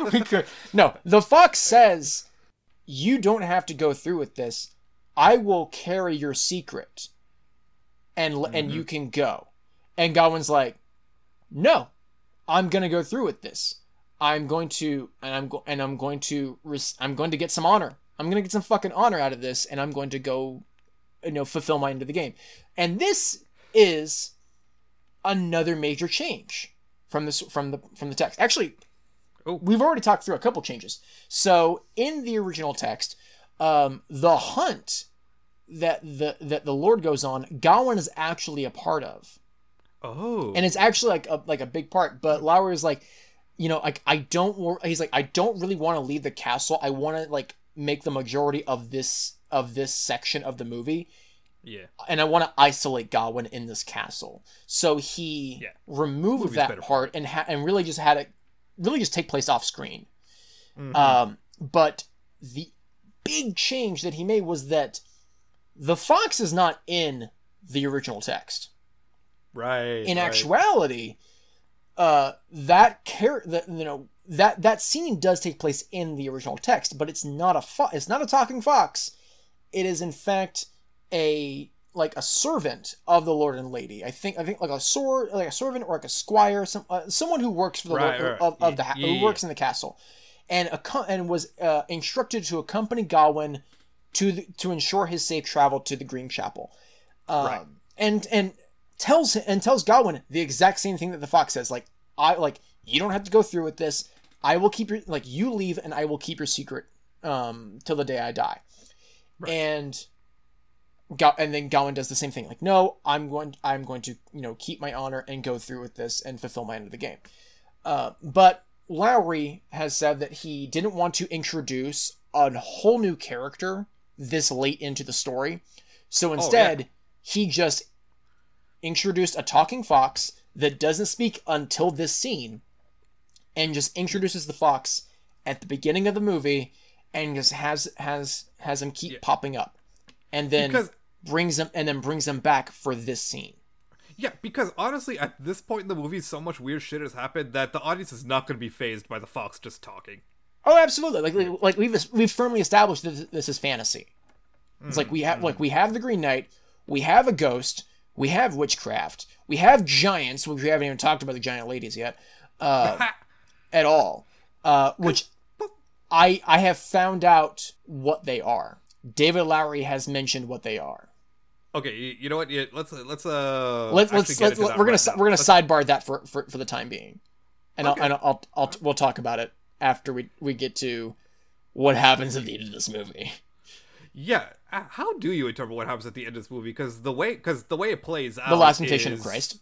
Speaker 1: [laughs]
Speaker 2: We could no. The fox says, "You don't have to go through with this. I will carry your secret, and l and you mm-hmm. can go." And Gawain's like, "No, I'm gonna go through with this. I'm going to, and I'm go- and I'm going to, res- I'm going to get some honor. I'm gonna get some fucking honor out of this, and I'm going to go, you know, fulfill my end of the game. And this is another major change from this from the from the text. Actually,
Speaker 1: Oh.
Speaker 2: we've already talked through a couple changes. So in the original text, um, the hunt that the that the Lord goes on, Gawain is actually a part of,
Speaker 1: Oh.
Speaker 2: and it's actually like a like a big part. But Lowery is like, you know, like I don't. He's like, I don't really want to leave the castle. I want to like make the majority of this of this section of the movie
Speaker 1: yeah.
Speaker 2: and I want to isolate Gawain in this castle. So he
Speaker 1: Yeah.
Speaker 2: removed
Speaker 1: Movie's
Speaker 2: that part and ha- and really just had it really just take place off screen.
Speaker 1: Mhm.
Speaker 2: Um, but the big change that he made was that the fox is not in the original text.
Speaker 1: right.
Speaker 2: In
Speaker 1: right.
Speaker 2: actuality, uh, that char- that you know that that scene does take place in the original text, but it's not a fo- it's not a talking fox. It is in fact a like a servant of the lord and lady. I think I think like a sword like a servant or like a squire, some uh, someone who works for the
Speaker 1: Right,
Speaker 2: lord
Speaker 1: right.
Speaker 2: of, of the ha-
Speaker 1: Yeah,
Speaker 2: who
Speaker 1: yeah,
Speaker 2: works in the castle, and a, and was uh, instructed to accompany Gawain to the, to ensure his safe travel to the Green Chapel. Um,
Speaker 1: Right.
Speaker 2: And and tells and tells Gawain the exact same thing that the fox says. Like I like you don't have to go through with this. I will keep your like you leave and I will keep your secret um till the day I die.
Speaker 1: Right.
Speaker 2: And Ga- and then Gawain does the same thing. Like no, I'm going I'm going to you know keep my honor and go through with this and fulfill my end of the game. Uh, but Lowery has said that he didn't want to introduce a whole new character this late into the story. So instead, he just introduced a talking fox that doesn't speak until this scene and just introduces the fox at the beginning of the movie and just has has has him keep
Speaker 1: Yeah.
Speaker 2: popping up and then
Speaker 1: Because
Speaker 2: brings them and then brings them back for this scene.
Speaker 1: yeah, because honestly, at this point in the movie, so much weird shit has happened that the audience is not going to be phased by the fox just talking.
Speaker 2: Oh, absolutely. Like like, we've we've firmly established that this is fantasy. It's like we have like we have the Green Knight, we have a ghost, we have witchcraft, we have giants, which we haven't even talked about the giant ladies yet, uh, [laughs] at all. Uh, which I I have found out what they are. David Lowery has mentioned what they are.
Speaker 1: Okay, you, know what? Yeah, let's let's uh.
Speaker 2: Let's let's, let's we're gonna
Speaker 1: right
Speaker 2: si-
Speaker 1: now.
Speaker 2: we're gonna
Speaker 1: Let's-
Speaker 2: sidebar that for, for for the time being, and
Speaker 1: Okay.
Speaker 2: I'll and I'll, I'll we'll talk about it after we we get to what happens at the end of this movie.
Speaker 1: Yeah, uh, how do you interpret what happens at the end of this movie? Because the way because the way it plays out,
Speaker 2: The Last Temptation
Speaker 1: is-
Speaker 2: of Christ.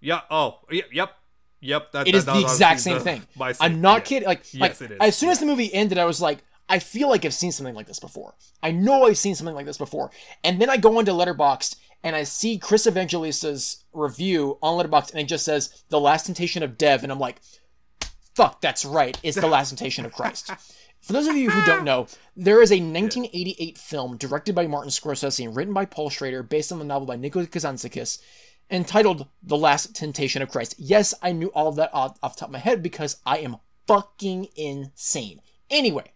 Speaker 1: Yeah. Oh. Yeah, yep. Yep. That,
Speaker 2: It
Speaker 1: that-
Speaker 2: is
Speaker 1: that
Speaker 2: the exact same
Speaker 1: the-
Speaker 2: thing. I'm not
Speaker 1: yeah.
Speaker 2: kidding. Like,
Speaker 1: Yes,
Speaker 2: like
Speaker 1: it is.
Speaker 2: as soon as the movie ended, I was like, I feel like I've seen something like this before. I know I've seen something like this before. And then I go into Letterboxd and I see Chris Evangelista's review on Letterboxd, and it just says "The Last Temptation of Dev," and I'm like, "Fuck, that's right. It's the Last Temptation of Christ." [laughs] For those of you who don't know, there is a 1988 film directed by Martin Scorsese and written by Paul Schrader, based on the novel by Nicholas Kazantzakis, entitled The Last Temptation of Christ. Yes, I knew all of that off, off the top of my head because I am fucking insane. Anyway,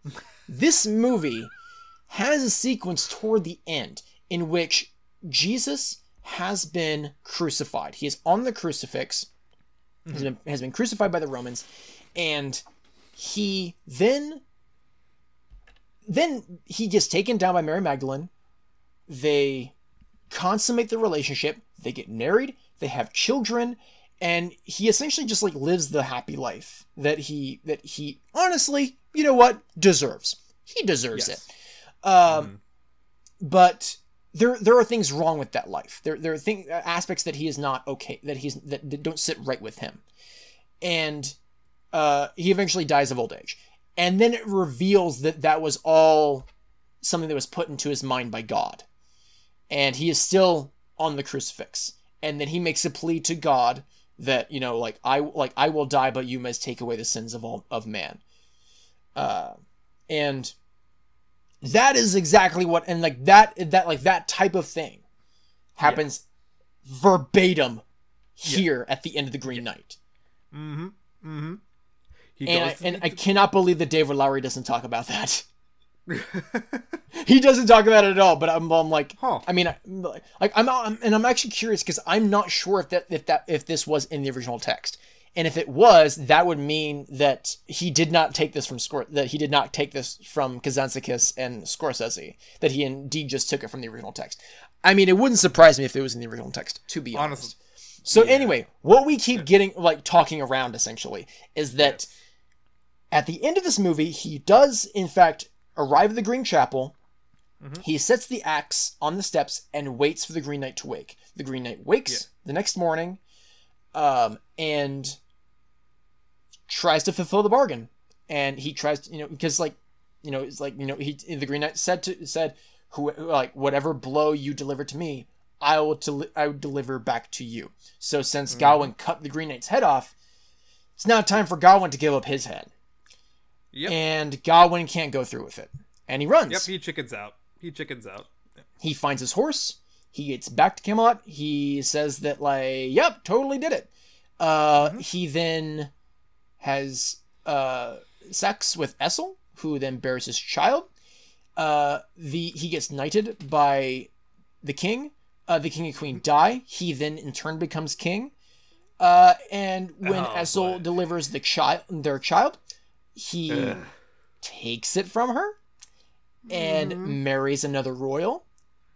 Speaker 2: this movie has a sequence toward the end in which Jesus has been crucified. He is on the crucifix, has mm-hmm. been, has been crucified by the Romans, and he then then he gets taken down by Mary Magdalene. They consummate the relationship. They get married. They have children, and he essentially just like lives the happy life that he that he honestly, you know what, deserves. He deserves
Speaker 1: Yes.
Speaker 2: it. Um, but there there are things wrong with that life. There there are thing aspects that he is not okay that he's that, that don't sit right with him, and uh, he eventually dies of old age. And then it reveals that that was all something that was put into his mind by God, and he is still on the crucifix. And then he makes a plea to God that you know, like I like I will die, but you must take away the sins of all of man. Uh, and that is exactly what and like that that like that type of thing happens verbatim here at the end of the Green Knight.
Speaker 1: Mm-hmm. Mm-hmm. He
Speaker 2: And I, and
Speaker 1: meet
Speaker 2: I cannot believe that David Lowery doesn't talk about that. [laughs] [laughs] he doesn't talk about it at all. But I'm, I'm like,
Speaker 1: Huh.
Speaker 2: I mean, I, like I'm, I'm and I'm actually curious because I'm not sure if that if that if this was in the original text. And if it was, that would mean that he did not take this from Scor- that he did not take this from Kazantzakis and Scorsese. That he indeed just took it from the original text. I mean, it wouldn't surprise me if it was in the original text. To be honest.
Speaker 1: Honestly,
Speaker 2: So anyway, what we keep getting like talking around essentially is that at the end of this movie, he does in fact arrive at the Green Chapel. Mm-hmm. He sets the axe on the steps and waits for the Green Knight to wake. The Green Knight wakes
Speaker 1: Yeah.
Speaker 2: the next morning, um, and tries to fulfill the bargain. And he tries, to, you know, because like, you know, it's like you know, he the Green Knight said to said, who like whatever blow you deliver to me, I will to I will deliver back to you. So since Gawain cut the Green Knight's head off, it's now time for Gawain to give up his head.
Speaker 1: Yep.
Speaker 2: And Gawain can't go through with it, and he runs.
Speaker 1: Yep. He chickens out. He chickens out.
Speaker 2: he finds his horse. He gets back to Camelot. He says that like, "Yep, totally did it." Uh, He then has uh, sex with Essel, who then bears his child. Uh, the he gets knighted by the king. Uh, the king and queen die. He then in turn becomes king. Uh, and when
Speaker 1: Oh,
Speaker 2: Essel
Speaker 1: boy.
Speaker 2: delivers the child, their child, he
Speaker 1: Ugh.
Speaker 2: takes it from her and
Speaker 1: Mm-hmm.
Speaker 2: marries another royal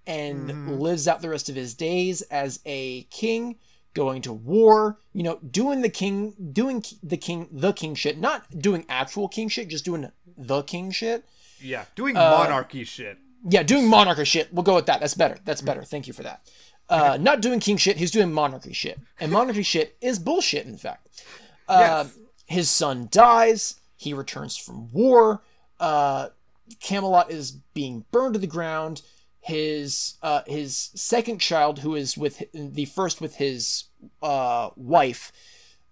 Speaker 2: and lives out the rest of his days as a king going to war you know doing the king doing the king the king shit not doing actual king shit just doing the king shit
Speaker 1: Yeah. Doing
Speaker 2: Uh,
Speaker 1: monarchy shit.
Speaker 2: yeah doing monarchy shit we'll go with that that's better that's better thank you for that uh not doing king shit he's doing monarchy shit and monarchy [laughs] shit is bullshit in fact uh,
Speaker 1: Yes.
Speaker 2: his son dies. He returns from war. Uh, Camelot is being burned to the ground. His uh, his second child, who is with the first with his uh, wife,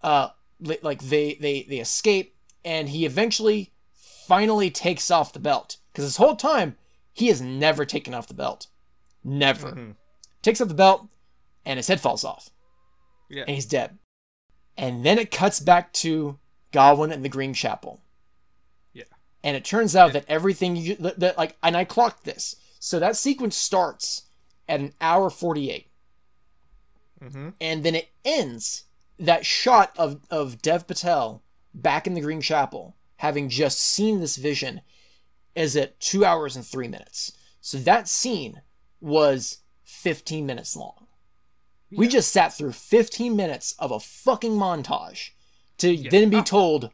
Speaker 2: uh, like they they they escape, and he eventually finally takes off the belt because this whole time he has never taken off the belt, never
Speaker 1: Mhm.
Speaker 2: takes off the belt, and his head falls off
Speaker 1: Yeah.
Speaker 2: and he's dead. And then it cuts back to Gawain and the Green Chapel.
Speaker 1: Yeah.
Speaker 2: And it turns out that everything you that, like and I clocked this. So that sequence starts at an hour 48
Speaker 1: Mm-hmm.
Speaker 2: and then it ends that shot of of Dev Patel back in the Green Chapel having just seen this vision is at 2 hours and 3 minutes. So that scene was 15 minutes long. We just sat through 15 minutes of a fucking montage to then be
Speaker 1: Oh.
Speaker 2: told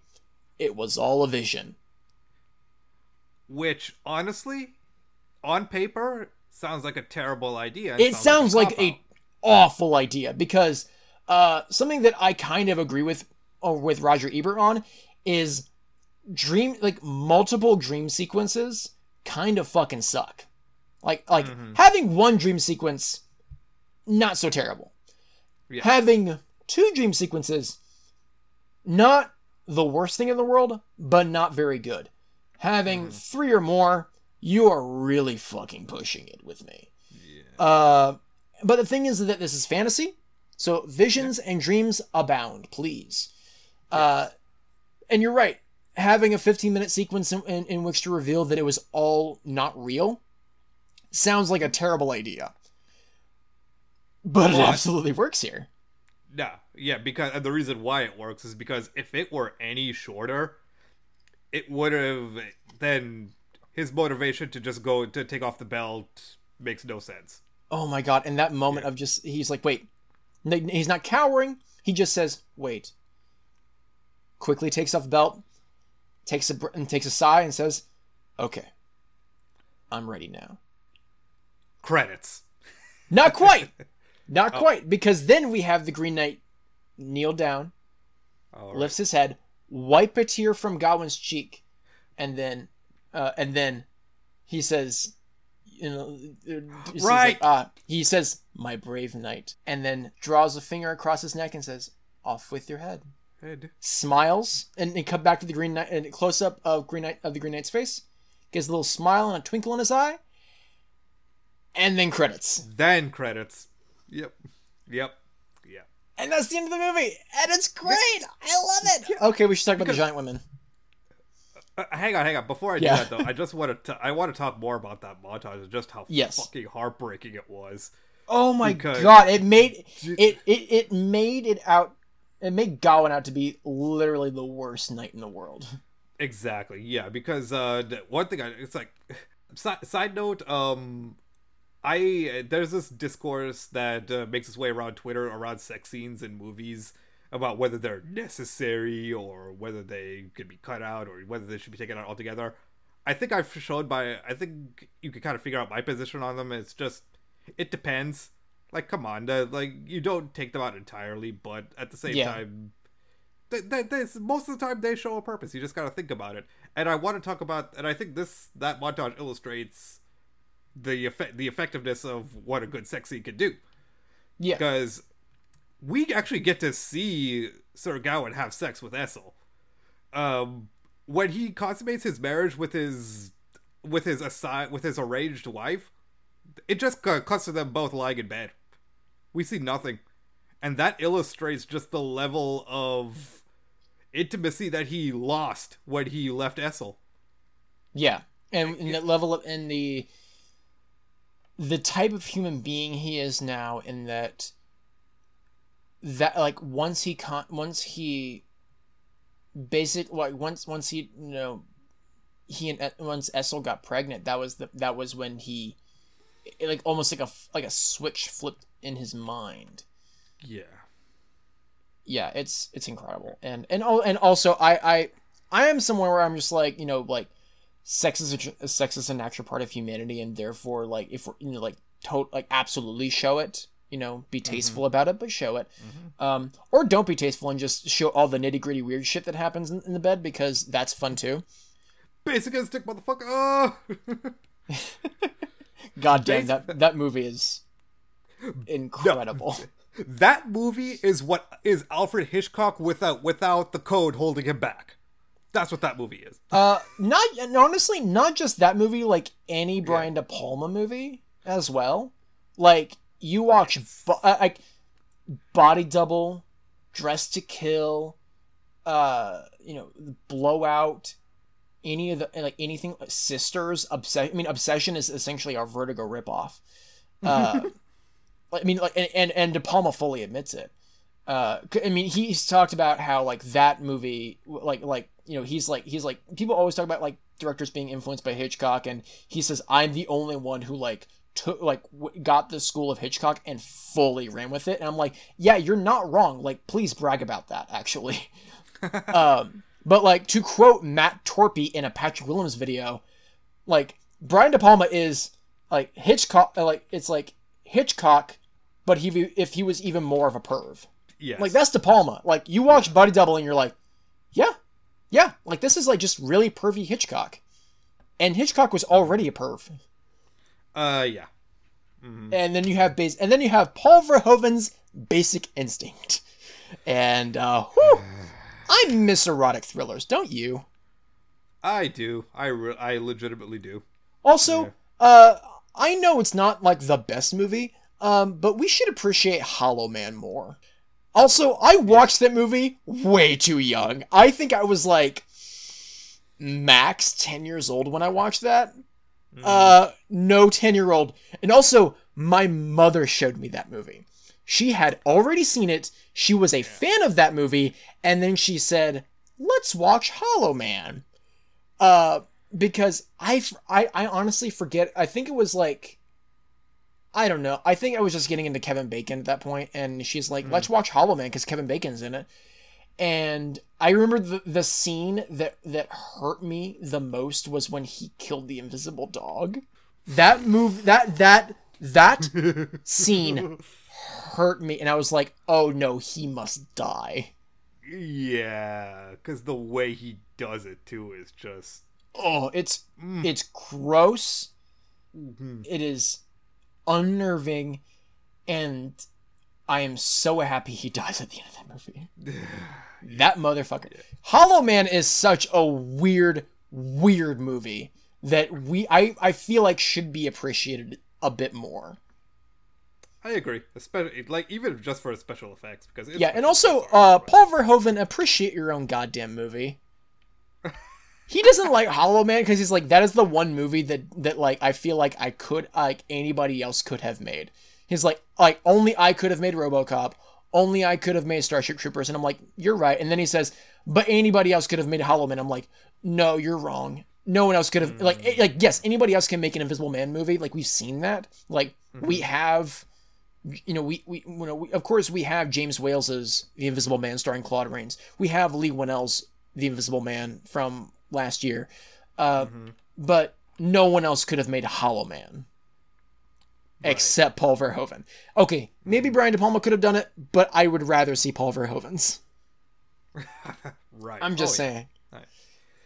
Speaker 2: it was all a vision.
Speaker 1: Which honestly, on paper, sounds like a terrible idea.
Speaker 2: It sounds like
Speaker 1: cop-out.
Speaker 2: a awful idea because uh, something that I kind of agree with or with Roger Ebert on is dream like multiple dream sequences kind of fucking suck. Like like
Speaker 1: Mhm.
Speaker 2: having one dream sequence not so terrible.
Speaker 1: Yeah.
Speaker 2: Having two dream sequences not the worst thing in the world, but not very good. Having three or more, you are really fucking pushing it with me. Uh, but the thing is that this is fantasy, so visions and dreams abound. Please, uh, and you're right. Having a 15 minute sequence in, in, in which to reveal that it was all not real sounds like a terrible idea, but it absolutely works here.
Speaker 1: No, yeah, because the reason why it works is because if it were any shorter, it would have then his motivation to just go to take off the belt makes no sense.
Speaker 2: Oh my god! And that moment of just he's like, wait, he's not cowering. He just says, wait. Quickly takes off the belt, takes a br- and takes a sigh and says, "Okay, I'm ready now."
Speaker 1: Credits.
Speaker 2: Not quite. [laughs] Not
Speaker 1: Oh.
Speaker 2: quite, because then we have the Green Knight kneel down,
Speaker 1: All right.
Speaker 2: lifts his head, wipe a tear from Gawain's cheek, and then, uh, and then he says, you know, uh,
Speaker 1: Right.
Speaker 2: like, ah, he says, "My brave knight," and then draws a finger across his neck and says, "Off with your head."
Speaker 1: Head.
Speaker 2: Smiles and, and cut back to the Green Knight and close up of Green Knight of the Green Knight's face, gives a little smile and a twinkle in his eye, and then credits.
Speaker 1: Then credits. Yep. Yep. Yep.
Speaker 2: And that's the end of the movie. And it's great. I love it. Okay, we should talk about the giant women.
Speaker 1: Uh, hang on, hang on. Before I
Speaker 2: Yeah.
Speaker 1: do that, though, I just want to. I want to talk more about that montage and just how
Speaker 2: Yes.
Speaker 1: fucking heartbreaking it was.
Speaker 2: Oh my
Speaker 1: Because-
Speaker 2: god, it made it, it it made it out it made Gawain out to be literally the worst knight in the world.
Speaker 1: Exactly. Yeah, because uh, one thing I it's like side, side note. Um, I there's this discourse that uh, makes its way around Twitter around sex scenes in movies about whether they're necessary or whether they could be cut out or whether they should be taken out altogether. I think I've showed by. I think you can kind of figure out my position on them. It's just, it depends. Like, come on, like you don't take them out entirely, but at the same
Speaker 2: Yeah.
Speaker 1: time, they, they, they, most of the time they show a purpose. You just gotta think about it. And I want to talk about, and I think this that montage illustrates the effect, the effectiveness of what a good sex scene can do
Speaker 2: Yeah.
Speaker 1: because we actually get to see Sir Gawain have sex with Essel. Um, when he consummates his marriage with his with his aside with his arranged wife, it just cu- cuts to them both lying in bed. We see nothing, and that illustrates just the level of intimacy that he lost when he left Essel.
Speaker 2: Yeah, and, and the level of and the the type of human being he is now, in that that like once he con once he basic like once once he you know he and E- once Essel got pregnant, that was the that was when he it, like almost like a like a switch flipped in his mind.
Speaker 1: Yeah.
Speaker 2: yeah it's it's incredible and and oh and also i i i am somewhere where i'm just like you know like sex is a, sex is a natural part of humanity and therefore like if we're you know like to- like absolutely show it you know be tasteful about it but show it um or don't be tasteful and just show all the nitty gritty weird shit that happens in, in the bed because that's fun too
Speaker 1: Basic instinct, motherfucker. Oh! [laughs]
Speaker 2: god damn that that movie is incredible [laughs]
Speaker 1: That movie is what is Alfred Hitchcock without without the code holding him back. That's what that movie is.
Speaker 2: Uh, not honestly, not just that movie. Like any Brian De Palma movie as well. Like you watch, bo- uh, like Body Double, Dress to Kill, uh, you know, Blowout, any of the like anything. Sisters, Obsession. I mean, Obsession is essentially our Vertigo ripoff. Uh, [laughs] I mean, like, and and, and De Palma fully admits it. Uh, I mean, he's talked about how like that movie, like like you know, he's like he's like people always talk about like directors being influenced by Hitchcock, and he says I'm the only one who like took like w- got the school of Hitchcock and fully ran with it. And I'm like, yeah, you're not wrong. Like, please brag about that, actually. [laughs] um, but like to quote Matt Torpy in a Patrick Willems video, like Brian De Palma is like Hitchcock. uh, Like it's like Hitchcock, but he if he was even more of a perv.
Speaker 1: Yes.
Speaker 2: Like that's De Palma. Like you watch Body Double and you're like, yeah, yeah. Like this is like just really pervy Hitchcock, and Hitchcock was already a perv.
Speaker 1: Uh yeah.
Speaker 2: And then you have base, and then you have Paul Verhoeven's Basic Instinct, and uh, whew, [sighs] I miss erotic thrillers, don't you?
Speaker 1: I do. I re- I legitimately do.
Speaker 2: Also,
Speaker 1: Yeah.
Speaker 2: uh, I know it's not like the best movie, um, but we should appreciate Hollow Man more. Also, I watched that movie way too young. I think I was like max 10 years old when I watched that. Uh, no 10 year old. And also, my mother showed me that movie. She had already seen it. She was a fan of that movie. And then she said, let's watch Hollow Man. Uh, because I, I, I honestly forget. I think it was like, I don't know. I think I was just getting into Kevin Bacon at that point, and she's like, "Let's watch Hollow Man" because Kevin Bacon's in it. And I remember the the scene that that hurt me the most was when he killed the invisible dog. That move, that that that [laughs] scene hurt me, and I was like, "Oh no, he must die."
Speaker 1: Yeah, because the way he does it too is just.
Speaker 2: Oh, it's
Speaker 1: Mm.
Speaker 2: it's gross.
Speaker 1: Mhm.
Speaker 2: It is unnerving, and I am so happy he [laughs] dies at the end of that movie. [laughs] that motherfucker. Hollow Man is such a weird, weird movie that we I, I feel like should be appreciated a bit more.
Speaker 1: I agree, especially like even just for special effects because it's
Speaker 2: Yeah, and also uh Paul Verhoeven, appreciate your own goddamn movie. He doesn't like Hollow Man because he's like that is the one movie that that like I feel like I could like anybody else could have made. He's like like only I could have made RoboCop, only I could have made Starship Troopers, and I'm like you're right. And then he says, but anybody else could have made Hollow Man. I'm like, no, you're wrong. No one else could have like eh, like yes, anybody else can make an Invisible Man movie. Like we've seen that. Like we have you know, we, we, you know, we, of course, we have James Whale's The Invisible Man starring Claude Rains. We have Leigh Whannell's The Invisible Man from last year. Uh, but no one else could have made Hollow Man except Paul Verhoeven. Okay, maybe Brian De Palma could have done it, but I would rather see Paul Verhoeven's. [laughs]
Speaker 1: right.
Speaker 2: I'm just
Speaker 1: Oh, yeah.
Speaker 2: saying.
Speaker 1: Right.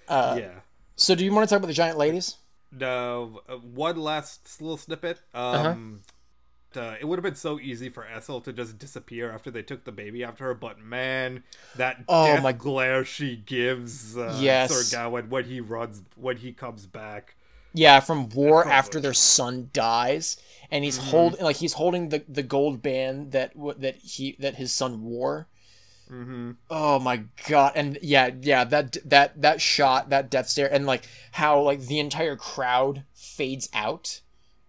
Speaker 2: Uh,
Speaker 1: yeah.
Speaker 2: So, do you want to talk about the giant ladies?
Speaker 1: No, uh, one last little snippet.
Speaker 2: Uh-huh.
Speaker 1: Um, uh, it would have been so easy for Essel to just disappear after they took the baby after her, but man, that
Speaker 2: Oh,
Speaker 1: death
Speaker 2: my-
Speaker 1: glare she gives uh,
Speaker 2: Yes.
Speaker 1: Sir Gawain when he runs, when he comes back.
Speaker 2: Yeah, from war after their son dies, and he's holding like he's holding the the gold band that that he that his son wore.
Speaker 1: Mm-hmm.
Speaker 2: Oh my god! And yeah, yeah, that that that shot, that death stare, and like how like the entire crowd fades out,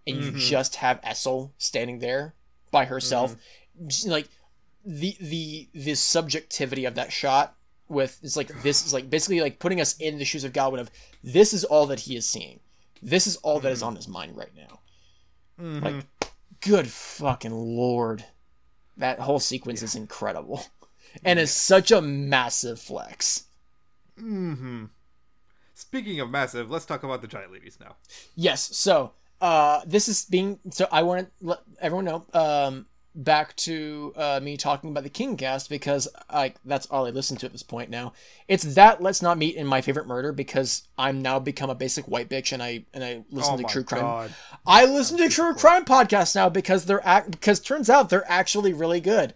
Speaker 2: and you
Speaker 1: Mhm.
Speaker 2: just have Essel standing there by herself. Just, Like the the the subjectivity of that shot with it's like this is like basically like putting us in the shoes of Godwin of this is all that he is seeing, this is all that is on his mind right now.
Speaker 1: Mm-hmm.
Speaker 2: Like, good fucking lord. That whole sequence is incredible. [laughs] And is such a massive flex.
Speaker 1: mm-hmm. Speaking of massive, let's talk about the giant ladies now.
Speaker 2: Yes, so uh this is being so I want to let everyone know um back to uh, me talking about the King cast because like that's all I listen to at this point now. It's that let's not meet in my favorite murder because I'm now become a basic white bitch and I and I listen
Speaker 1: oh
Speaker 2: to true crime.
Speaker 1: god.
Speaker 2: I listen to true crime podcasts now because they're act because turns out they're actually really good.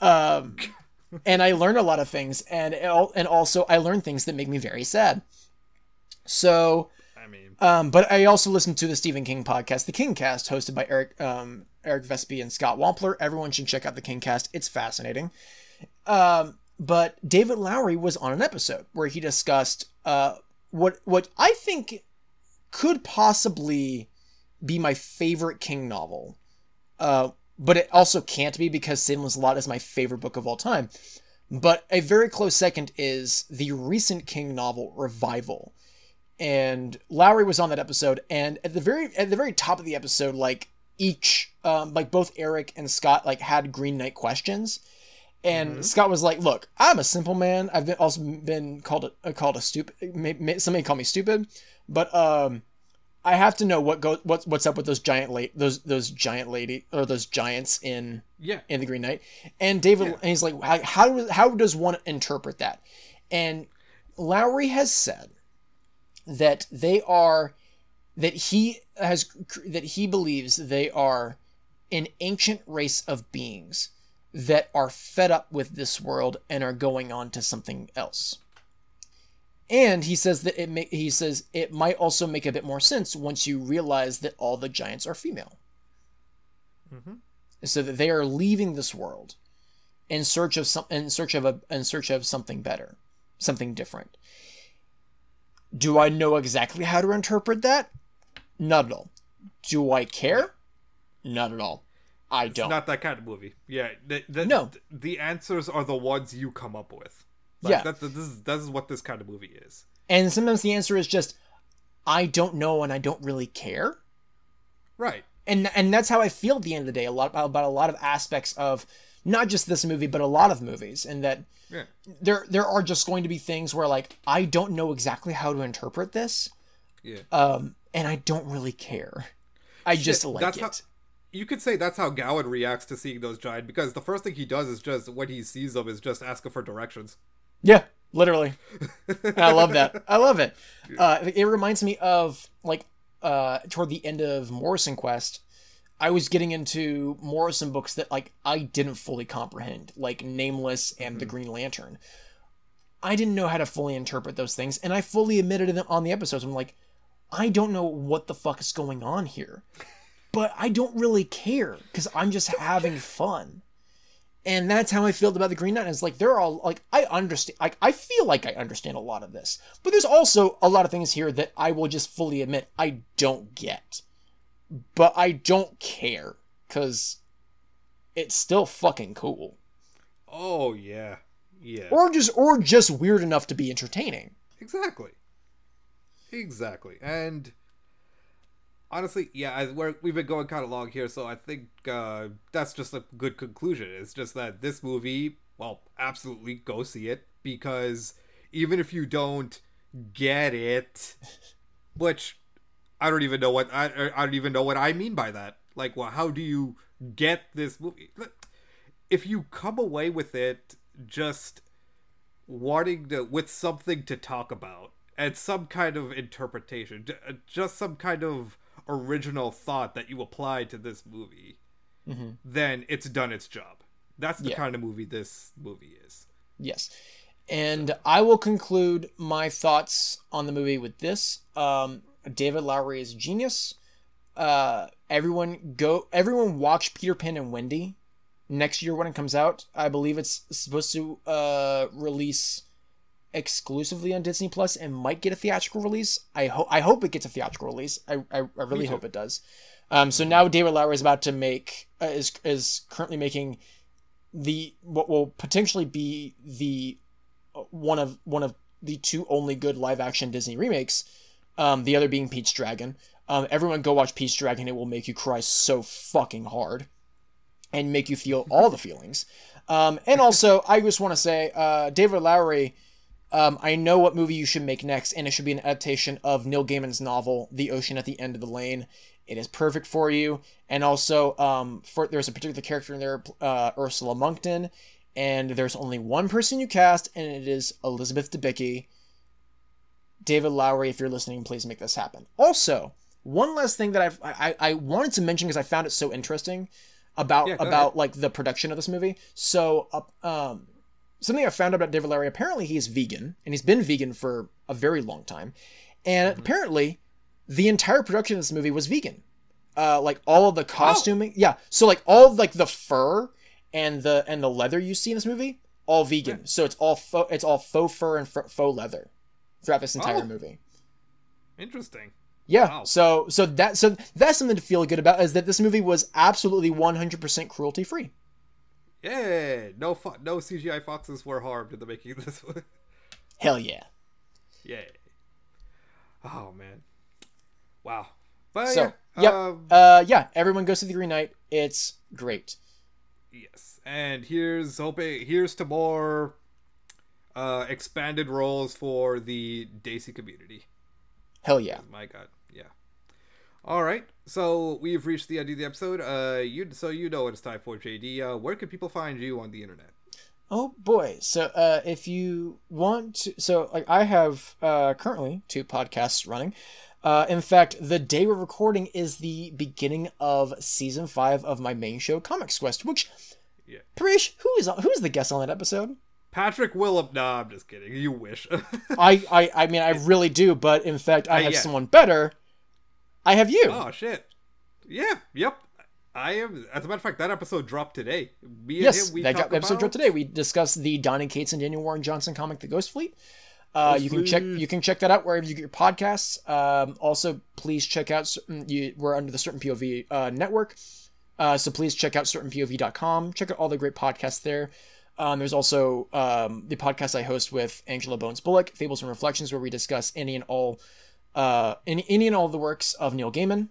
Speaker 2: Um, [laughs] and I learn a lot of things, and and also I learn things that make me very sad. So,
Speaker 1: I mean,
Speaker 2: um, but I also listen to the Stephen King podcast, the King Cast, hosted by Eric um, Eric Vespe and Scott Wampler. Everyone should check out the King Cast; it's fascinating. Um, but David Lowery was on an episode where he discussed uh, what what I think could possibly be my favorite King novel. Uh, but it also can't be because Salem's Lot is my favorite book of all time. But a very close second is the recent King novel Revival. And Lowery was on that episode, and at the very at the very top of the episode, like each um, like both Eric and Scott like had Green Knight questions. And Scott was like, "Look, I'm a simple man. I've been also been called a called a stupid. Somebody call me stupid, but um, I have to know what go what's what's up with those giant la- those those giant lady or those giants in
Speaker 1: yeah.
Speaker 2: in the Green Knight. And David,
Speaker 1: Yeah.
Speaker 2: and he's like, how, how how does one interpret that? And Lowery has said that they are that he has that he believes they are an ancient race of beings that are fed up with this world and are going on to something else. And he says that it ma- he says it might also make a bit more sense once you realize that all the giants are female
Speaker 1: Mhm.
Speaker 2: so that they are leaving this world in search of some in search of a in search of something better something different do i know exactly how to interpret that not at all do i care not at all i
Speaker 1: It's
Speaker 2: don't
Speaker 1: not that kind of movie. Yeah. The, the,
Speaker 2: No.
Speaker 1: The answers are the ones you come up with. Like,
Speaker 2: Yeah.
Speaker 1: That, this is this is what this kind of movie is.
Speaker 2: and sometimes the answer is just i don't know and i don't really care
Speaker 1: Right.
Speaker 2: and and that's how I feel at the end of the day. A lot about, about a lot of aspects of not just this movie, but a lot of movies, and that
Speaker 1: Yeah.
Speaker 2: there there are just going to be things where like I don't know exactly how to interpret this,
Speaker 1: Yeah.
Speaker 2: um, and I don't really care. I just
Speaker 1: Shit,
Speaker 2: like
Speaker 1: that's
Speaker 2: it.
Speaker 1: how- you could say that's how Gawain reacts to seeing those giant because the first thing he does is just when he sees them is just ask for directions.
Speaker 2: Yeah, literally. I love that. I love it. [laughs] Uh, it reminds me of like uh, toward the end of Morrison Quest, I was getting into Morrison books that like I didn't fully comprehend, like Nameless and The hmm. Green Lantern. I didn't know how to fully interpret those things, and I fully admitted it on the episodes. I'm like, I don't know what the fuck is going on here, but I don't really care because I'm just having fun and that's how I feel about the Green Knight. It's like they're all like I understand, like I feel like I understand a lot of this, but there's also a lot of things here that I will just fully admit I don't get, but I don't care because it's still fucking cool,
Speaker 1: Oh yeah. Yeah.
Speaker 2: or just or just weird enough to be entertaining.
Speaker 1: Exactly. Exactly. And honestly, yeah, I, we're, we've been going kind of long here, so I think uh, that's just a good conclusion. It's just that this movie, well, absolutely go see it because even if you don't get it, which I don't even know what I I don't even know what I mean by that. Like, well, how do you get this movie? If you come away with it just wanting to with something to talk about and some kind of interpretation, just some kind of original thought that you apply to this movie,
Speaker 2: Mm-hmm.
Speaker 1: then it's done its job. That's the
Speaker 2: Yeah.
Speaker 1: kind of movie this movie is.
Speaker 2: Yes. And I will conclude my thoughts on the movie with this. Um, David Lowery is genius. Uh, everyone go everyone watch Peter Pan and Wendy next year when it comes out. I believe it's supposed to uh, release exclusively on Disney Plus and might get a theatrical release. I hope I hope it gets a theatrical release. I I, I really hope it does. Um, so now David Lowery is about to make uh, is is currently making the what will potentially be the uh, one of one of the two only good live action Disney remakes. Um, the other being Pete's Dragon. Um, everyone go watch Pete's Dragon. It will make you cry so fucking hard, and make you feel all the feelings. Um, and also, I just want to say, uh, David Lowery. Um, I know what movie you should make next, and it should be an adaptation of Neil Gaiman's novel, The Ocean at the End of the Lane. It is perfect for you. And also, um, for there's a particular character in there, uh, Ursula Monkton, and there's only one person you cast, and it is Elizabeth Debicki. David Lowery, if you're listening, please make this happen. Also, one last thing that I've, I I wanted to mention because I found it so interesting about
Speaker 1: Yeah,
Speaker 2: about
Speaker 1: ahead.
Speaker 2: like the production of this movie. So, uh, um, something I found out about David Lowery. Apparently, he's vegan, and he's been vegan for a very long time. And
Speaker 1: Mm-hmm.
Speaker 2: apparently, the entire production of this movie was vegan. Uh, like all of the costuming, yeah. So like all of, like the fur and the and the leather you see in this movie, all vegan. So it's all faux, it's all faux fur and faux leather throughout this entire
Speaker 1: Oh.
Speaker 2: movie.
Speaker 1: Interesting.
Speaker 2: Yeah.
Speaker 1: Wow.
Speaker 2: So so that so that's something to feel good about is that this movie was absolutely 100% cruelty free.
Speaker 1: Yeah, no fo- no CGI foxes were harmed in the making of this one. [laughs]
Speaker 2: Hell yeah.
Speaker 1: Yeah. Oh man. Wow. But
Speaker 2: So,
Speaker 1: yeah.
Speaker 2: yep.
Speaker 1: um,
Speaker 2: Uh yeah, everyone goes to the Green Knight. It's great.
Speaker 1: yes. And here's hoping here's to more uh expanded roles for the Desi community.
Speaker 2: Hell yeah.
Speaker 1: My god. Yeah. All right. So we've reached the end of the episode. Uh you so you know what it's time for JD. Uh where can people find you on the internet?
Speaker 2: Oh boy. So uh if you want to so like I have uh currently two podcasts running. Uh, in fact, the day we're recording is the beginning of season five of my main show, Comics Quest. Which,
Speaker 1: Yeah.
Speaker 2: Parish, who is who is the guest on that episode?
Speaker 1: Patrick Willem. Nah, I'm just kidding. You wish. [laughs]
Speaker 2: I, I, I mean, I really do, but in fact, I
Speaker 1: Uh,
Speaker 2: have
Speaker 1: yeah.
Speaker 2: someone better. I have you.
Speaker 1: Oh shit! Yeah, yep. I am. As a matter of fact, that episode dropped today. Me
Speaker 2: yes,
Speaker 1: him, we
Speaker 2: that episode
Speaker 1: about...
Speaker 2: dropped today. We discussed the Donny Cates and Daniel Warren Johnson comic, The Ghost Fleet. Uh, you can check you can check that out wherever you get your podcasts. Um, also, please check out certain, you, we're under the Certain POV uh, network, uh, so please check out certainpov.com. Check out all the great podcasts there. Um, there's also um, the podcast I host with Angela Bones Bullock, Fables and Reflections, where we discuss any and all uh, any, any and all the works of Neil Gaiman.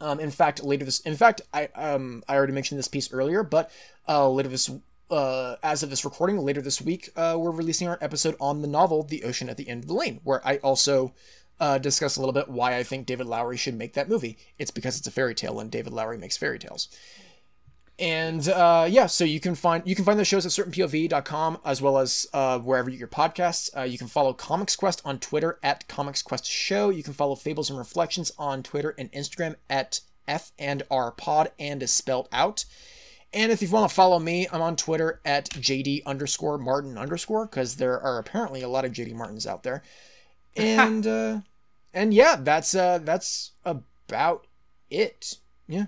Speaker 2: Um, in fact, later this, in fact, I um I already mentioned this piece earlier, but uh, later this, uh, as of this recording, later this week, uh, we're releasing our episode on the novel "The Ocean at the End of the Lane," where I also uh, discuss a little bit why I think David Lowery should make that movie. It's because it's a fairy tale, and David Lowery makes fairy tales. And uh, yeah, so you can find you can find the shows at certainpov.com as well as uh, wherever you get your podcasts. Uh, you can follow Comics Quest on Twitter at Comics Quest Show. You can follow Fables and Reflections on Twitter and Instagram at F and R Pod and is spelled out. And if you want to follow me, I'm on Twitter at JD underscore Martin underscore because there are apparently a lot of JD Martins out there. [laughs] And uh, and yeah, that's uh, that's about it. Yeah.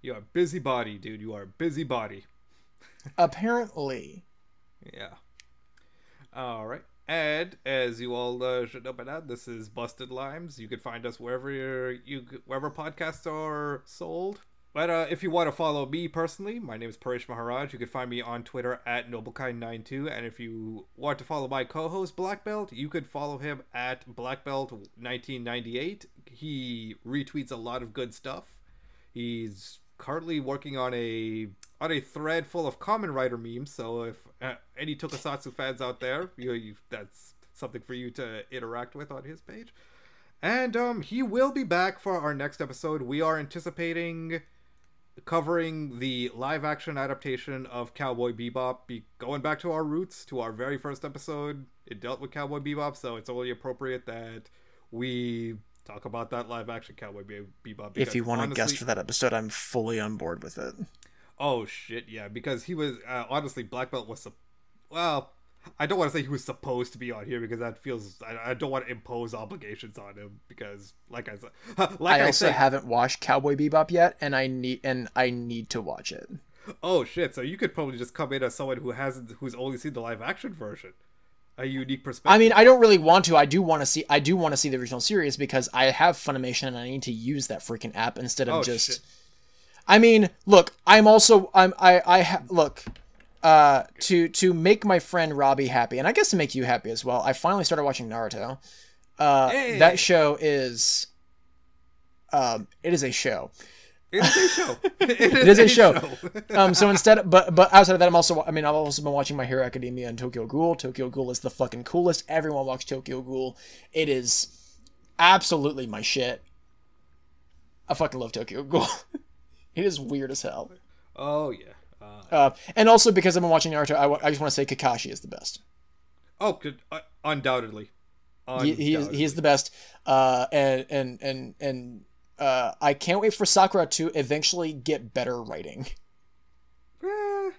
Speaker 1: You are a busybody, dude. You are a busybody. [laughs]
Speaker 2: Apparently.
Speaker 1: Yeah. All right. And as you all uh, should know by now, this is Busted Limes. You can find us wherever you wherever podcasts are sold. But uh, if you want to follow me personally, my name is Parish Maharaj. You can find me on Twitter at NobleKind92. And if you want to follow my co-host Black Belt, you could follow him at BlackBelt1998. He retweets a lot of good stuff. He's currently working on a on a thread full of Kamen Rider memes. So if uh, any Tokusatsu fans out there, you, you that's something for you to interact with on his page. And um, he will be back for our next episode. We are anticipating covering the live action adaptation of Cowboy Bebop, be going back to our roots, to our very first episode. It dealt with Cowboy Bebop, so it's only appropriate that we talk about that live action Cowboy Be- Bebop.
Speaker 2: If you want to
Speaker 1: honestly-
Speaker 2: guest for that episode, I'm fully on board with it.
Speaker 1: Oh shit, yeah, because he was uh, honestly Black Belt was well, I don't want to say he was supposed to be on here because that feels I, I don't want to impose obligations on him because like I said, [laughs] like
Speaker 2: I
Speaker 1: I,
Speaker 2: also
Speaker 1: said,
Speaker 2: haven't watched Cowboy Bebop yet, and I need and I need to watch it.
Speaker 1: oh shit, so you could probably just come in as someone who hasn't who's only seen the live action version, a unique perspective.
Speaker 2: I mean, I don't really want to. I do want to see. I do want to see the original series because I have Funimation and I need to use that freaking app instead of
Speaker 1: Oh,
Speaker 2: just.
Speaker 1: shit.
Speaker 2: I mean, look, I'm also I'm I I ha- look uh to to make my friend Robbie happy and I guess to make you happy as well. I finally started watching Naruto. Uh
Speaker 1: Hey.
Speaker 2: that show is um it is a show.
Speaker 1: It is a show. [laughs] it
Speaker 2: It is a show. [laughs] Um so instead but but outside of that I'm also I mean I've also been watching My Hero Academia and Tokyo Ghoul. Tokyo Ghoul is the fucking coolest. Everyone watch Tokyo Ghoul. It is absolutely my shit. I fucking love Tokyo Ghoul. [laughs] it is weird as hell.
Speaker 1: oh yeah. Uh,
Speaker 2: Uh, and also because I've been watching Naruto, I, just want to say Kakashi is the best.
Speaker 1: oh, good. Uh, undoubtedly.
Speaker 2: He, he is he is the best. Uh, and and and and uh, I can't wait for Sakura to eventually get better writing.
Speaker 1: Eh,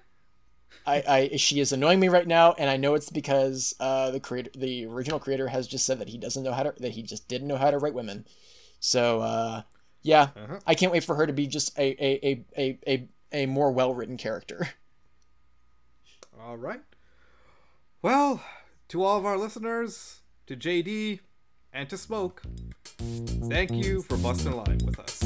Speaker 2: I, I she is annoying me right now, and I know it's because uh, the creator, the original creator, has just said that he doesn't know how to that he just didn't know how to write women. So uh, yeah,
Speaker 1: Uh-huh.
Speaker 2: I can't wait for her to be just a a a a a, a more well written character.
Speaker 1: All right. Well, to all of our listeners, to JD, and to Smoke, thank you for busting a line with us.